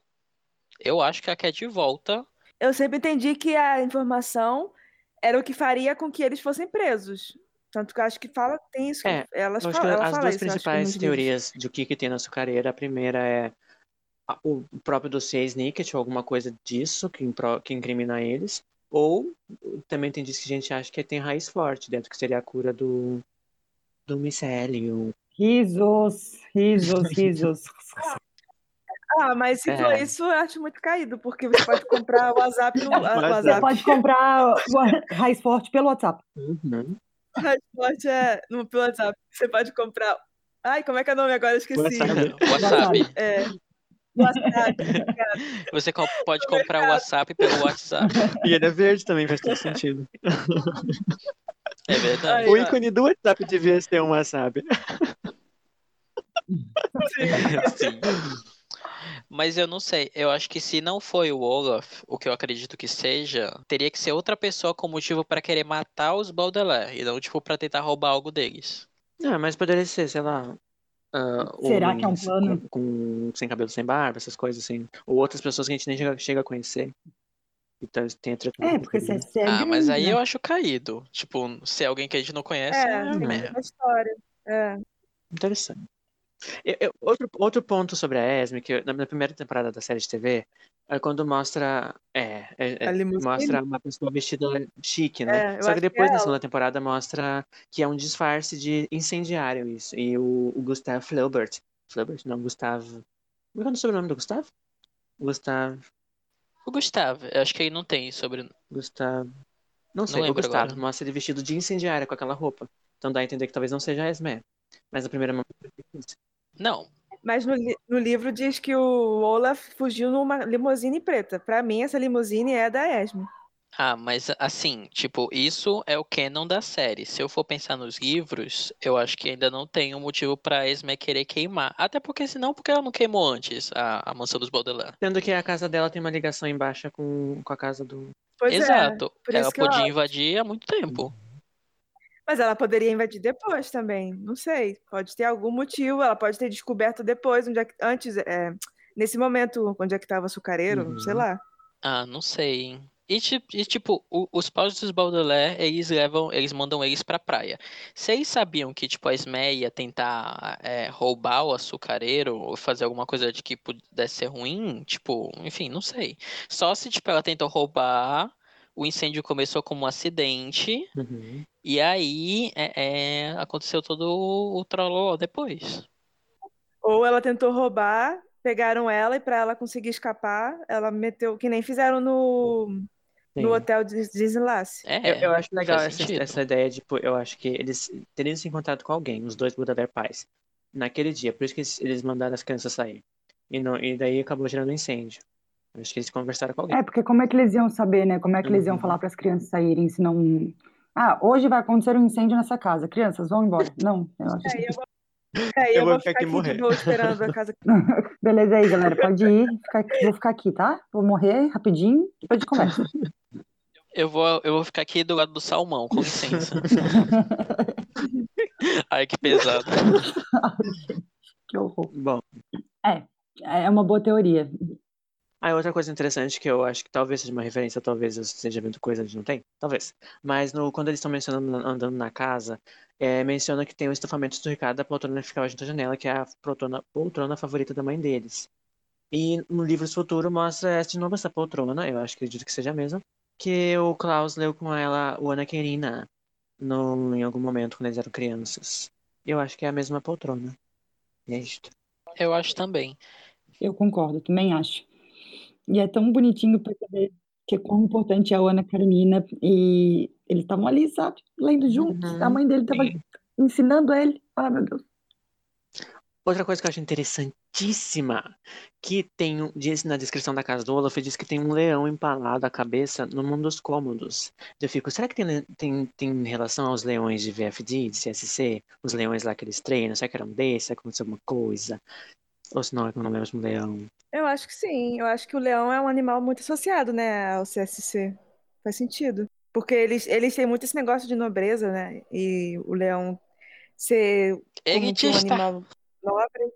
Eu acho que ela quer de volta. Eu sempre entendi que a informação era o que faria com que eles fossem presos. Tanto que eu acho que fala, tem isso. que É, elas Eu acho falam, que ela as fala duas isso, acho que principais teorias de o que, que tem na açucareira, a primeira é o próprio dossiê Snicket, ou alguma coisa disso que, que incrimina eles, ou também tem disso que a gente acha que tem raiz forte dentro, que seria a cura do, do micélio. Risos, risos, risos. Ah, mas se É. for isso, eu acho muito caído, porque você pode comprar o WhatsApp no o Mas- Você WhatsApp. pode comprar o Raiz Forte pelo WhatsApp. Uhum. Transporte é no pelo WhatsApp. Você pode comprar. Ai, como é que é o nome agora? Eu esqueci. WhatsApp. WhatsApp. É. WhatsApp. Você co- pode comprar o WhatsApp pelo WhatsApp. E ele é verde também, faz todo sentido. É verdade. Aí, O ó. ícone do WhatsApp devia ser um WhatsApp. Sim. Mas eu não sei, eu acho que se não foi o Olaf, o que eu acredito que seja, teria que ser outra pessoa com motivo pra querer matar os Baudelaire, e não tipo pra tentar roubar algo deles. Ah, mas poderia ser, sei lá. ah, Será que é um plano? Com, com- sem cabelo, sem barba, essas coisas assim. Ou outras pessoas que a gente nem chega, chega a conhecer. Então tem a treta É, porque você segue. Ah, mas aí né? eu acho caído. Tipo, se é alguém que a gente não conhece, É, é, tem merda. uma história. É. Interessante. Eu- eu- outro, outro ponto sobre a Esme, que eu- na, na primeira temporada da série de TV, é quando mostra. É, é- é, mostra uma pessoa vestida chique, né? É, Só que que depois é na segunda temporada mostra que é um disfarce de incendiário isso. E o, o Gustav Flaubert. Flaubert? Não, Gustavo. Como é que é o sobrenome do Gustavo? Gustavo. O Gustavo, eu acho que aí não tem sobre. Gustavo. Não sei, o lembro Gustavo agora. mostra ele vestido de incendiário com aquela roupa. Então dá a entender que talvez não seja a Esme. Mas a primeira Não, Mas no, li- no livro diz que o Olaf fugiu numa limusine preta. Pra mim, essa limusine é da Esme. Ah, mas assim, tipo, isso é o canon da série. Se eu for pensar nos livros, eu acho que ainda não tem um motivo pra Esme querer queimar. Até porque senão, porque ela não queimou antes a, a mansão dos Baudelaire. Sendo que a casa dela tem uma ligação embaixo com, com a casa do. Pois é. Exato. por Ela podia invadir há muito tempo. Mas ela poderia invadir depois também. Não sei. Pode ter algum motivo. Ela pode ter descoberto depois, onde é que- antes, é, nesse momento, onde é que estava o açucareiro, Uhum. sei lá. Ah, não sei. hein. E, e, tipo, o- os paus dos Baudelaire, eles levam, eles mandam eles pra praia. Se eles sabiam que, tipo, a Esme ia tentar é, roubar o açucareiro ou fazer alguma coisa de que pudesse ser ruim, tipo, enfim, não sei. Só se, tipo, ela tentou roubar, o incêndio começou como um acidente, Uhum. E aí é, é, aconteceu todo o, o trololó depois. Ou ela tentou roubar, pegaram ela e pra ela conseguir escapar, ela meteu, que nem fizeram no, Sim. no hotel de Disneylace. É, Eu, eu acho legal essa, essa ideia de, tipo, eu acho que eles teriam se encontrado com alguém, os dois Baudelaire pais, naquele dia. Por isso que eles, eles mandaram as crianças sair. E, não, e daí acabou gerando um incêndio. Eu acho que eles conversaram com alguém. É, porque como é que eles iam saber, né? Como é que eles iam Uhum. falar para as crianças saírem se não. Ah, hoje vai acontecer um incêndio nessa casa. Crianças, vão embora. Não, eu acho É, que. eu vou, é, eu Eu vou vou ficar ficar aqui morrer. de boa esperando a casa. Beleza aí, galera. Pode ir. Ficar aqui- vou ficar aqui, tá? Vou morrer rapidinho, depois a gente conversa. Eu vou, eu vou ficar aqui do lado do salmão, com licença. Ai, que pesado. que horror. Bom, É uma boa teoria. Aí outra coisa interessante que eu acho que talvez seja uma referência, talvez eu esteja vendo coisa que não tem, talvez. Mas no, quando eles estão mencionando, andando na casa, é, menciona que tem o estofamento do Ricardo da poltrona que ficava junto à janela, que é a poltrona, poltrona favorita da mãe deles. E no livro Futuro mostra essa- de novo essa poltrona, eu acho que acredito que seja a mesma, que o Klaus leu com ela o Ana Querina no, em algum momento quando eles eram crianças. Eu acho que é a mesma poltrona. E é isto. Eu acho também. Eu concordo, também acho. E é tão bonitinho perceber Que é quão importante é a Ana Karenina e eles estavam ali, sabe? Lendo juntos. Uhum, A mãe dele estava ensinando ele. Ah, meu Deus. Outra coisa que eu acho interessantíssima, que tem, diz na descrição da casa do Olaf, diz que tem um leão empalado a cabeça no mundo dos cômodos. Eu fico, será que tem, tem, tem relação aos leões de VFD, de CSC? Os leões lá que eles treinam, será que era um desses? Será que aconteceu alguma coisa? Ou se não, é é o mesmo leão? Eu acho que sim. Eu acho que o leão é um animal muito associado, né, ao CSC. Faz sentido. Porque eles, eles têm muito esse negócio de nobreza, né? E o leão ser como que um Elitista. animal nobre.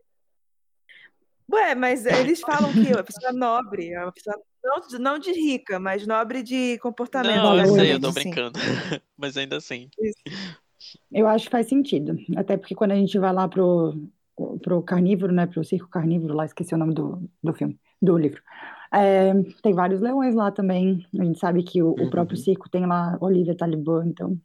Ué, mas eles falam que é uma pessoa nobre, é uma pessoa não, não de rica, mas nobre de comportamento. Não, eu sei, eu tô assim. brincando. Mas ainda assim. Eu acho que faz sentido. Até porque quando a gente vai lá pro, pro carnívoro, né? Pro circo carnívoro, lá esqueci o nome do, do filme, do livro. É, tem vários leões lá também. A gente sabe que o, o próprio Uhum. circo tem lá Olivia Talibã, então.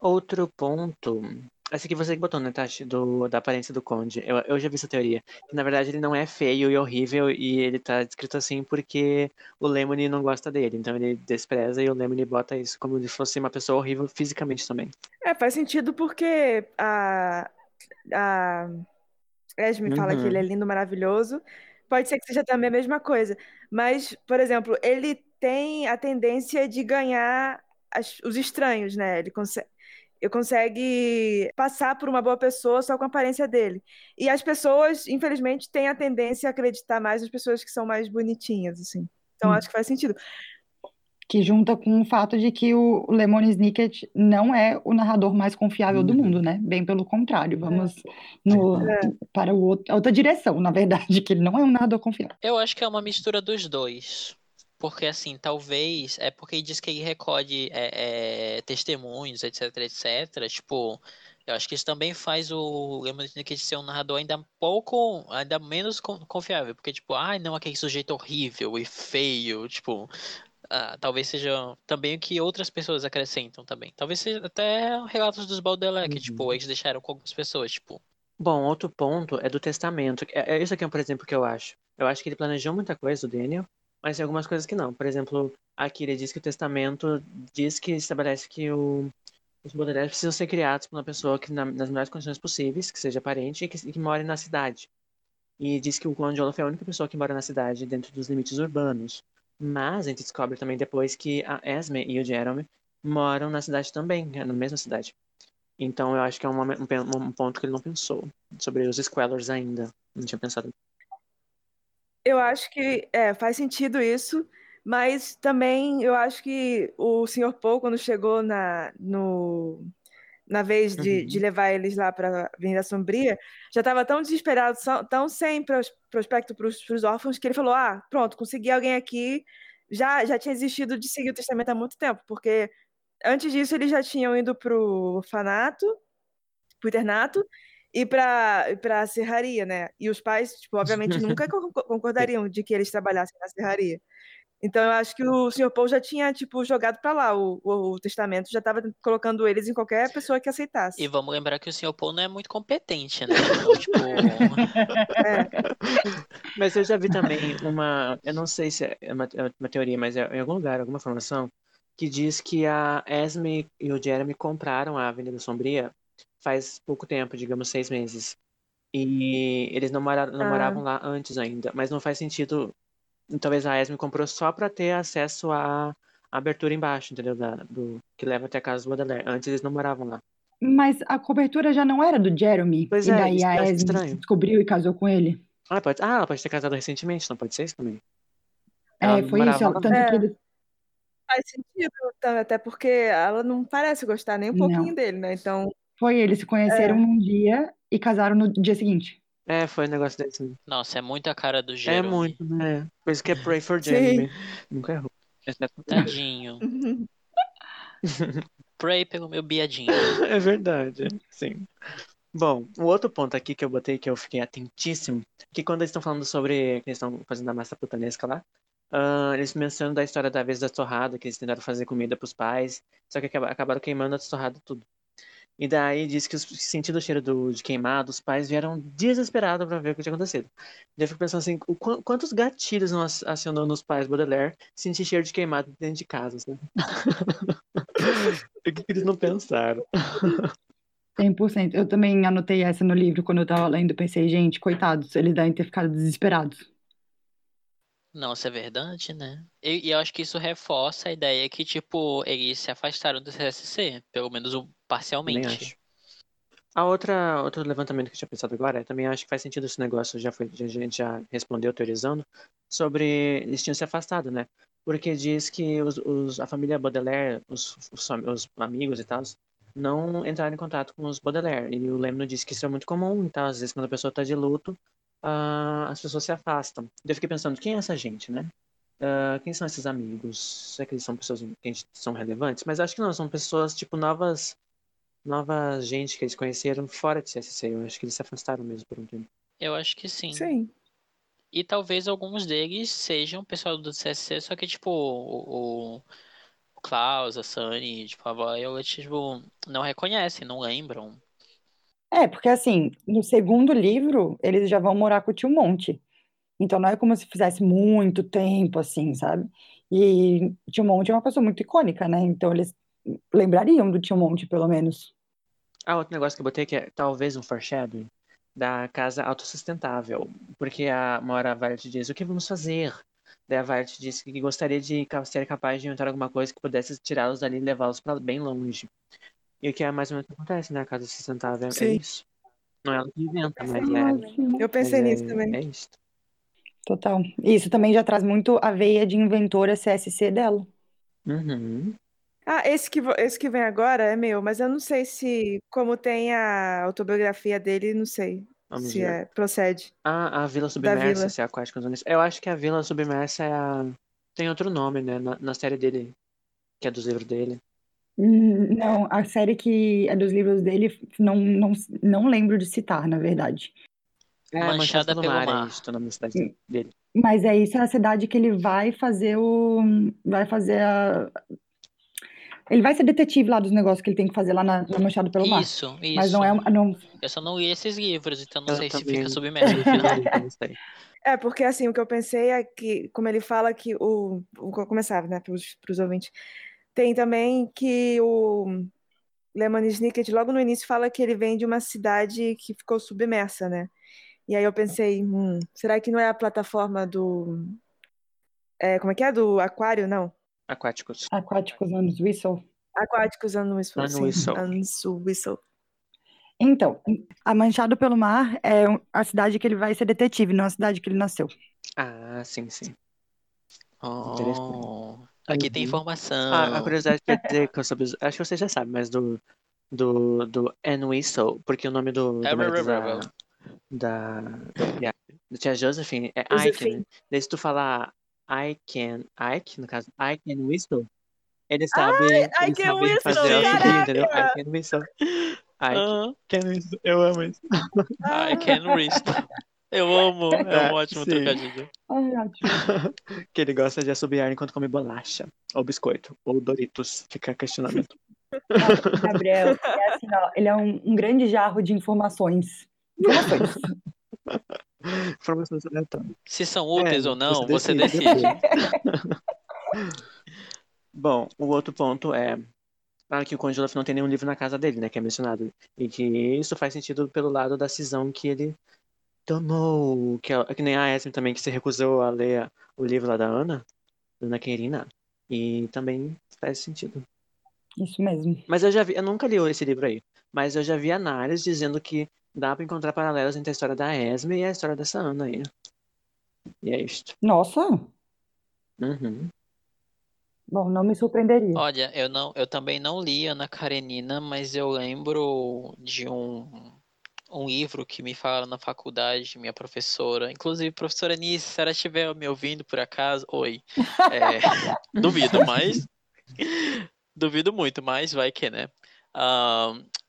Outro ponto. Essa aqui você que botou, né, Tati? Do, da aparência do Conde. Eu, eu já vi essa teoria. Que, na verdade, ele não é feio e horrível e ele tá descrito assim porque o Lemony não gosta dele. Então ele despreza e o Lemony bota isso como se fosse uma pessoa horrível fisicamente também. É, faz sentido porque a, a Esme fala que Uhum. ele é lindo, maravilhoso. Pode ser que seja também a mesma coisa. Mas, por exemplo, ele tem a tendência de ganhar as- os estranhos, né? Ele consegue, ele consegue passar por uma boa pessoa só com a aparência dele. E as pessoas, infelizmente, têm a tendência a acreditar mais nas pessoas que são mais bonitinhas, assim. Então, Hum. acho que faz sentido. Que junta com o fato de que o Lemony Snicket não é o narrador mais confiável do Uhum. mundo, né? Bem pelo contrário, vamos no, para o outro, a outra direção, na verdade, que ele não é um narrador confiável. Eu acho que é uma mistura dos dois. Porque, assim, talvez. É porque diz que ele recolhe é, é, testemunhos, etc, etc. Tipo, eu acho que isso também faz o Lemon Snicket ser um narrador ainda um pouco. Ainda menos con- confiável. Porque, tipo, ai, não, aquele sujeito horrível e feio. Tipo. Ah, talvez seja também o que outras pessoas acrescentam também. Talvez seja até relatos dos Baudelaire, que, tipo, Uhum. eles deixaram com algumas pessoas, tipo. Bom, outro ponto é do testamento. É, é isso aqui, por exemplo, que eu acho. Eu acho que ele planejou muita coisa, o Daniel, mas tem algumas coisas que não. Por exemplo, aqui ele diz que o testamento diz que estabelece que o, os Baudelaire precisam ser criados por uma pessoa que, na- nas melhores condições possíveis, que seja parente e que, que more na cidade. E diz que o Conde Olaf é a única pessoa que mora na cidade dentro dos limites urbanos. Mas a gente descobre também depois que a Esme e o Jeremy moram na cidade também, né, na mesma cidade. Então eu acho que é um, pen- um ponto que ele não pensou sobre os Squellers ainda. Não tinha pensado. Eu acho que é, faz sentido isso, mas também eu acho que o Sr. Paul, quando chegou na, no, na vez de, Uhum. de levar eles lá para a Avenida Sombria, já estava tão desesperado, tão sem pros- prospecto para os órfãos, que ele falou: Ah, pronto, consegui alguém aqui. Já, já tinha desistido de seguir o testamento há muito tempo, porque antes disso eles já tinham ido para o orfanato, para o internato, e para a serraria, né? E os pais, tipo, obviamente nunca con- concordariam de que eles trabalhassem na serraria. Então eu acho que o Sr. Paul já tinha tipo jogado para lá o, o, o testamento, já estava colocando eles em qualquer pessoa que aceitasse. E vamos lembrar que o Sr. Paul não é muito competente, né? Então, tipo. É, Mas eu já vi também uma. Eu não sei se é uma, é uma teoria, mas é em algum lugar, alguma informação, que diz que a Esme e o Jeremy compraram a Avenida Sombria faz pouco tempo, digamos seis meses. E eles não, moraram, não Ah. moravam lá antes ainda. Mas não faz sentido. Talvez a Esme comprou só pra ter acesso à abertura embaixo, entendeu? Da, do, que leva até a casa do Baudelaire. Antes eles não moravam lá. Mas a cobertura já não era do Jeremy, Pois e é, daí a que Esme estranho. descobriu e casou com ele. Ah, pode, ah, ela pode ter casado recentemente, não pode ser isso também? É, Ela não foi isso, ela- tanto que É. ele faz sentido, tá, até porque ela não parece gostar nem um Não. pouquinho dele, né? Então, foi, eles se conheceram É. num dia e casaram no dia seguinte. É, foi um negócio desse. Nossa, é muito a cara do É Jeremy. muito, né? Por isso que é Pray for Sim. Jeremy. Nunca errou. Tadinho. Pray pelo meu biadinho. É verdade, sim. Bom, o outro ponto aqui que eu botei que eu fiquei atentíssimo, que quando eles estão falando sobre que eles estão fazendo a massa putanesca lá, ah, eles mencionam da história da vez da torrada, que eles tentaram fazer comida pros pais, só que acaba- acabaram queimando a torrada tudo. E daí disse que os- sentindo o cheiro do, de queimado, os pais vieram desesperados para ver o que tinha acontecido. Daí eu fico pensando assim, o qu- quantos gatilhos não ac- acionou nos pais Baudelaire sentir cheiro de queimado dentro de casa, né? o que eles não pensaram? 100%. Eu também anotei essa no livro quando eu tava lendo. Pensei, gente, coitados, eles devem ter ficado desesperados. Não, isso é verdade, né? E, e eu acho que isso reforça a ideia que, tipo, eles se afastaram do CSC, pelo menos um- Também parcialmente. A outra, outro levantamento que eu tinha pensado agora, é, também acho que faz sentido esse negócio, já foi, a gente já respondeu teorizando, sobre eles tinham se afastado, né? Porque diz que os, os- a família Baudelaire, os, os, os amigos e tal, não entraram em contato com os Baudelaire. E o Lemno disse que isso é muito comum, então às vezes quando a pessoa tá de luto, ah, as pessoas se afastam. Eu fiquei pensando, quem é essa gente, né? Ah, quem são esses amigos? Será que eles são pessoas que são relevantes? Mas acho que não, são pessoas, tipo, novas novas gente que eles conheceram fora de CSC. Eu acho que eles se afastaram mesmo por um tempo. Eu acho que sim. Sim. E talvez alguns deles sejam pessoal do CSC, só que, tipo, o, o Klaus, a Sunny, tipo, a Violet, tipo, não reconhecem, não lembram. É, porque assim, no segundo livro, eles já vão morar com o tio Monte. Então não é como se fizesse muito tempo, assim, sabe? E o tio Monte é uma pessoa muito icônica, né? Então eles lembrariam do tio Monte, pelo menos. Ah, outro negócio que eu botei que é talvez um foreshadowing da casa autossustentável. Porque a, uma hora a Violet diz, o que vamos fazer? Daí a Violet disse que gostaria de ser capaz de inventar alguma coisa que pudesse tirá-los dali e levá-los para bem longe. E o que é mais ou menos o que acontece, né? A casa sustentável é Sim. isso. Não é ela que inventa, mas é, Eu pensei mas nisso é, também. é isso. Total. Isso também já traz muito a veia de inventora CSC dela. Uhum. Ah, esse que, esse que vem agora é meu, mas eu não sei se, como tem a autobiografia dele, não sei Vamos se é, procede. Ah, a Vila Submersa, Vila. se é Aquáticos Unis. Eu acho que a Vila Submersa é a... tem outro nome, né? Na, na série dele, que é dos livros dele. Hum, Não, a série que é dos livros dele, não, não, não lembro de citar, na verdade. É, Manchada pelo pelo Mar, é Mar. isso, o nome da cidade dele. Mas é isso, é a cidade que ele vai fazer o. Vai fazer a. Ele vai ser detetive lá dos negócios que ele tem que fazer lá na, na Manchado pelo Mar. Isso, Mas isso. não é. uma- Não, Eu só não li esses livros, então não Eu sei se também. fica submerso no final. É, porque assim, o que eu pensei é que, como ele fala que o. o vou começar, né, para os ouvintes. Tem também que o Lemon Snicket, logo no início, fala que ele vem de uma cidade que ficou submersa, né? E aí eu pensei, hum, será que não é a plataforma do. é, como é que é? Do aquário? Não. Aquáticos. Aquáticos Anos Whistle. Aquáticos Unwhistle. sim. Unwhistle. Unwhistle. Então, a Manchado pelo Mar é a cidade que ele vai ser detetive, não a cidade que ele nasceu. Ah, sim, sim. Oh, aqui tem Uhum. informação. Ah, a curiosidade quer dizer que eu soube, acho que você já sabe, mas do do do Anne Whistle, porque o nome do, É, do blá, da, da, da, da tia Josephine é Ike, Josephine. né? Daí se tu falar I can, Ike, no caso, I can whistle, ele sabe, I ele can sabe whistle, fazer o caraca! entendeu? I can whistle. I Ah, can whistle. Eu amo isso. I can wrist. Eu amo, é É, um ótimo sim. trocadilho. Ai, ótimo. que ele gosta de assobiar enquanto come bolacha, ou biscoito, ou Doritos. Fica questionamento. Gabriel, é assim, ó, ele é um, um grande jarro de informações. Informações. Informações aleatórias. Se são úteis É, ou não, você você decide, decide. Bom, o outro ponto é ah, que o Conde Olaf não tem nenhum livro na casa dele, né? Que é mencionado. E que isso faz sentido pelo lado da cisão que ele tomou. Que, é, que nem a Esme também, que se recusou a ler o livro lá da Ana, Ana Querina. E também faz sentido. Isso mesmo. Mas eu já vi, eu nunca li esse livro aí. Mas eu já vi análises dizendo que dá pra encontrar paralelos entre a história da Esme e a história dessa Ana aí. E é isto. Nossa, Uhum. bom, não me surpreenderia. Olha, eu não, eu também não li Ana Karenina, mas eu lembro de um, um livro que me falaram na faculdade, minha professora, inclusive professora Nice, se ela estiver me ouvindo por acaso, oi. É, duvido, mas duvido muito, mas vai que, né?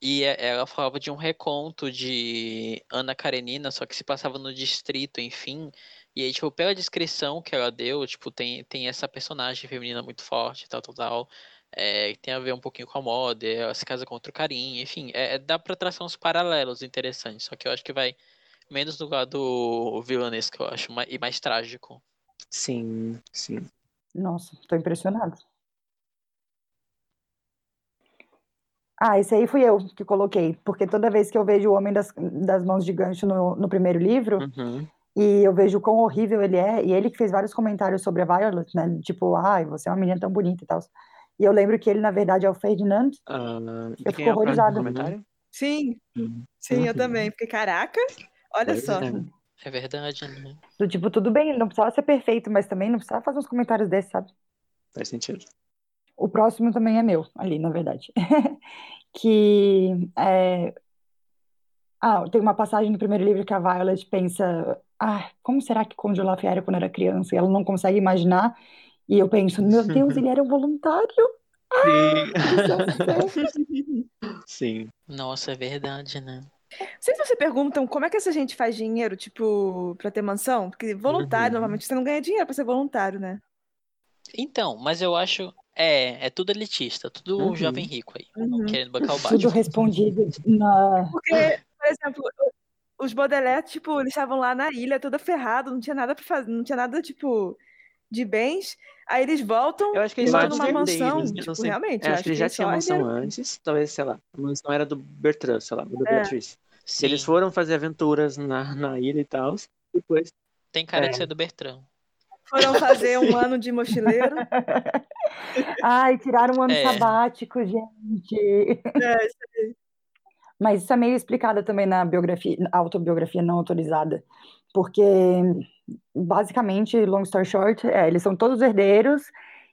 E é- ela falava de um reconto de Ana Karenina, só que se passava no distrito, enfim. E aí, tipo, pela descrição que ela deu, tipo, tem, tem essa personagem feminina muito forte, tal, tal, tal. é, tem a ver um pouquinho com a moda, ela se casa com outro carinha, enfim, é, dá pra traçar uns paralelos interessantes, só que eu acho que vai menos no lado vilanesco, eu acho, e mais trágico. Sim, sim. Nossa, tô impressionado. Ah, esse aí fui eu que coloquei, porque toda vez que eu vejo o Homem das, das Mãos de Gancho no, no primeiro livro, Uhum. e eu vejo quão horrível ele é, e ele que fez vários comentários sobre a Violet, né? Tipo, ai, você é uma menina tão bonita e tal. E eu lembro que ele, na verdade, é o Ferdinand. Ah, de Eu fico é o próximo horrorizada. comentário? Sim, Uhum. sim, eu Uhum. também. Porque, caraca, olha Pois só. é. É verdade, né? Do tipo, tudo bem, ele não precisava ser perfeito, mas também não precisava fazer uns comentários desses, sabe? Faz sentido. O próximo também é meu, ali, na verdade. que é... Ah, tem uma passagem no primeiro livro que a Violet pensa, ah, como será que Conde era quando era criança? E ela não consegue imaginar. E eu penso, meu Deus, ele era um voluntário. Sim. Sim. Nossa, é verdade, né? Vocês não se perguntam como é que essa gente faz dinheiro, tipo, pra ter mansão? Porque voluntário, Uhum. normalmente você não ganha dinheiro pra ser voluntário, né? Então, mas eu acho. É, é tudo elitista, tudo Uhum. jovem rico aí, Uhum. querendo bancar o Tudo Batman. respondido na... Porque, por exemplo, os Baudelaire, tipo, eles estavam lá na ilha, toda ferrado, não tinha nada para fazer, não tinha nada, tipo, de bens. Aí eles voltam Eu acho que eles são numa mansão. não Tipo, sei. realmente, É, eu acho que eles já tinham só mansão herderam. antes. Talvez, sei lá, a mansão era do Bertrand, sei lá, do É. Beatriz. Se eles Sim, foram fazer aventuras na, na ilha e tal, depois. tem cara É. de ser do Bertrand. Foram fazer um ano de mochileiro. Ai, tiraram um ano É. sabático, gente. É, Mas isso é meio explicado também na biografia, autobiografia não autorizada. Porque, basicamente, long story short, é, eles são todos herdeiros,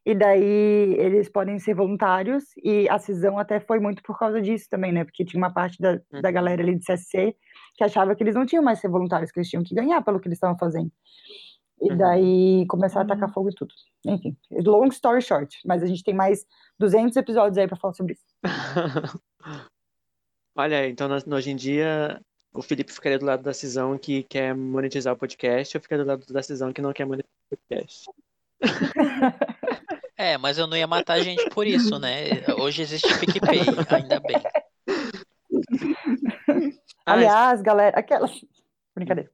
e daí eles podem ser voluntários, e a cisão até foi muito por causa disso também, né? Porque tinha uma parte da, da Uhum. galera ali de CSC que achava que eles não tinham mais que ser voluntários, que eles tinham que ganhar pelo que eles estavam fazendo. E Uhum. daí começaram a Uhum. atacar fogo e tudo. Enfim, long story short. Mas a gente tem mais 200 episódios aí pra falar sobre isso. Olha, então hoje em dia o Felipe ficaria do lado da Cisão que quer monetizar o podcast, eu ficaria do lado da Cisão que não quer monetizar o podcast. É, mas eu não ia matar a gente por isso, né? Hoje existe PicPay, ainda bem. Aliás, galera, aquelas. Brincadeira.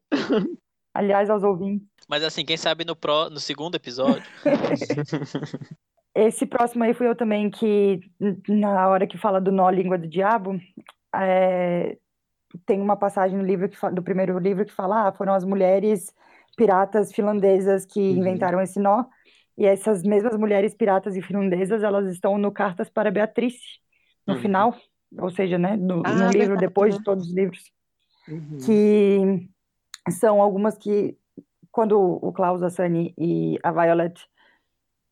Aliás, aos ouvintes, Mas assim, quem sabe no, pró, no segundo episódio. esse próximo aí fui eu também que, na hora que fala do nó língua do diabo, é, tem uma passagem no livro que fa- do primeiro livro que fala, ah, foram as mulheres piratas finlandesas que Uhum. inventaram esse nó, e essas mesmas mulheres piratas e finlandesas, elas estão no Cartas para Beatriz, no Uhum. final, ou seja, né, no, Ah, no livro verdade, depois de todos os livros. Uhum. que são algumas que, quando o Klaus, a Sunny e a Violet,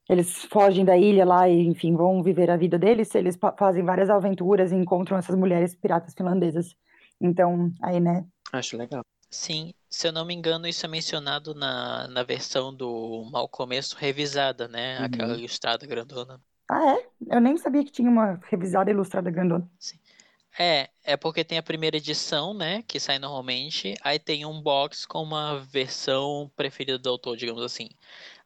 eles fogem da ilha lá e, enfim, vão viver a vida deles, eles fazem várias aventuras e encontram essas mulheres piratas finlandesas. Então, aí, né? Acho legal. Sim, se eu não me engano, isso é mencionado na, na versão do Mal Começo revisada, né? Uhum. Aquela ilustrada grandona. Ah, é? Eu nem sabia que tinha uma revisada ilustrada grandona. É, é porque tem a primeira edição, né, que sai normalmente, aí tem um box com uma versão preferida do autor, digamos assim.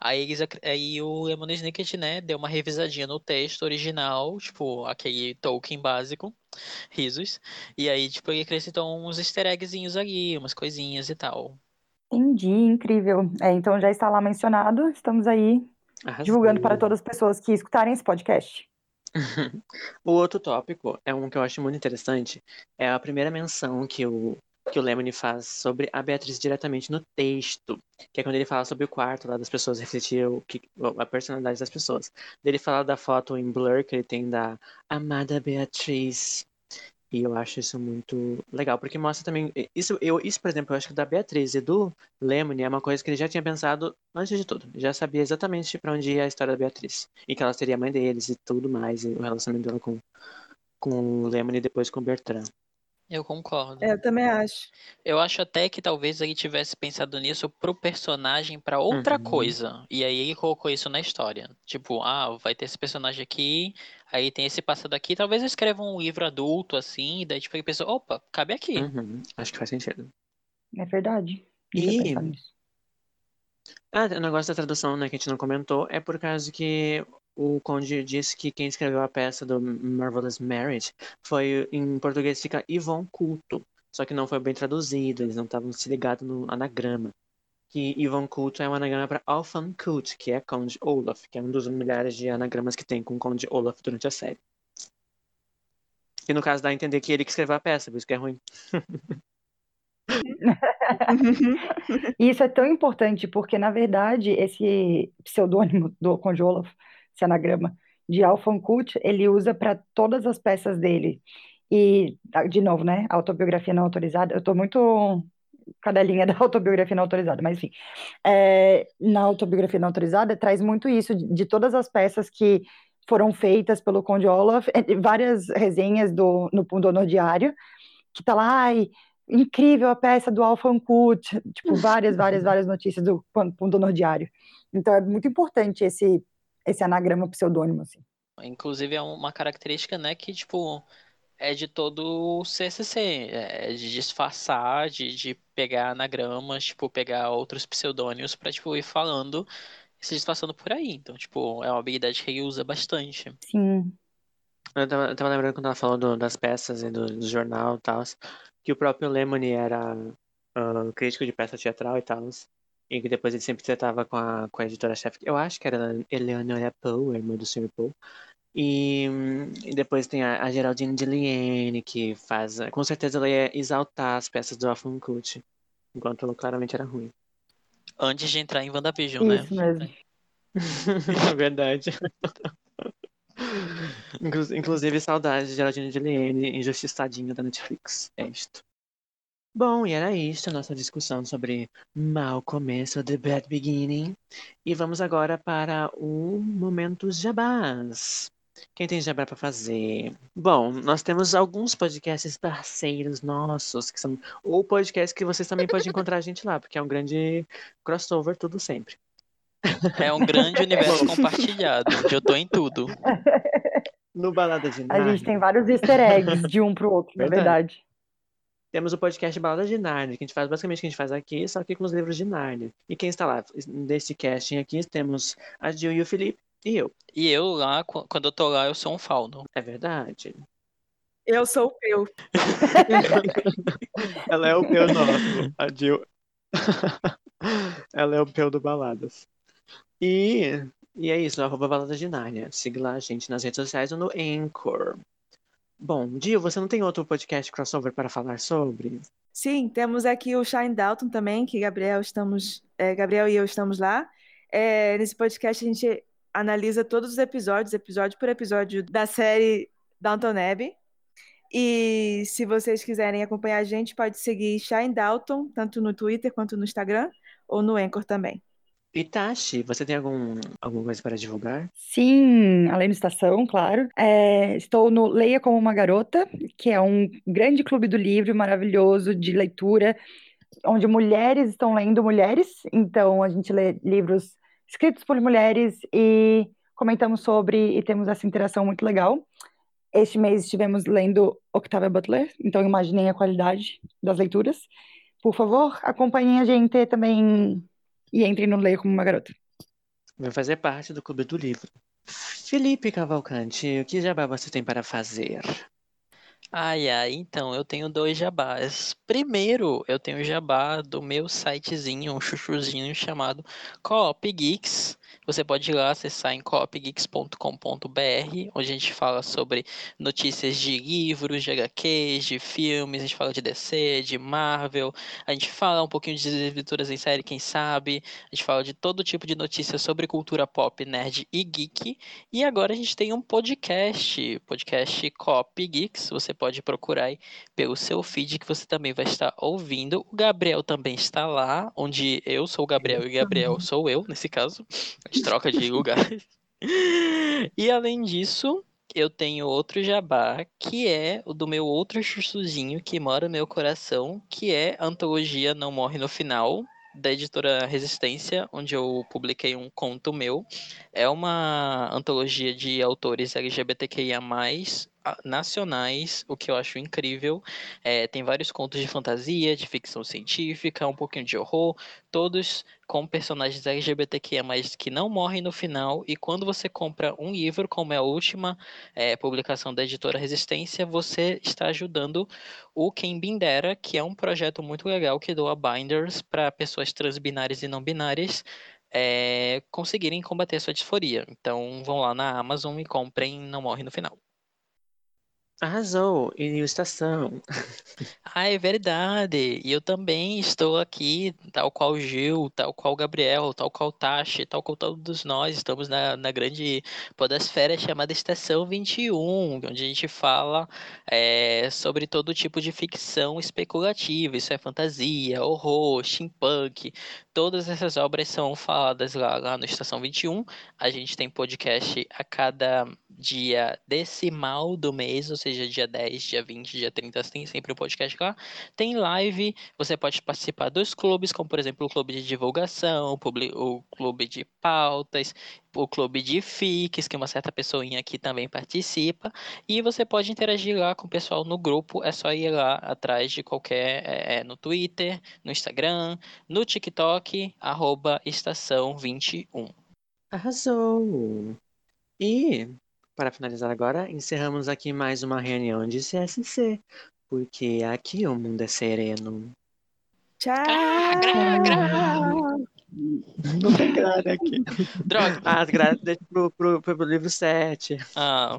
Aí, eles aí o Lemon Snicket, né, deu uma revisadinha no texto original, tipo, aquele Tolkien básico, risos, e aí, tipo, ele acrescentou uns easter eggzinhos ali, umas coisinhas e tal. Entendi, incrível. É, então já está lá mencionado, estamos aí divulgando para Arrasou. todas as pessoas que escutarem esse podcast. O outro tópico é um que eu acho muito interessante. É a primeira menção que o, que o Lemony faz sobre a Beatriz diretamente no texto. Que é quando ele fala sobre o quarto lá das pessoas, refletir o que, a personalidade das pessoas. Ele fala da foto em blur que ele tem da amada Beatriz. E eu acho isso muito legal, porque mostra também. Isso, eu, isso, por exemplo, eu acho que da Beatriz e do Lemony é uma coisa que ele já tinha pensado antes de tudo. Já sabia exatamente pra onde ia a história da Beatriz. E que ela seria a mãe deles e tudo mais. E o relacionamento dela com, com o Lemony e depois com o Bertrand. Eu concordo. É, eu também acho. Eu acho até que talvez ele tivesse pensado nisso pro personagem pra outra Uhum. coisa. E aí ele colocou isso na história. Tipo, ah, vai ter esse personagem aqui, aí tem esse passado aqui. Talvez eu escreva um livro adulto assim, e daí tipo ele pensou, opa, cabe aqui. Uhum, Acho que faz sentido. É verdade. E-. Ah, o negócio da tradução, né, que a gente não comentou, é por causa que o Conde disse que quem escreveu a peça do Marvelous Marriage foi, em português fica Yvonne Culto, só que não foi bem traduzido, eles não estavam se ligados no anagrama. Que Yvonne Culto é um anagrama para Alphan Cult, que é Conde Olaf, que é um dos milhares de anagramas que tem com Conde Olaf durante a série. E no caso dá a entender que ele que escreveu a peça, por isso que é ruim. E isso é tão importante porque, na verdade, esse pseudônimo do Conde Olaf, esse anagrama de Alphan Kut, ele usa para todas as peças dele. E, ah, de novo, né, autobiografia não autorizada, eu estou muito cadelinha da autobiografia não autorizada, mas enfim, é, na autobiografia não autorizada traz muito isso de, de, todas as peças que foram feitas pelo Conde Olaf, é, várias resenhas do, no Pundonor Diário, que tá lá, ai, incrível a peça do Alphan Kut, tipo, várias, várias, várias notícias do Pundonor Diário. Então é muito importante esse, esse anagrama pseudônimo, assim. Inclusive é uma característica, né, que, tipo, é de todo o CCC, é de disfarçar, de, de pegar anagramas, tipo, pegar outros pseudônimos para tipo, ir falando e se disfarçando por aí. Então, tipo, é uma habilidade que ele usa bastante. Sim. Eu tava, eu tava lembrando quando ela falou do, das peças e do, do jornal e tal, que o próprio Lemony era uh, crítico de peça teatral e tal, e que depois ele sempre tratava com a, com a editora-chefe, eu acho que era Eleonora Poe, irmã do Sr. Poe, e, e, depois tem a, a Geraldine de Liene, que faz. Com certeza ela ia exaltar as peças do Alpha Cult, enquanto ela claramente era ruim. Antes de entrar em WandaVision, né? Isso mesmo. é verdade. Inclusive, saudade de Geraldine de Liene, injustiçadinha da Netflix. É isto. Bom, e era isso a nossa discussão sobre Mal Começo, The Bad Beginning. E vamos agora para o Momento Jabás. Quem tem jabá para fazer? Bom, nós temos alguns podcasts parceiros nossos, que são. Ou podcasts que vocês também podem encontrar a gente lá, porque é um grande crossover, tudo sempre. É um grande universo compartilhado, onde eu tô em tudo. No Balada de Nárnia. A gente tem vários easter eggs de um pro outro, verdade. na verdade. Temos o podcast Balada de Nárnia, que a gente faz basicamente o que a gente faz aqui, só que com os livros de Nárnia. E quem está lá? Nesse casting aqui temos a Gil e o Felipe. E eu. E eu lá, quando eu tô lá, eu sou um fauno. É verdade. Eu sou o Peu. Ela é o Peu nosso. A Jill. Ela é o Peu do Baladas. E, e é isso, arroba Balada de Nárnia. Siga lá a gente nas redes sociais ou no Anchor. Bom, Jill, você não tem outro podcast crossover para falar sobre? Sim, temos aqui o Shine Dalton também, que Gabriel, estamos, é, Gabriel e eu estamos lá. É, nesse podcast a gente analisa todos os episódios, episódio por episódio da série Downton Abbey. E se vocês quiserem acompanhar a gente, pode seguir Shine Dalton, tanto no Twitter quanto no Instagram, ou no Anchor também. Tashi, você tem algum, alguma coisa para divulgar? Sim, além do Estação, claro. É, estou no Leia Como Uma Garota, que é um grande clube do livro maravilhoso de leitura, onde mulheres estão lendo mulheres. Então, a gente lê livros escritos por mulheres e comentamos sobre e temos essa interação muito legal. Este mês estivemos lendo Octavia Butler, então imaginem a qualidade das leituras. Por favor, acompanhem a gente também e entrem no Leia como uma garota. Vai fazer parte do Clube do Livro. Felipe Cavalcante, o que jabá você tem para fazer? Ai, ai, então, eu tenho dois jabás. Primeiro, eu tenho o jabá do meu sitezinho, um chuchuzinho chamado Coop Geeks. Você pode ir lá acessar em coopgeeks.com.br, onde a gente fala sobre notícias de livros, de HQs, de filmes, a gente fala de DC, de Marvel, a gente fala um pouquinho de escrituras em série, quem sabe, a gente fala de todo tipo de notícias sobre cultura pop, nerd e geek. E agora a gente tem um podcast, podcast Coop Geeks, você pode procurar aí pelo seu feed que você também vai estar ouvindo. O Gabriel também está lá, onde eu sou o Gabriel e o Gabriel sou eu, nesse caso troca de lugares. e além disso, eu tenho outro jabá, que é o do meu outro chuchuzinho que mora no meu coração, que é a antologia Não Morre no Final, da editora Resistência, onde eu publiquei um conto meu. É uma antologia de autores LGBTQIA, nacionais, o que eu acho incrível. É, tem vários contos de fantasia, de ficção científica, um pouquinho de horror, todos com personagens LGBTQIA, mas que não morrem no final. E quando você compra um livro, como é a última é, publicação da editora Resistência, você está ajudando o Quem Bindera, que é um projeto muito legal que doa binders para pessoas transbinárias e não binárias é, conseguirem combater sua disforia. Então vão lá na Amazon e comprem Não Morre no Final. Arrasou, e estação. Ah, é verdade. E eu também estou aqui, tal qual Gil, tal qual Gabriel, tal qual Tashi, tal qual todos nós. Estamos na, na grande podosfera chamada Estação 21, onde a gente fala é, sobre todo tipo de ficção especulativa. Isso é fantasia, horror, steampunk. Todas essas obras são faladas lá, lá no Estação 21. A gente tem podcast a cada dia decimal do mês, ou seja, dia 10, dia 20, dia 30, tem sempre o um podcast lá. Tem live, você pode participar dos clubes, como por exemplo o clube de divulgação, o clube de pautas, o clube de FIX, que uma certa pessoinha aqui também participa, e você pode interagir lá com o pessoal no grupo, é só ir lá atrás de qualquer, é, é no Twitter, no Instagram, no TikTok, arroba estação 21. Arrasou! E para finalizar agora, encerramos aqui mais uma reunião de CSC, porque aqui o mundo é sereno. Tchau! Ah, gra, gra. Não tem grade aqui. Droga! Ah, as grades deixa pro, pro, pro, pro livro 7. Ah.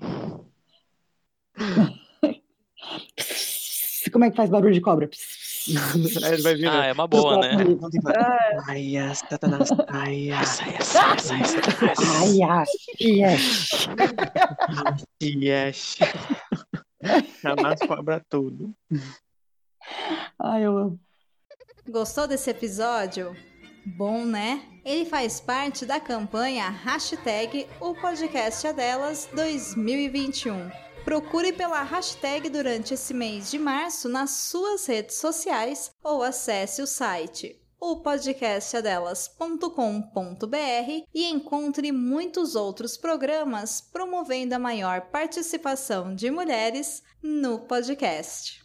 Como é que faz barulho de cobra? Ele vai vir. ah, é uma boa, né? Ai, Satanás. Ai, Essa, essa, essa, essa. Ai, ai, yes. yes. Satanás cobra tudo. Ai, eu amo. Gostou desse episódio? Bom, né? Ele faz parte da campanha hashtag O Podcast é Delas 2021. Procure pela hashtag durante esse mês de março nas suas redes sociais ou acesse o site o podcastadelas.com.br e encontre muitos outros programas promovendo a maior participação de mulheres no podcast.